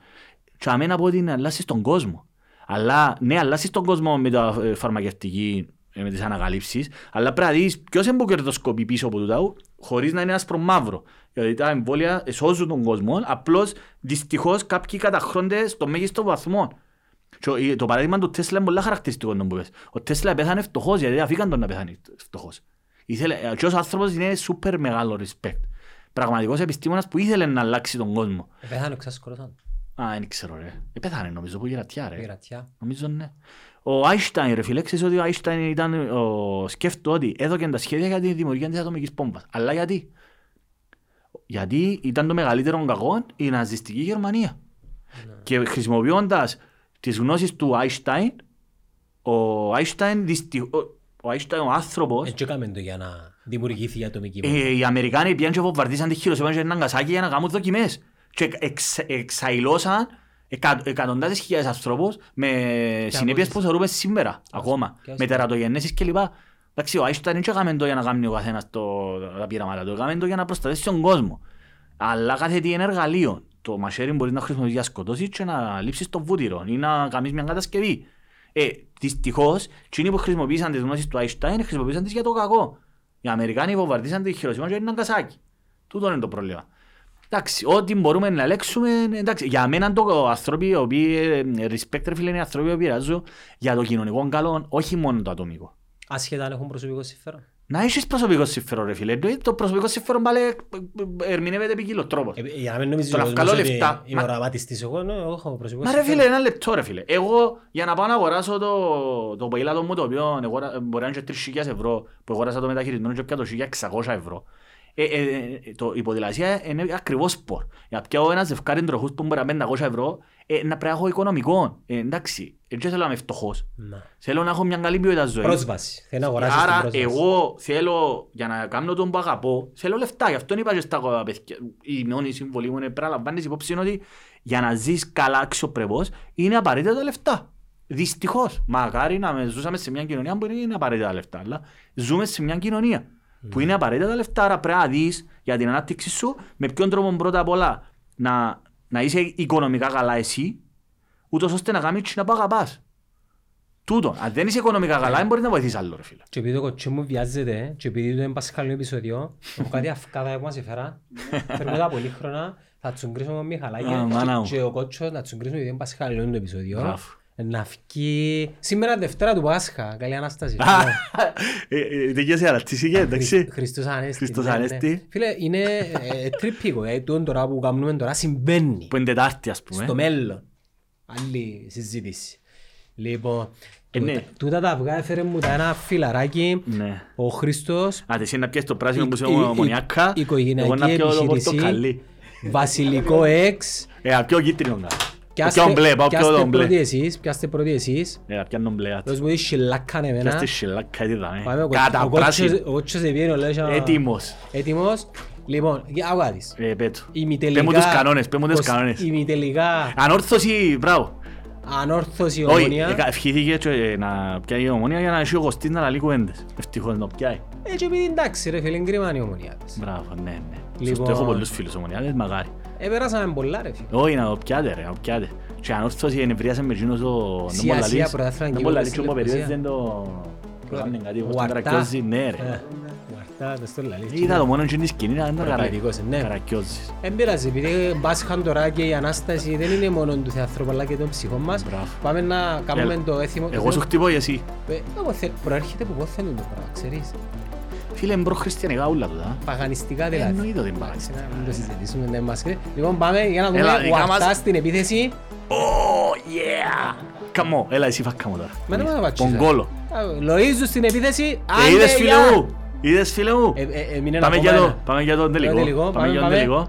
και αμένα πω ότι να αλλάσεις τον κόσμο. Αλλά ναι, αλλάσεις τον κόσμο με τα ε, φαρμακευτική, ε, με τις ανακαλύψεις, αλλά πρέπει να δεις ποιος είναι που κερδοσκοπεί πίσω από τούτα, χωρίς να είναι άσπρο μαύρο. Γιατί τα εμβόλια σώζουν τον κόσμο, απλώς δυστυχώς κάποιοι καταχρώνται στο μέγιστο βαθμό. Και ο- Το παράδειγμα του Τέσλα είναι πολύ χαρακτηριστικό τον που πες. Ο Τέσλα πέθανε φτωχός γιατί αφήκαν τον να πεθάνει φτωχός. Ήθελε, ε, και ως άνθρωπος είναι σούπερ μεγάλο respect. Πραγματικός επιστήμονας που ήθελε να αλλάξει τον κόσμο. Ε, Πέθανε ο ξάσκορος Α, δεν ξέρω ρε. Ε, πέθανε νομίζω που γερατιά ρε. Πειρατιά. Νομίζω ναι. Ο Άινστάιν ρε φίλε, ξέρεις ότι ο Άινστάιν ήταν, ο... σκέφτο ότι έδωκε τα σχέδια για τη δημιουργία της ατομικής πόμπας. Αλλά γιατί; Γιατί ήταν το μεγαλύτερο κακό η ναζιστική Γερμανία. Και χρησιμοποιώντας τις γνώσεις του Άινστάιν, ο Άινστάιν δυστυχώς, ο Άινστάιν ο άνθρωπος, Έτσι έκαμε το για να δημιουργηθεί η ατομική βόμβα. ε, οι Αμερικάνοι πήγαν και βομβαρδίσαν τη Χειροσύμα και την Ναγκασάκη για να κάνουν δοκιμές. Και εξ, εξαϊλώσαν εκα, εκατοντάδες χιλιάδες ανθρώπους με συνέπειες που θεωρούμε σήμερα ακόμα. Και ας- Με τερατογενέσεις κλπ. Εντάξει, ο Άινστάιν δεν έκαμε το για να κάνει ο καθένας το, τα πειράματα του, έκαμε το για να προστατεύσει τον κόσμο. Αλλά κάθε τι είναι εργαλείο. Το μαχαίρι μπορείς να χρησιμοποιήσει για σκοτώσεις και να λείψεις το βούτυρο ή να κάνεις μια κατασκευή. Ε, δυστυχώς, εκείνοι που χρησιμοποίησαν τις γνώσεις του Άινστάιν χρησιμοποίησαν τις για το κακό. Οι Αμερικάνοι βομβαρδίσαν τη Χειροσύμα και την Ναγκασάκη. Τούτο είναι το πρόβλημα. Εντάξει, ό,τι μπορούμε να ελέγξουμε, εντάξει, για μένα το άνθρωποι οι οποίοι, ε, respect ρε φίλε, είναι οι άνθρωποι που πειράζουν για το κοινωνικό καλό, όχι μόνο το ατομικό. Ασχετά αν έχουν προσωπικό συμφέρον. Να έχεις προσωπικό συμφέρον ρε φίλε, εννοείται το προσωπικό συμφέρον πάλι ε, ε, ερμηνεύεται ποικίλος τρόπος. Ε, Για να μην νομίζεις Το να ο κόσμος βγάλω ότι λεφτά. είμαι Μα- οραματιστής εγώ, ναι, εγώ έχω προσωπικό Μα ρε συμφέρον. φίλε, ένα λεπτό ρε φίλε. Εγώ για να πάω να αγοράσω το, το ποδήλατο μου το οποίο αγορα- μπορεί να είναι και 3.000 ευρώ που αγοράσα το μεταχειρισμένο και πια το 1.600 ευρώ. Ε, ε, ε, το, η ποδηλασία είναι ακριβώς σπορ. Για να πιάω ένα ζευκάρι τροχούς που μπορεί να είναι 500 ευρώ, ε, να πρέπει να έχω οικονομικό. Ε, εντάξει, έτσι θέλω να είμαι φτωχός. Να. Θέλω να έχω μια καλή ποιότητα ζωής. Πρόσβαση. Θέλει να αγοράσεις την Άρα πρόσβαση. εγώ θέλω για να κάνω τον που αγαπώ, θέλω λεφτά. Γι' αυτό είπα και στα παιδιά. Η μόνη συμβολή μου είναι πρέπει να λαμβάνεις υπόψη είναι ότι για να ζεις καλά αξιοπρεπώς είναι απαραίτητα τα λεφτά. Δυστυχώς. Μακάρι να με ζούσαμε σε μια κοινωνία που είναι απαραίτητα τα λεφτά. Αλλά ζούμε σε μια κοινωνία που είναι απαραίτητα τα λεφτά. Άρα πρέπει να δεις για την ανάπτυξη σου με ποιον τρόπο πρώτα απ' όλα να, να είσαι οικονομικά καλά εσύ ούτως ώστε να κάνεις και να πάω αγαπάς. Τούτο. Αν δεν είσαι οικονομικά καλά, δεν μπορείς να βοηθήσεις άλλο ρε φίλε. Και επειδή το κοτσί μου βιάζεται και επειδή το είναι πασχαλινό επεισόδιο, έχω κάτι αυκάδα που μας έφερα. Φέρουμε τα πολύχρονα, θα τσουγκρίσουμε με Α, Μιχαλάκη μάνα μου. και ο κότσος να τσουγκρίσουμε επειδή είναι πασχαλινό το επεισόδιο. Μπράβο. Να βγει σήμερα Δευτέρα του Πάσχα. Καλή Ανάσταση. Ε, Τελειώσε αλλά τι είχε, εντάξει. Χριστός Ανέστη. Χριστός ναι, ναι. Ανέστη. Φίλε, είναι ε, τρίπικο. ε, τούτο τώρα που κάνουμε τώρα συμβαίνει. Που είναι Τετάρτη ας πούμε. Στο μέλλον. Άλλη συζήτηση. Λοιπόν, Ε, ναι. τούτα- τούτα τα αυγά έφερε μου τα ένα φιλαράκι. Ναι. Ο Χριστός Α, εσύ να πιέσεις το πράσινο που είσαι η- η- ομονιάκα. η οικογενειακή Εγώ να πιω το επιχείρηση. πορτοκαλί. Βασιλικό εξ. Ε, να πιω κίτρινο κάτω. Πιάστε- Πιάω μπλε, πάω πιω πιάστε το μπλε. πρώτοι εσείς, πιάστε πρώτοι εσείς. Ε, να πιάνω μπλε. άτσι. Δώσ' μου τη σιλάκα εμένα. Πιάστε σιλάκα, έτσι δάμε. Πάμε, ο κο- Κατά ο κότσος- πράσινο. Ο κότσος επήρε, ο λέει, Έτοιμος. Έτοιμος. Λοιπόν, για- άκουγα της. Ε, πέτω. Ημιτελικά... Πες μου τους κανόνες, πες μου τους πως- κανόνες. Ημιτελικά Ανόρθωση, μπράβο. ανόρθωση Όχι, ομονία. εκα- ευχήθηκε και, ε, να πιάει η ομονία για να έχει ο Κωστής να λαλεί κουβέντες. Ευτυχώς να πιάει. Ε, και επειδή εντάξει ρε φίλε, κρίμα είναι η ομονία της. Μπράβο, ναι, ναι. Λοιπόν. Σωστό, έχω πολλούς φίλους ομονιάτες, μαγάρι. Ε, περάσαμε πολλά ρε φίλε. Όχι, να το πιάτε ρε, να το πιάτε. Και ανόρθωση ενευρίασε με εκείνος ο... Σία, σία, πρωτάθλημα Δεν Κύπρου, μπορεί να στη λύσει ο Λευκοσία. περίοδος δεν το... Το κάνουν κάτι, όπως τον Ουαρτά. καρακιόζι, ναι ρε. Ε, Ουαρτά, το στο λαλείς. Είδα το μόνο εκείνη της σκηνής, ήταν το Πραγματικός, ναι. καρακιόζης. Εν πειράζει, επειδή μπάσχαν τώρα και η Ανάσταση δεν είναι μόνο του θεάτρου αλλά και των ψυχών μας. Μπράβο. Πάμε να κάνουμε Έλα. το έθιμο. Εγώ σου χτυπώ και εσύ. Ε, εγώ θε- Προέρχεται που πόθεν το πράγμα, ξέρεις. Φίλε, είναι προχριστιανικά ούλα τούτα. Παγανιστικά δηλαδή. Εννοείται ότι είναι Εντάξει, παγανιστικά. να μην το συζητήσουμε, δεν μας κρίνει. Λοιπόν, πάμε για να Έλα, δούμε δικά Ουαρτά μας. στην επίθεση. Oh, yeah! Καμώ, έλα εσύ φας καμώ τώρα. Μα δεν με πατσίσα. Πονγκόλο. Α, Λοΐζου στην επίθεση. Ε, είδες Άντε, φίλε γεια. μου, είδες φίλε μου; Ε, ε, ε, μείνε Πάμε ακόμα για το, ένα. πάμε για τον τελικό. τελικό, Πάμε πάμε, για τον πάμε. τελικό.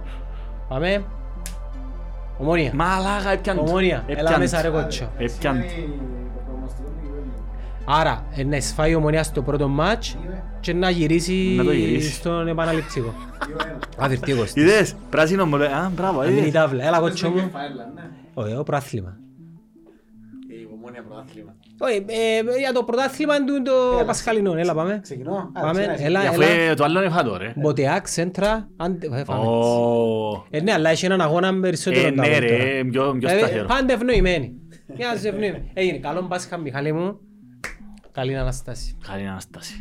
Πάμε. Ομόνια. Μαλάκα, έπιαν. Ομόνια. έπιαν. Έλα μέσα ρε κότσο. Έπιαν. Άρα, ε, να εισφάει η ομονία στο πρώτο μάτς και να γυρίσει Να το γυρίσει. στον επαναληπτικό. Αβερτή εγώ στις. Είδες, πράσινο μου λέει, α, μπράβο, Να μείνει η είδες. τάβλα. Έλα κότσο μου. Φάιλα, ναι. Ωραίο προάθλημα. Η Ομόνια πρωτάθλημα. Όχι, ε, για το πρωτάθλημα του το Πασχαλινό. Έλα πάμε. Ξεκινώ. Α, Πάμε, ξεκινάς. έλα, Για αφού έλα. ε, το άλλο είναι φάτο, ρε. Μποτεάκ, σέντρα, άντε, ε, πάμε. Ω. Ε, ναι, αλλά έχει έναν αγώνα περισσότερο Ε, τα ναι από τώρα. ρε, πιο πιο Ε, σταθερό. Πάντα ευνοημένοι. Μια ευνοημένοι. Έγινε, καλό Πάσχα Μιχάλη μου. Καλή Αναστάση. Καλή Ανάσταση.